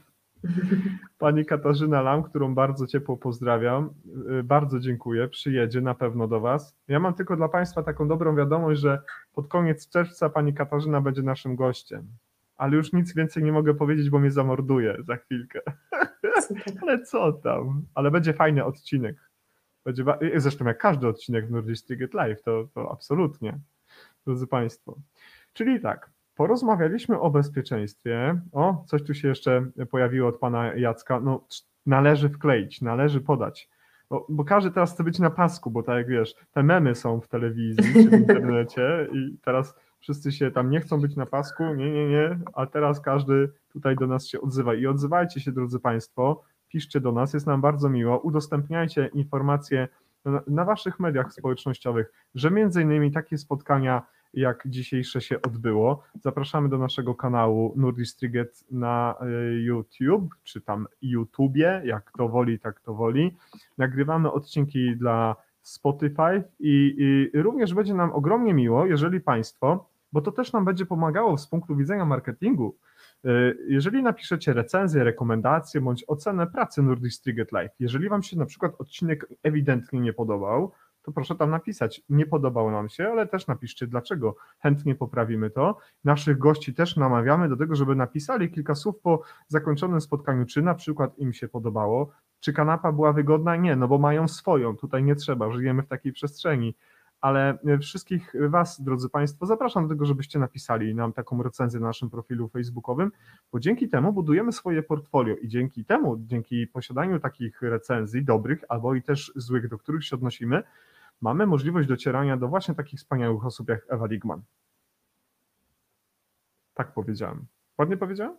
Pani Katarzyna Lam, którą bardzo ciepło pozdrawiam, y, bardzo dziękuję, przyjedzie na pewno do Was. Ja mam tylko dla Państwa taką dobrą wiadomość, że pod koniec czerwca pani Katarzyna będzie naszym gościem. Ale już nic więcej nie mogę powiedzieć, bo mnie zamorduje za chwilkę. Ale co tam? Ale będzie fajny odcinek. Będzie, zresztą jak każdy odcinek w Nordic Ticket Live, to, to absolutnie, drodzy Państwo. Czyli tak, porozmawialiśmy o bezpieczeństwie. O, coś tu się jeszcze pojawiło od pana Jacka. No, należy wkleić, należy podać. Bo, bo, każdy teraz chce być na pasku, bo tak jak wiesz, te memy są w telewizji czy w internecie i teraz wszyscy się tam nie chcą być na pasku, nie, nie, nie, a teraz każdy tutaj do nas się odzywa. I odzywajcie się, drodzy Państwo, piszcie do nas, jest nam bardzo miło, udostępniajcie informacje na, waszych mediach społecznościowych, że między innymi takie spotkania jak dzisiejsze się odbyło. Zapraszamy do naszego kanału Nordistriget na e, YouTube, czy tam YouTubie, jak to woli, tak to woli. Nagrywamy odcinki dla Spotify i, i również będzie nam ogromnie miło, jeżeli Państwo, bo to też nam będzie pomagało z punktu widzenia marketingu, jeżeli napiszecie recenzję, rekomendację bądź ocenę pracy Nordic Striget Live, jeżeli Wam się na przykład odcinek ewidentnie nie podobał, to proszę tam napisać, nie podobał nam się, ale też napiszcie dlaczego, chętnie poprawimy to. Naszych gości też namawiamy do tego, żeby napisali kilka słów po zakończonym spotkaniu, czy na przykład im się podobało, czy kanapa była wygodna? Nie, no bo mają swoją, tutaj nie trzeba, żyjemy w takiej przestrzeni ale e, wszystkich Was, drodzy Państwo, zapraszam do tego, żebyście napisali nam taką recenzję na naszym profilu facebookowym, bo dzięki temu budujemy swoje portfolio i dzięki temu, dzięki posiadaniu takich recenzji dobrych albo i też złych, do których się odnosimy, mamy możliwość docierania do właśnie takich wspaniałych osób jak Ewa Ligman. Tak powiedziałem. Ładnie powiedziałem?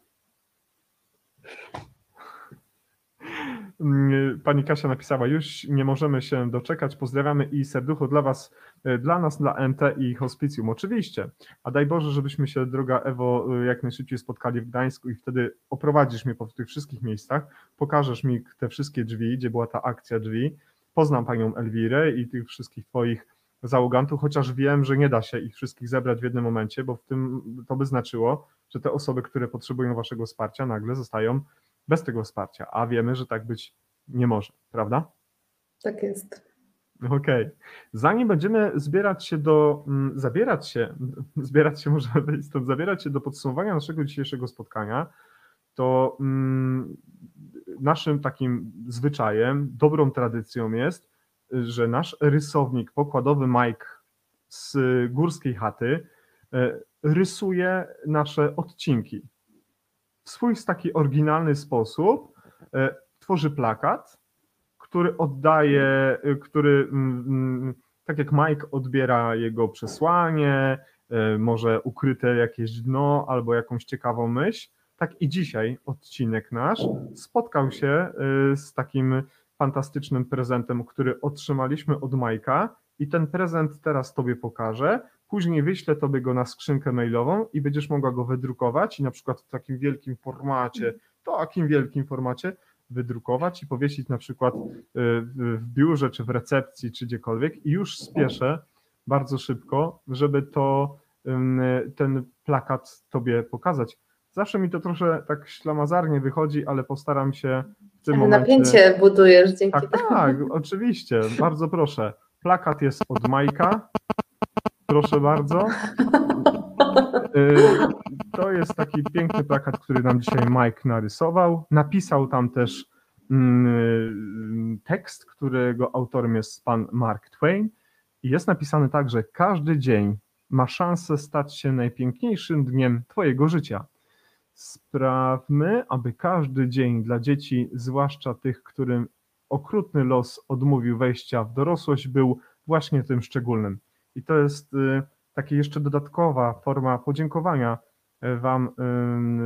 Mm, pani Kasia napisała, już nie możemy się doczekać. Pozdrawiamy i serducho dla Was, e, dla nas, dla MT i Hospicjum. Oczywiście. A daj Boże, żebyśmy się, droga Ewo, e, jak najszybciej spotkali w Gdańsku i wtedy oprowadzisz mnie po tych wszystkich miejscach, pokażesz mi te wszystkie drzwi, gdzie była ta akcja drzwi. Poznam Panią Elwirę i tych wszystkich Twoich załogantów, chociaż wiem, że nie da się ich wszystkich zebrać w jednym momencie, bo w tym to by znaczyło, że te osoby, które potrzebują Waszego wsparcia, nagle zostają bez tego wsparcia, a wiemy, że tak być nie może, prawda? Tak jest. Okej. Okay. Zanim będziemy zbierać się do, mm, zabierać się, zbierać się może wyjść stąd, zabierać się do podsumowania naszego dzisiejszego spotkania, to mm, naszym takim zwyczajem, dobrą tradycją jest, że nasz rysownik pokładowy Mike z górskiej chaty e, rysuje nasze odcinki w swój taki oryginalny sposób e, tworzy plakat, który oddaje, e, który mm, mm, tak jak Mike odbiera jego przesłanie, e, może ukryte jakieś dno albo jakąś ciekawą myśl, tak i dzisiaj odcinek nasz spotkał się z takim fantastycznym prezentem, który otrzymaliśmy od Majka i ten prezent teraz Tobie pokażę. Później wyślę Tobie go na skrzynkę mailową i będziesz mogła go wydrukować i na przykład w takim wielkim formacie, to takim wielkim formacie wydrukować i powiesić na przykład y, w biurze, czy w recepcji, czy gdziekolwiek i już spieszę bardzo szybko, żeby to ten plakat Tobie pokazać. Zawsze mi to trochę tak ślamazarnie wychodzi, ale postaram się w tym momencie... Napięcie budujesz dzięki tak, temu. Tak, oczywiście, bardzo proszę. Plakat jest od Majka, Proszę bardzo. Y, to jest taki piękny plakat, który nam dzisiaj Mike narysował. Napisał tam też mm, tekst, którego autorem jest pan Mark Twain. I jest napisany tak, że każdy dzień ma szansę stać się najpiękniejszym dniem Twojego życia. Sprawmy, aby każdy dzień dla dzieci, zwłaszcza tych, którym okrutny los odmówił wejścia w dorosłość, był właśnie tym szczególnym. I to jest y, taka jeszcze dodatkowa forma podziękowania y, Wam, y,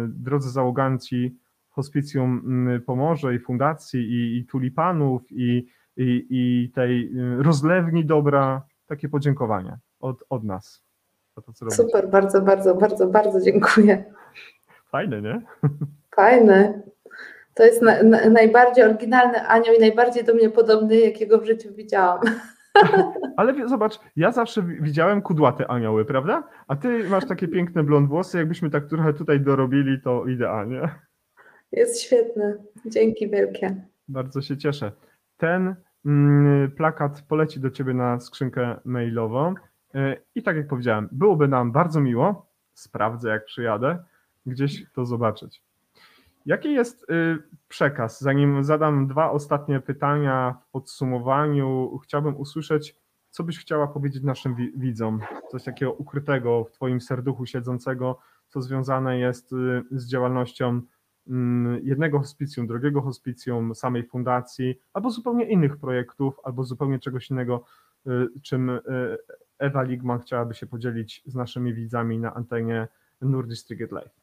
drodzy załoganci Hospicjum Pomorze i Fundacji i, i Tulipanów i, i, i tej rozlewni dobra, takie podziękowanie od, od nas. To, Super, bardzo, bardzo, bardzo, bardzo dziękuję. Fajne, nie? Fajne. To jest na, na, najbardziej oryginalny anioł i najbardziej do mnie podobny, jakiego w życiu widziałam. Ale zobacz, ja zawsze widziałem kudłate anioły, prawda? A ty masz takie piękne blond włosy, jakbyśmy tak trochę tutaj dorobili, to idealnie. Jest świetny. Dzięki wielkie. Bardzo się cieszę. Ten mm, plakat poleci do ciebie na skrzynkę mailową. E, I tak jak powiedziałem, byłoby nam bardzo miło, sprawdzę jak przyjadę, gdzieś to zobaczyć. Jaki jest y, przekaz? Zanim zadam dwa ostatnie pytania w podsumowaniu, chciałbym usłyszeć, co byś chciała powiedzieć naszym widzom? Coś takiego ukrytego w Twoim serduchu siedzącego, co związane jest y, z działalnością mm, jednego hospicjum, drugiego hospicjum, samej fundacji, albo zupełnie innych projektów, albo zupełnie czegoś innego, y, czym Ewa Ligman chciałaby się podzielić z naszymi widzami na antenie Nordic Ticket Live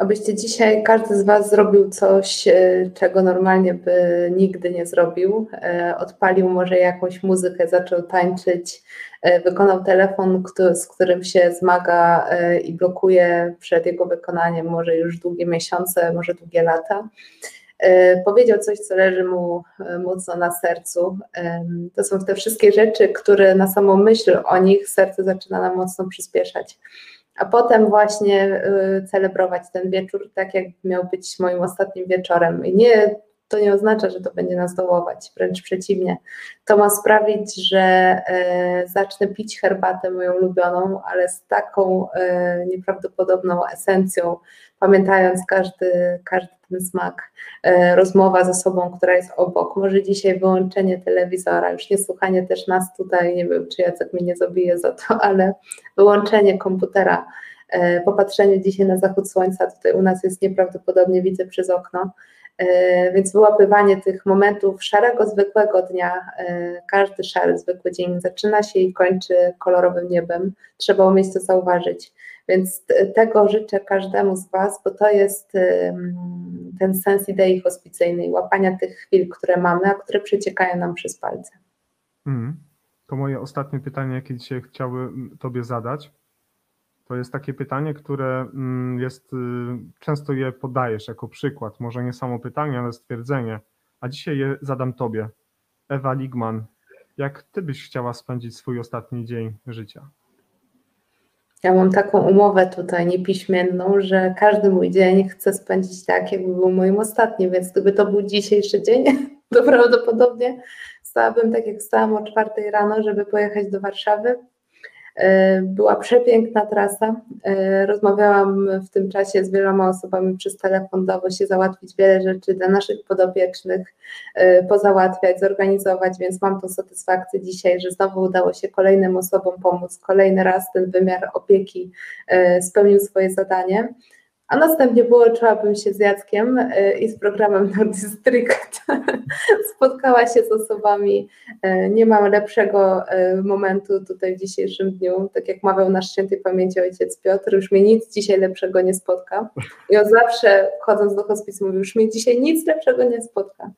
abyście dzisiaj każdy z Was zrobił coś, e, czego normalnie by nigdy nie zrobił. E, odpalił może jakąś muzykę, zaczął tańczyć, e, wykonał telefon, z którym się zmaga i blokuje przed jego wykonaniem może już długie miesiące, może długie lata. Powiedział coś, co leży mu mocno na sercu. To są te wszystkie rzeczy, które na samą myśl o nich serce zaczyna nam mocno przyspieszać a potem właśnie y, celebrować ten wieczór tak, jak miał być moim ostatnim wieczorem. I nie, to nie oznacza, że to będzie nas dołować, wręcz przeciwnie. To ma sprawić, że e, zacznę pić herbatę moją ulubioną, ale z taką e, nieprawdopodobną esencją, pamiętając każdy, każdy ten smak, e, rozmowa ze sobą, która jest obok. Może dzisiaj wyłączenie telewizora, już nie słuchanie też nas tutaj, nie wiem, czy Jacek mnie nie zabije za to, ale wyłączenie komputera, popatrzenie dzisiaj na zachód słońca, tutaj u nas jest nieprawdopodobnie, widzę przez okno, więc wyłapywanie tych momentów szarego, zwykłego dnia, każdy szary, zwykły dzień zaczyna się i kończy kolorowym niebem, trzeba umieć to zauważyć. Więc tego życzę każdemu z Was, bo to jest ten sens idei hospicyjnej, łapania tych chwil, które mamy, a które przeciekają nam przez palce. Mm. To moje ostatnie pytanie, jakie dzisiaj chciałbym Tobie zadać, to jest takie pytanie, które mm, jest, y, często je podajesz jako przykład, może nie samo pytanie, ale stwierdzenie, a dzisiaj je zadam Tobie. Ewa Ligman, jak Ty byś chciała spędzić swój ostatni dzień życia? Ja mam taką umowę tutaj niepiśmienną, że każdy mój dzień chcę spędzić tak, jakby był moim ostatnim, więc gdyby to był dzisiejszy dzień, to prawdopodobnie stałabym tak jak stałam o czwartej rano, żeby pojechać do Warszawy, była przepiękna trasa. E, rozmawiałam w tym czasie z wieloma osobami przez telefon, udało się załatwić wiele rzeczy dla naszych podobiecznych, e, pozałatwiać, zorganizować, więc mam tą satysfakcję dzisiaj, że znowu udało się kolejnym osobom pomóc. Kolejny raz ten wymiar opieki spełnił swoje zadanie. A następnie połączyłabym się z Jackiem e, i z programem No District. Spotkała się z osobami. E, nie mam lepszego e, momentu tutaj w dzisiejszym dniu. Tak jak mawiał nasz świętej pamięci ojciec Piotr, już mnie nic dzisiaj lepszego nie spotka. I on zawsze wchodząc do hospicji mówił, już mnie dzisiaj nic lepszego nie spotka.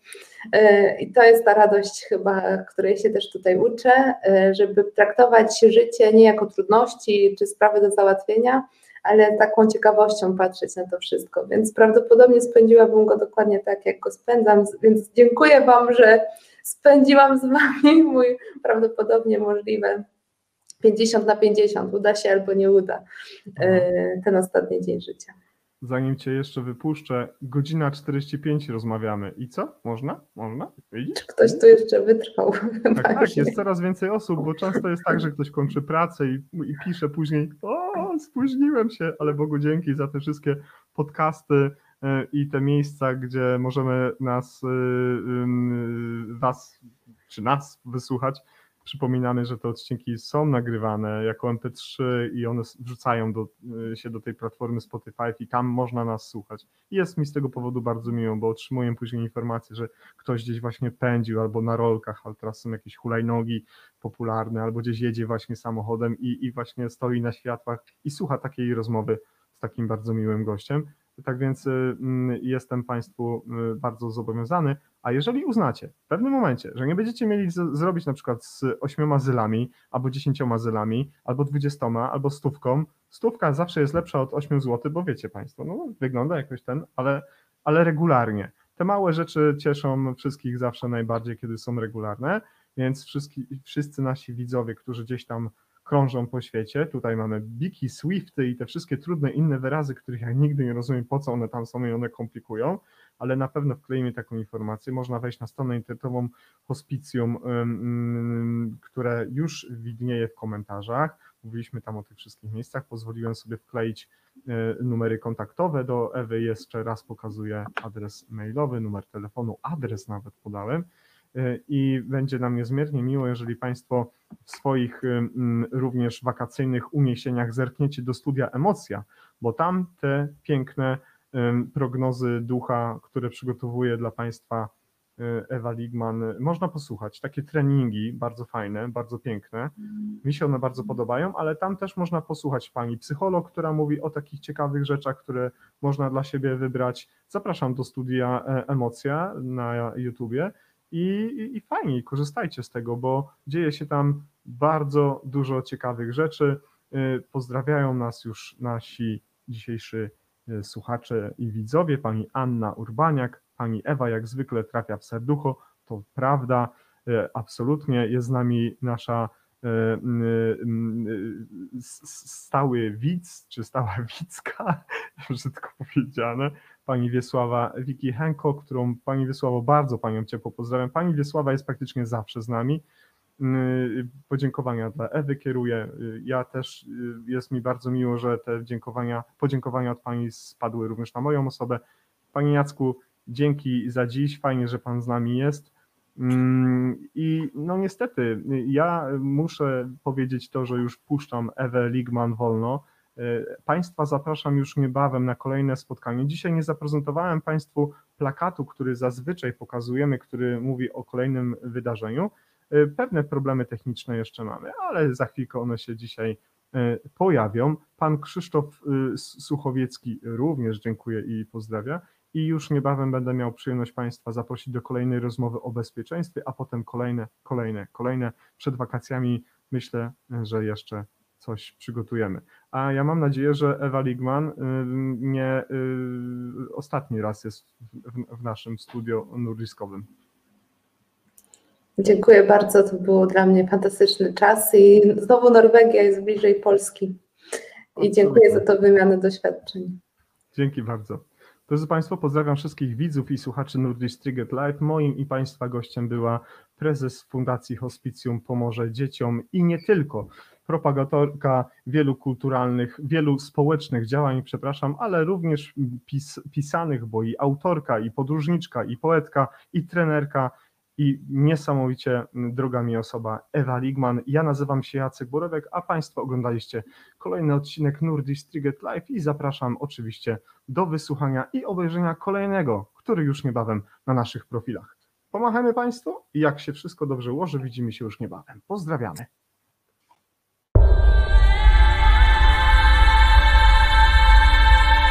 I to jest ta radość chyba, której się też tutaj uczę, żeby traktować życie nie jako trudności czy sprawy do załatwienia, ale taką ciekawością patrzeć na to wszystko, więc prawdopodobnie spędziłabym go dokładnie tak, jak go spędzam, więc dziękuję Wam, że spędziłam z Wami mój prawdopodobnie możliwe 50 na 50, uda się albo nie uda e, ten ostatni dzień życia zanim cię jeszcze wypuszczę, godzina 45 rozmawiamy. I co? Można? Można? Widzisz? Czy ktoś tu jeszcze wytrwał? Tak, tak, jest coraz więcej osób, bo często jest tak, że ktoś kończy pracę i, i pisze później, o, spóźniłem się, ale Bogu dzięki za te wszystkie podcasty e, i te miejsca, gdzie możemy nas, e, was, czy nas wysłuchać. Przypominamy, że te odcinki są nagrywane jako MP3 i one wrzucają do, y, się do tej platformy Spotify i tam można nas słuchać. I jest mi z tego powodu bardzo miło, bo otrzymuję później informację, że ktoś gdzieś właśnie pędził albo na rolkach, ale teraz są jakieś hulajnogi popularne, albo gdzieś jedzie właśnie samochodem i, i właśnie stoi na światłach i słucha takiej rozmowy z takim bardzo miłym gościem. Tak więc y, mm, jestem Państwu y, bardzo zobowiązany. A jeżeli uznacie w pewnym momencie, że nie będziecie mieli z, zrobić na przykład z ośmioma zylami, albo dziesięcioma zylami, albo dwudziestoma, albo stówką, stówka zawsze jest lepsza od 8 zł, bo wiecie Państwo, no wygląda jakoś ten, ale, ale regularnie. Te małe rzeczy cieszą wszystkich zawsze najbardziej, kiedy są regularne, więc wszyscy, wszyscy nasi widzowie, którzy gdzieś tam krążą po świecie. Tutaj mamy biki, swifty i te wszystkie trudne inne wyrazy, których ja nigdy nie rozumiem, po co one tam są i one komplikują, ale na pewno wkleimy taką informację. Można wejść na stronę internetową hospicjum, które już widnieje w komentarzach. Mówiliśmy tam o tych wszystkich miejscach. Pozwoliłem sobie wkleić e, numery kontaktowe do Ewy. Jeszcze raz pokazuję adres mailowy, numer telefonu, adres nawet podałem i będzie nam niezmiernie miło, jeżeli Państwo w swoich również wakacyjnych uniesieniach zerkniecie do studia Emocja, bo tam te piękne prognozy ducha, które przygotowuje dla Państwa y, Ewa Ligman, można posłuchać. Takie treningi bardzo fajne, bardzo piękne. Mi się one bardzo podobają, ale tam też można posłuchać pani psycholog, która mówi o takich ciekawych rzeczach, które można dla siebie wybrać. Zapraszam do studia e, Emocja na YouTubie i, i, i fajnie, korzystajcie z tego, bo dzieje się tam bardzo dużo ciekawych rzeczy. Y, pozdrawiają nas już nasi dzisiejszy y, słuchacze i widzowie, pani Anna Urbaniak, pani Ewa jak zwykle trafia w serducho, to prawda, y, absolutnie. Jest z nami nasza stały widz, czy stała widzka, brzydko powiedziane, pani Wiesława Wiki Henko, którą pani Wiesławo bardzo panią ciepło pozdrawiam. Pani Wiesława jest praktycznie zawsze z nami. Y, podziękowania dla Ewy kieruję. Y, ja też y, jest mi bardzo miło, że te dziękowania, podziękowania od pani spadły również na moją osobę. Panie Jacku, dzięki za dziś. Fajnie, że pan z nami jest. Mm, I no niestety, ja muszę powiedzieć to, że już puszczam Ewę Ligman wolno państwa zapraszam już niebawem na kolejne spotkanie. Dzisiaj nie zaprezentowałem Państwu plakatu, który zazwyczaj pokazujemy, który mówi o kolejnym wydarzeniu. E, pewne problemy techniczne jeszcze mamy, ale za chwilkę one się dzisiaj e, pojawią. Pan Krzysztof e, Suchowiecki również dziękuję i pozdrawia. I już niebawem będę miał przyjemność Państwa zaprosić do kolejnej rozmowy o bezpieczeństwie, a potem kolejne, kolejne, kolejne. Przed wakacjami myślę, że jeszcze coś przygotujemy. A ja mam nadzieję, że Ewa Ligman y, nie y, ostatni raz jest w, naszym studio nurdiskowym. Dziękuję bardzo, to był dla mnie fantastyczny czas i znowu Norwegia jest bliżej Polski. I dziękuję za tę wymianę doświadczeń. Dzięki bardzo. Drodzy Państwo, pozdrawiam wszystkich widzów i słuchaczy Nordic Trigger Live. Moim i Państwa gościem była prezes Fundacji Hospicjum Pomoże Dzieciom i nie tylko, propagatorka wielu kulturalnych, wielu społecznych działań, przepraszam, ale również pis, pisanych, bo i autorka, i podróżniczka, i poetka, i trenerka, i niesamowicie droga mi osoba Ewa Ligman. Ja nazywam się Jacek Borowek, a Państwo oglądaliście kolejny odcinek Nordic Triget Live i zapraszam oczywiście do wysłuchania i obejrzenia kolejnego, który już niebawem na naszych profilach. Pomachamy Państwu i jak się wszystko dobrze ułoży, widzimy się już niebawem. Pozdrawiamy.